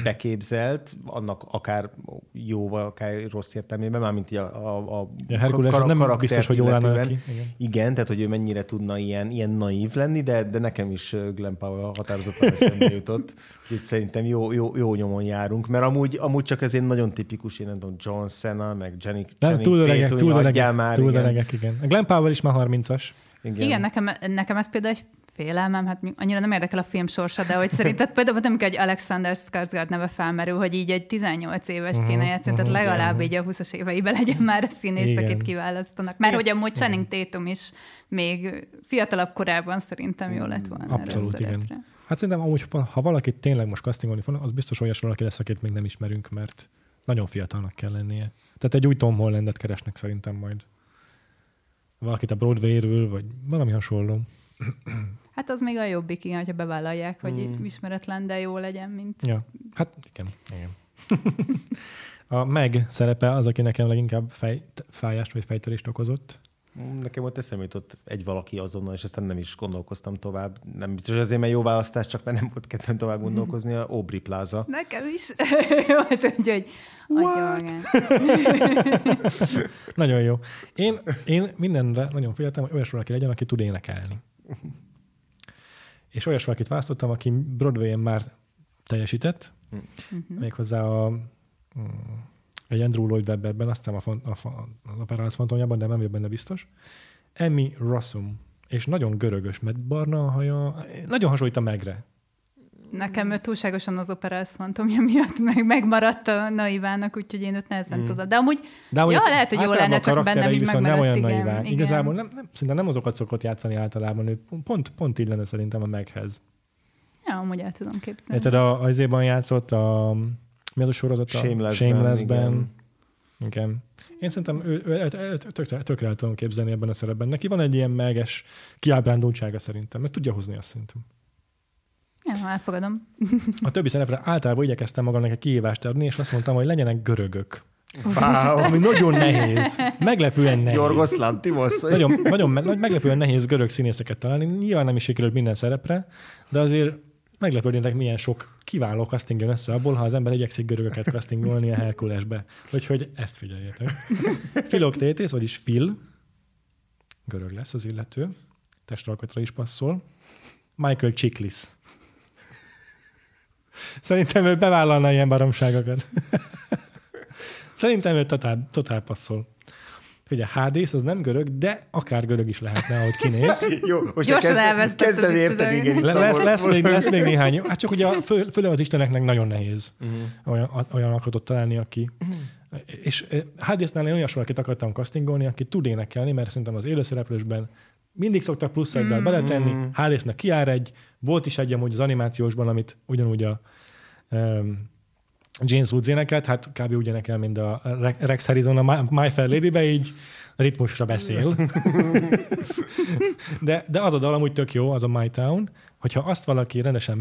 beképzelt, annak akár jó, vagy akár rossz értelmében, mármint a, a, a Ja, Herkules kar- nem biztos, hogy jól állna neki. Igen. Igen, tehát hogy ő mennyire tudna ilyen, ilyen naív lenni, de, de nekem is Glenn Powell határozottan eszembe jutott. Úgyhogy szerintem jó, jó, jó nyomon járunk, mert amúgy, amúgy csak ez egy nagyon tipikus, én nem tudom, John Cena, meg Jenny, Nem, Channing túl öregek, Tatum, túl öregek, már, túl igen. Öregek, igen. A Glenn Powell is már 30-as. Igen. Igen, nekem, nekem ez például egy félelmem, hát annyira nem érdekel a film sorsa, de hogy szerinted például, amikor egy Alexander Skarsgård neve felmerül, hogy így egy 18 éves Mhm, kéne játszani, tehát legalább így a 20-as éveiben legyen már a színész, Igen. akit kiválasztanak. Mert hogy amúgy Channing Tatum is még fiatalabb korában szerintem jó lett volna Abszolút, igen. szerepre. Hát szerintem amúgy, ha ha valakit tényleg most castingolni fog, az biztos olyas valaki lesz, akit még nem ismerünk, mert nagyon fiatalnak kell lennie. Tehát egy új Tom Hollandet keresnek szerintem majd. Valakit a Broadway-ről, vagy valami hasonló. Hát az még a jobbik, igen, hogyha bevállalják, hogy mm. ismeretlen, de jó legyen, mint Ja, hát igen. igen. a Meg szerepe az, aki nekem leginkább fej, fájást vagy fejtörést okozott. Nekem ott eszembe jutott egy valaki azonnal, és aztán nem is gondolkoztam tovább. Nem biztos azért, mert jó választás, csak mert nem volt kedvem tovább gondolkozni. A Aubrey Plaza. Nekem is volt, úgyhogy adja magát. Nagyon jó. Én, én mindenre nagyon figyeltem, hogy olyas valaki legyen, aki tud énekelni. És olyas valakit választottam, aki Broadway-en már teljesített, Mhm. méghozzá a, mm, egy Andrew Lloyd Webberben, azt hiszem a, fon- a, az Operász fantomjában, de nem vagyok benne biztos. Emmy Rossum. És nagyon görögös, mert barna a haja, nagyon hasonlít a megre. Nekem ő túlságosan az operász fantomja miatt meg, megmaradt a naivának, úgyhogy én őt nehezen mm. tudom. De amúgy, De amúgy ja, lehet, hogy jó általában lenne, csak bennem így megmaradt. nem olyan igen, naivá. igen. Igazából nem, nem, szinte nem azokat szokott játszani általában, ő pont, pont így lenne szerintem a meghez. Ja, amúgy el tudom képzelni. Érted, a, az évben játszott a... Mi az a sorozat? A Shameless-ben, Shameless-ben. igen. igen. Én szerintem ő, ő, ő, ő tökre, tökre el tudom képzelni ebben a szerepben. Neki van egy ilyen meges kiábrándultsága szerintem, mert tudja hozni azt szerintem. Ja, elfogadom. A többi szerepre általában igyekeztem magamnak egy kihívást adni, és azt mondtam, hogy legyenek görögök. Wow. Ami nagyon nehéz. Meglepően nehéz. Jorgos Lantimos. Nagyon, nagyon me- meglepően nehéz görög színészeket találni. Nyilván nem is sikerült minden szerepre, de azért meglepődnétek, milyen sok kiváló casting jön össze abból, ha az ember igyekszik görögöket castingolni a Herkulesbe. Úgyhogy ezt figyeljétek. Filoktétész, vagyis Phil, görög lesz az illető, testalkatra is passzol. Michael Chiklis. Szerintem ő bevállalna ilyen baromságokat. Szerintem ő totál, totál passzol. Ugye Hádész az nem görög, de akár görög is lehetne, ahogy kinéz. Jó, most Gyorsan elvesztetted kezdem érteni, igen. Le, a lesz, lesz, még, lesz még néhány. Hát csak ugye a fő, főleg az isteneknek nagyon nehéz Mhm. olyan, a- olyan alkotót találni, aki... És eh, Hádésznál én olyas valakit akartam castingolni, aki tud énekelni, mert szerintem az élőszereplősben mindig szoktak plusz egy dal beletenni. Mhm. Hádésznek kiár egy, volt is egy amúgy az animációsban, amit ugyanúgy a um, James Woods énekelt, hát kb. úgy énekel, mint a Re- Rex Harrison a My- Fair Lady-be, így ritmusra beszél. De, de az a dal amúgy tök jó, az a My Town, hogyha azt valaki rendesen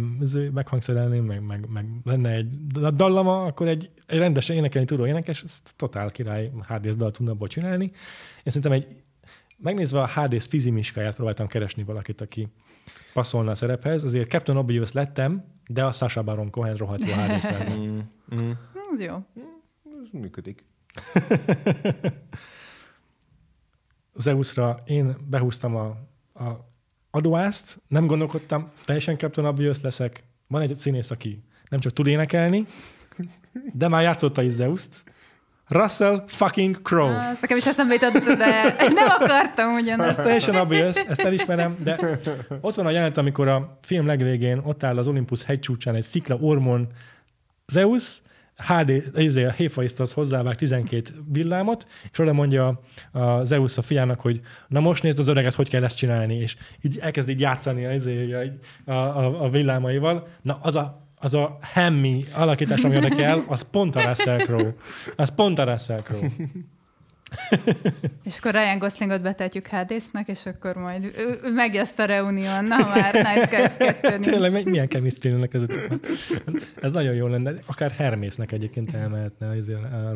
meghangszerelni, meg, meg, meg lenne egy da- dallama, akkor egy, egy rendesen énekelni tudó énekes, ezt totál király HD dal tudna abból csinálni. Én szerintem egy, megnézve a HD fizimiskáját próbáltam keresni valakit, aki passzolna a szerephez, azért Captain Obvious lettem, de a Sasha Baron Cohen rohadt jó lenne. Mm, mm, Ez jó. ez működik. Zeusra én behúztam a, a adóászt, nem gondolkodtam, teljesen Captain Obvious leszek. Van egy színész, aki nem csak tud énekelni, de már játszotta is Zeuszt. Russell fucking Crowe. Azt nekem is eszembe jutott, de nem akartam Ez ugyanazt. teljesen obvious, ezt elismerem, de ott van a jelenet, amikor a film legvégén ott áll az Olympus hegycsúcsán egy szikla ormon Zeus, HD, izé, a Héphaistos hozzávág 12 villámot, és oda mondja a Zeus a fiának, hogy na most nézd az öreget, hogy kell ezt csinálni, és így elkezd így játszani a, izé, a, a, a villámaival. Na, az a az a hemmi alakítás, ami oda kell, az pont a Russell Crowe. Az pont a Russell Crowe. És akkor Ryan Goslingot betetjük Hádésznek, és akkor majd ő, ő megy a reunión, na már Nice Guys 2 nincs. Tényleg, mi- milyen chemistry lenne ez? Ez nagyon jó lenne. Akár Hermésznek egyébként elmehetne a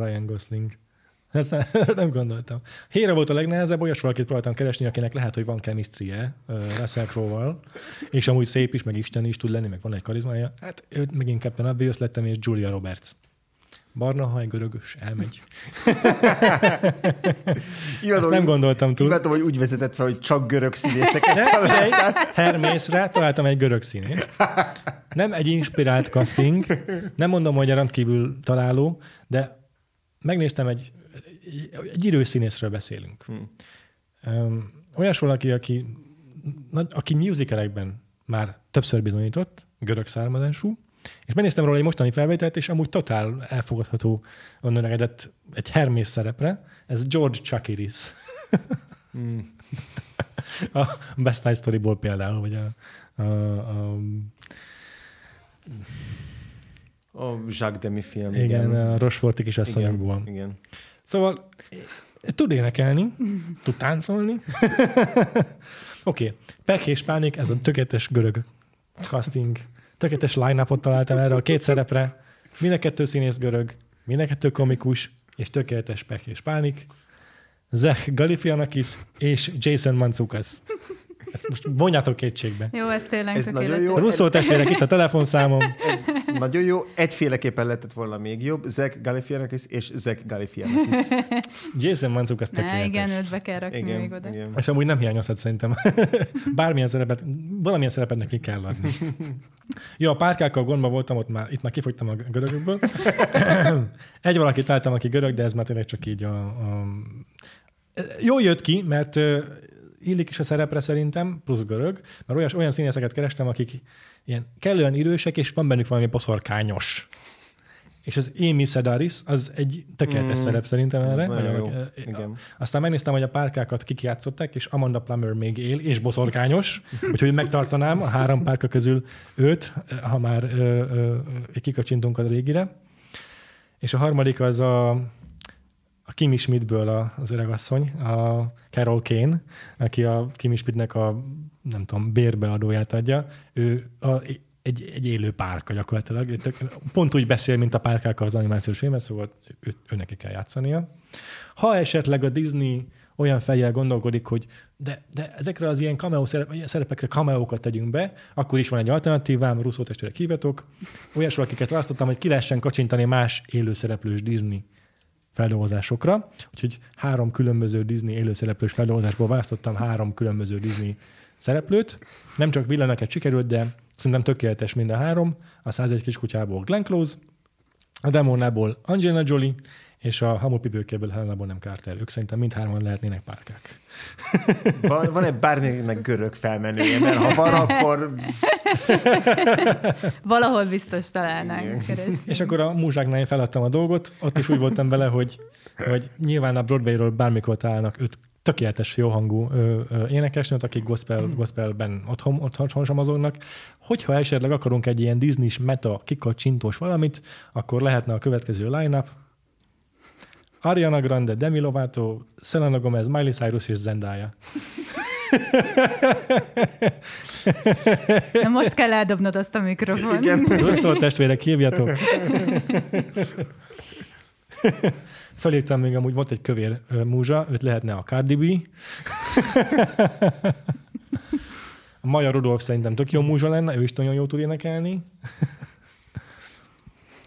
Ryan Gosling. Ezt nem gondoltam. Hére volt a legnehezebb, olyas valakit próbáltam keresni, akinek lehet, hogy van chemistry-e uh, Russell Crowe-val, és amúgy szép is, meg Isten is tud lenni, meg van egy karizmája. Hát őt megint Captain Obvious lettem, és Julia Roberts. Barna haj, görögös, elmegy. Ezt nem gondoltam túl. Imádom, hogy úgy vezetett fel, hogy csak görög színészeket figyelj, Hermészre találtam egy görög színészt. Nem egy inspirált casting, nem mondom, hogy rendkívül találó, de megnéztem egy, egy időszínészről beszélünk. Um, olyas valaki, aki, nagy- aki musicalekben már többször bizonyított, görög származású, és megnéztem róla egy mostani felvételt, és amúgy totál elfogadható onnan eredett egy Hermész szerepre. Ez George Chakiris. a Best Night Storyból például, vagy a, a, a A Jacques Demy film. igen, a Rocheforti kisasszonyokból. igen. igen. Szóval tud énekelni, tud táncolni. Oké, okay. Pek és Pánik, ez a tökéletes görög casting. Tökéletes line-upot találtam erre a két szerepre. Mind a kettő színész görög, mind a kettő komikus, és tökéletes Pek és Pánik. Zech Galifianakis és Jason Mantzoukas. Ezt most vonjátok kétségbe. Jó, ez tényleg Ez nagyon jó. Russzó testvérek, itt a telefonszámom. Ez nagyon jó. Egyféleképpen lehetett volna még jobb. Zach Galifianakis és Zach Galifianakis. Jason Mantzoukas Ne, tökéletes. igen, őt be kell rakni még Igen, oda. igen. És amúgy nem hiányozhat szerintem. Bármilyen szerepet, valamilyen szerepet neki kell adni. Jó, a párkákkal gondban voltam, ott már, itt már kifogytam a görögökből. Egy valakit találtam, aki görög, de ez már tényleg csak így a, a... Jó jött ki, mert illik is a szerepre szerintem, plusz görög, mert olyas, olyan színészeket kerestem, akik ilyen kellően idősek, és van bennük valami boszorkányos. És az Amy Sedaris, az egy tökéletes Mm. szerep szerintem erre. Nagyon jó. a- Igen. aztán megnéztem, hogy a párkákat kik játszották, és Amanda Plummer még él, és boszorkányos, úgyhogy megtartanám a három párka közül őt, ha már ö, ö, kikacsintunk a régire. És a harmadik az a, a Kimi Schmidtből az öregasszony, a Carol Kane, aki a Kimi Schmidtnek a nem tudom, bérbeadóját adja. Ő a, egy, egy élő párka gyakorlatilag. Pont úgy beszél, mint a párkák az animációs filmben, szóval ő, ő neki kell játszania. Ha esetleg a Disney olyan fejjel gondolkodik, hogy de, de ezekre az ilyen cameo szerepekre cameókat tegyünk be, akkor is van egy alternatívám, Russzó testvérek hívatok, olyasok, akiket választottam, hogy ki lehessen kacsintani más élőszereplős Disney feldolgozásokra. Úgyhogy három különböző Disney élőszereplős feldolgozásból választottam három különböző Disney szereplőt. Nem csak villaneket sikerült, de szerintem tökéletes mind a három. A 101 kiskutyából Glenn Close, a Demonából Angelina Jolie, és a hamupipőkéből Helena nem Carter. Ők szerintem mindhárman lehetnének párkák. Van, van-e bármilyennek görög felmenője? Mert ha van, akkor... Valahol biztos találnánk. És akkor a múzsáknál én feladtam a dolgot, ott is úgy voltam vele, hogy, hogy nyilván a Broadway-ról bármikor találnak öt tökéletes jóhangú ö, ö, énekesnőt, akik gospel, gospelben otthon, otthon sem mozognak. Hogyha esetleg akarunk egy ilyen Disney-s meta kikacsintós valamit, akkor lehetne a következő line-up, Ariana Grande, Demi Lovato, Selena Gomez, Miley Cyrus és Zendaya. Na most kell eldobnod azt a mikrofon. Igen. Rossz volt testvérek, hívjatok. Felírtam még amúgy, volt egy kövér múzsa, őt lehetne a Cardi B. a Maja Rudolf szerintem tök jó múzsa lenne, ő is nagyon jó tud énekelni.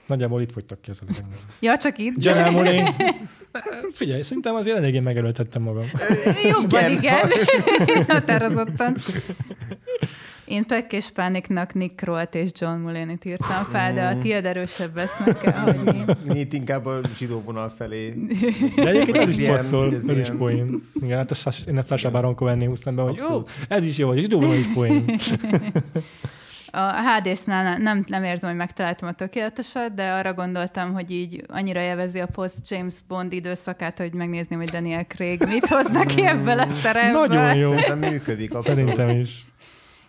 Nagyjából itt fogytak ki az az Ja, csak itt. Janelle Monáe. Figyelj, szerintem azért eléggé megerőltettem magam. Jobban, igen. igen. Határozottan. Én Peck és Pániknak Nick Krolt és John Mulaney-t írtam fel, de a mm. tiéd erősebb ezt meg kell hagyni. Itt inkább a zsidó vonal felé. De egyébként ez is passzol, ez, ez is poén. Igen, hát a, én a Sasha Baron Cohen-nél húztam be, hogy jó, ez is jó, zsidó vonal is poén. A Hádésznál nem, nem érzem, hogy megtaláltam a tökéleteset, de arra gondoltam, hogy így annyira élvezi a post James Bond időszakát, hogy megnézném, hogy Daniel Craig mit hoz neki ebből a szerepből. Nagyon jó. Szerintem működik. Abszolút. Szerintem is.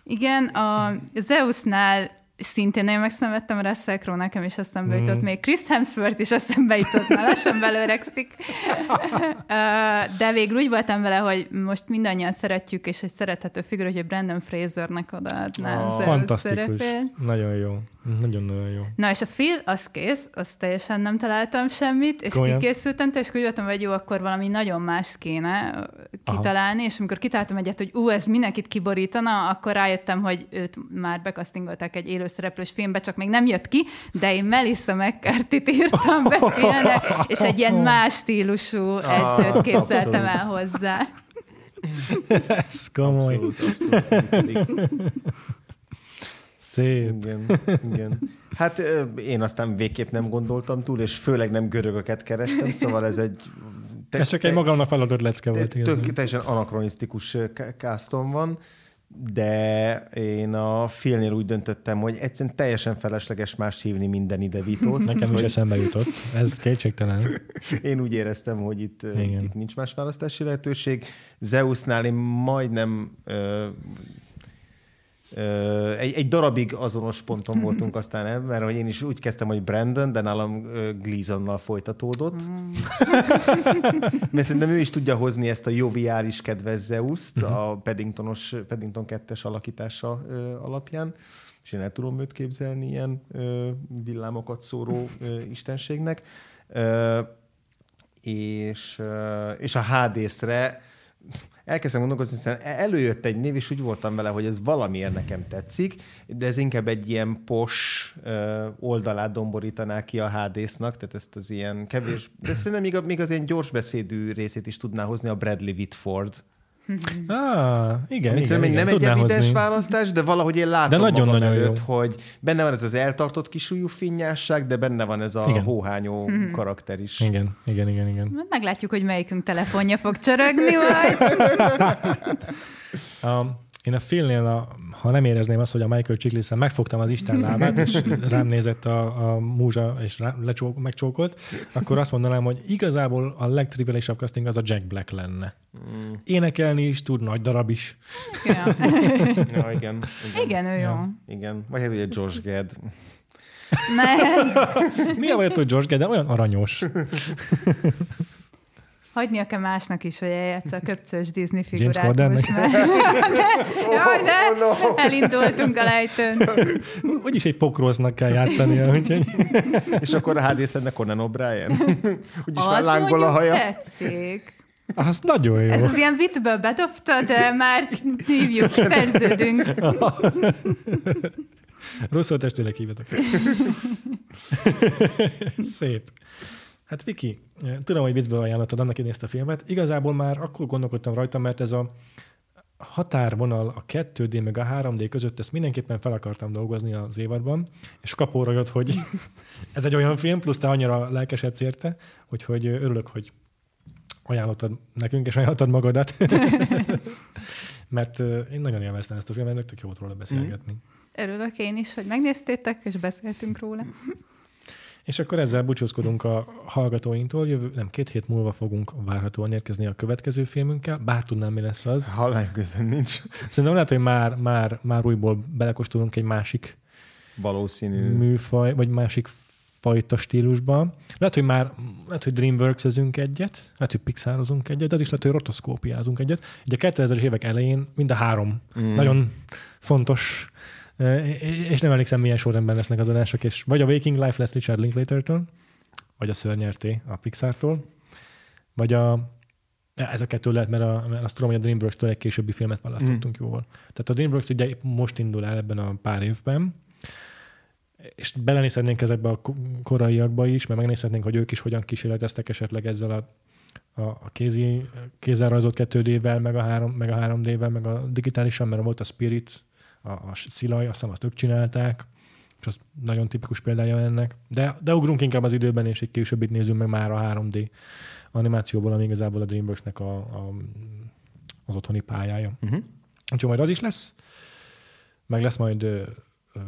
Igen, a Zeusnál szintén nagyon megszenvedtem Russell Crowe, nekem is eszembe mm. jutott, még Chris Hemsworth is eszembe jutott, már lassan belőregszik. De végül úgy voltam vele, hogy most mindannyian szeretjük, és egy szerethető figura, hogy Brandon Frasernek odaadná oh, Fantasztikus. Szerepét. Nagyon jó. Nagyon-nagyon jó. Na, és a Phil, az kész, azt teljesen nem találtam semmit, és Komolyan. kikészültem, és úgy voltam, hogy jó, akkor valami nagyon más kéne kitalálni, Aha. és amikor kitaláltam egyet, hogy ú, ez mindenkit kiborítana, akkor rájöttem, hogy őt már bekasztingolták egy élőszereplős filmbe, csak még nem jött ki, de én Melissa McCarthy-t írtam be filmre, és egy ilyen más stílusú edzőt ah, képzeltem el hozzá. Ez komoly. Abszolút, abszolút. Szép. Igen, igen. Hát én aztán végképp nem gondoltam túl, és főleg nem görögöket kerestem, szóval ez egy... Te, ez csak egy magamnak feladott lecke volt. Tök, teljesen anakronisztikus kásztom van, de én a filmnél úgy döntöttem, hogy egyszerűen teljesen felesleges más hívni minden ide Vitót. Nekem is eszembe jutott. Ez kétségtelen. Én úgy éreztem, hogy itt, itt, itt nincs más választási lehetőség. Zeusnál én majdnem egy, egy darabig azonos ponton voltunk aztán, mert hogy én is úgy kezdtem, hogy Brandon, de nálam Gleasonnal folytatódott. Mm. mert szerintem ő is tudja hozni ezt a joviális kedves Zeus-t mm-hmm. a Paddingtonos, Paddington 2-es alakítása alapján és én el tudom őt képzelni ilyen villámokat szóró istenségnek. És, és a Hádészre elkezdtem gondolkozni, hiszen előjött egy név, és úgy voltam vele, hogy ez valamiért nekem tetszik, de ez inkább egy ilyen pos oldalát domborítaná ki a HD-sznak, tehát ezt az ilyen kevés, de szerintem még, még az ilyen gyorsbeszédű részét is tudná hozni a Bradley Whitford Ah, igen, Amit igen, igen, nem egy evides választás, de valahogy én látom de nagyon, magam nagyon előtt, jó. hogy benne van ez az eltartott kisújú finnyásság, de benne van ez a igen. hóhányó hmm. karakter is. Igen, igen, igen, igen. Meglátjuk, hogy melyikünk telefonja fog csörögni majd. um, én a filmnél, a, ha nem érezném azt, hogy a Michael chiklis megfogtam az Isten lábát, és rám nézett a, a múzsa, és rá, lecsók, megcsókolt, akkor azt mondanám, hogy igazából a legtriviálisabb casting az a Jack Black lenne. Mm. Énekelni is tud, nagy darab is. Ja, ja igen, igen. Igen, ő jó. Ja. Igen, vagy hát ugye George Gad. Nem. Mi a baj, hogy George Gad, de olyan aranyos. Hagynia-e másnak is, hogy eljátsza a köpcös Disney James figurát Cordennek? most már. Jaj, de Oh, no. elindultunk a lejtőn. Úgyis egy pokróznak kell játszania, úgyhogy És akkor a HD-szennek Conan O'Brien? Úgyis már Az lángol a haja. tetszik. az nagyon jó. Ez az ilyen viccből bedobta, de már hívjuk, szerződünk. Rossz volt testőleg hívatok. Szép. Hát Viki, tudom, hogy viccből ajánlottad annak idején ezt a filmet. Igazából már akkor gondolkodtam rajta, mert ez a határvonal a 2D meg a 3D között, ezt mindenképpen fel akartam dolgozni az évadban, és kapóra jött, hogy ez egy olyan film, plusz te annyira lelkesedsz érte, úgyhogy örülök, hogy ajánlottad nekünk, és ajánlottad magadat. mert ö, én nagyon élveztem ezt a filmet, tök jó volt róla beszélgetni. Örülök én is, hogy megnéztétek, és beszéltünk róla. És akkor ezzel búcsúzkodunk a hallgatóinktól. Jövő, nem, két hét múlva fogunk várhatóan érkezni a következő filmünkkel. Bár tudnám, mi lesz az. Hallány közön nincs. Szerintem lehet, hogy már, már, már újból belekóstolunk egy másik Valószínű. műfaj, vagy másik fajta stílusba. Lehet, hogy már lehet, hogy Dreamworks-ezünk egyet, lehet, hogy Pixarozunk egyet, de az is lehet, hogy rotoszkópiázunk egyet. Ugye a 2000-es évek elején mind a három mm. nagyon fontos, és nem emlékszem, milyen sorrendben lesznek az adások, és vagy a Waking Life lesz Richard Linklater-től, vagy a Szörnyerté a Pixar-tól, vagy a ez a kettő lehet, mert, a, mert azt tudom, hogy a DreamWorks-től egy későbbi filmet választottunk mm. jóval. Tehát a DreamWorks ugye most indul el ebben a pár évben, és belenézhetnénk ezekbe a ko- koraiakba is, mert megnézhetnénk, hogy ők is hogyan kísérleteztek esetleg ezzel a, a, a kézi, kézzel rajzolt 2D-vel, meg a, 3, meg a 3D-vel, meg a digitálisan, mert volt a Spirit, a, a Szilaj, azt hiszem azt ők csinálták, és az nagyon tipikus példája ennek. De, de ugrunk inkább az időben, és egy későbbit nézzünk meg már a 3D animációból, ami igazából a DreamWorks-nek a, a, az otthoni pályája. Uh-huh. Úgyhogy majd az is lesz. Meg lesz majd, ö, ö,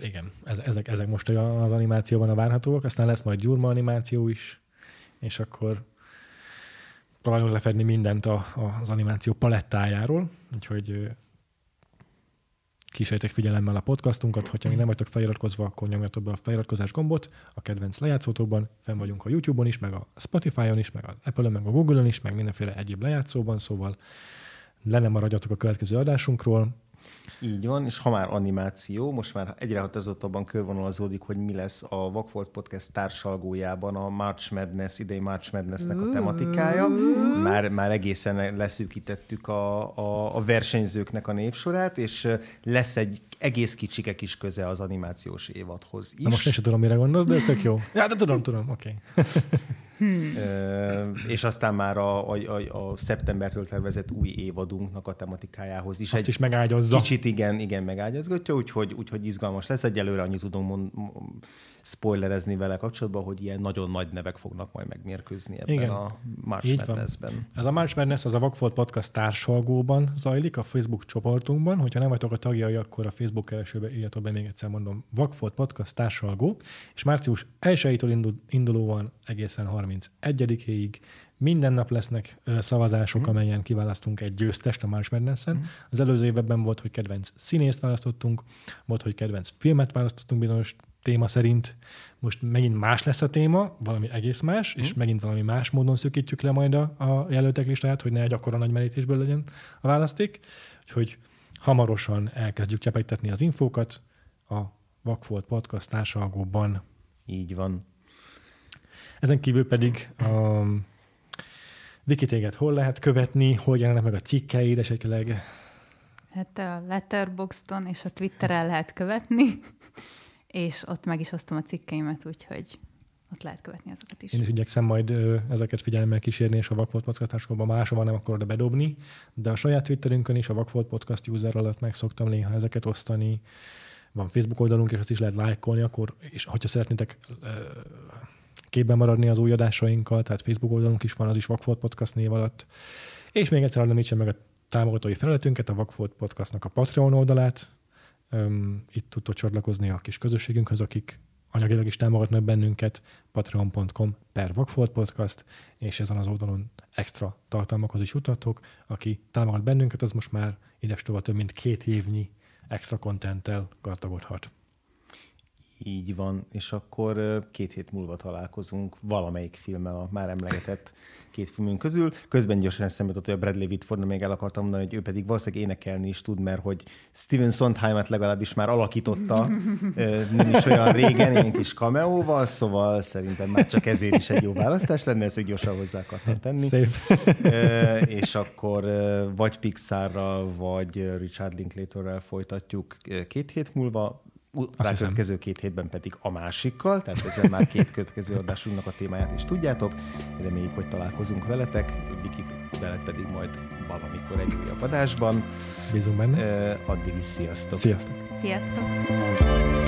igen, ez- ezek, ezek most az animációban a várhatóak, aztán lesz majd gyurma animáció is, és akkor próbálunk lefedni mindent a, a, az animáció palettájáról, úgyhogy kísérjétek figyelemmel a podcastunkat, hogyha még nem vagytok feliratkozva, akkor nyomjatok be a feliratkozás gombot a kedvenc lejátszótokban, fenn vagyunk a YouTube-on is, meg a Spotify-on is, meg az Apple-on, meg a Google-on is, meg mindenféle egyéb lejátszóban, szóval le nem maradjatok a következő adásunkról. Így van, és ha már animáció, most már egyre határozottabban körvonalazódik, hogy mi lesz a Vakfolt Podcast társalgójában a March Madness, idei March Madnessnek a tematikája. Már, már egészen leszűkítettük a, a, a versenyzőknek a névsorát, és lesz egy egész kicsike kis köze az animációs évadhoz is. Na most én sem tudom, mire gondolsz, de ez tök jó. Ja, de tudom, tudom, oké. Okay. Ö, és aztán már a, a, a, a szeptembertől tervezett új évadunknak a tematikájához is. Azt is megágyazza. Kicsit igen, igen megágyazgatja, úgyhogy, úgyhogy izgalmas lesz. Egyelőre annyit tudunk mond, spoilerezni vele kapcsolatban, hogy ilyen nagyon nagy nevek fognak majd megmérkőzni ebben Igen. a March. Madness-ben. Ez a March Madness az a Vagfolt Podcast társalgóban zajlik, a Facebook csoportunkban. Hogyha nem vagytok a tagjai, akkor a Facebook keresőbe írjatok be, még egyszer mondom, Vagfolt Podcast társalgó, és március 1-től indul, indulóan egészen 31-ig minden nap lesznek szavazások, mm. amelyen kiválasztunk egy győztest a March Madness-en. Mm. Az előző években volt, hogy kedvenc színészt választottunk, volt, hogy kedvenc filmet választottunk bizonyos téma szerint. Most megint más lesz a téma, valami egész más, mm. és megint valami más módon szökítjük le majd a, a jelöltek listáját, hogy ne egy akkora nagy merítésből legyen a választék. Úgyhogy hamarosan elkezdjük csepegtetni az infókat a Vakfolt Podcast társalgóban. Így van. Ezen kívül pedig a Viki téged hol lehet követni, hol jelennek meg a cikkeid esetleg. Hát a Letterboxdon és a Twitteren lehet követni, és ott meg is osztom a cikkeimet, úgyhogy ott lehet követni azokat is. Én is igyekszem majd ö, ezeket figyelemmel kísérni, és a Vakfolt Podcastásokban máshova nem akarod bedobni, de a saját Twitterünkön is a Vakfolt Podcast user alatt meg szoktam néha ezeket osztani. Van Facebook oldalunk, és azt is lehet lájkolni, akkor, és hogyha szeretnétek ö, képben maradni az új adásainkkal, tehát Facebook oldalunk is van, az is Vakfolt Podcast név alatt. És még egyszer említsem meg a támogatói felületünket, a Vakfolt Podcastnak a Patreon oldalát. Öm, itt tudtok csatlakozni a kis közösségünkhöz, akik anyagilag is támogatnak bennünket, patreon.com per Vakfolt Podcast, és ezen az oldalon extra tartalmakhoz is jutatok. Aki támogat bennünket, az most már ides több mint két évnyi extra kontenttel gazdagodhat. Így van, és akkor két hét múlva találkozunk valamelyik filmmel a már emlegetett két filmünk közül. Közben gyorsan eszembe jutott, hogy a Bradley Whitford, még el akartam mondani, hogy ő pedig valószínűleg énekelni is tud, mert hogy Steven Sondheimet legalábbis már alakította nem is olyan régen, ilyen kis cameóval, szóval szerintem már csak ezért is egy jó választás lenne, ezt gyorsan hozzá akartam tenni. Szép. és akkor vagy Pixarral, vagy Richard Linklaterrel folytatjuk két hét múlva, a következő két hétben pedig a másikkal, tehát ezzel már két következő adásunknak a témáját is tudjátok. Reméljük, hogy találkozunk veletek, Viki veled pedig majd valamikor egy újabb adásban. Bízunk benne. Addig is sziasztok! Sziasztok! Sziasztok!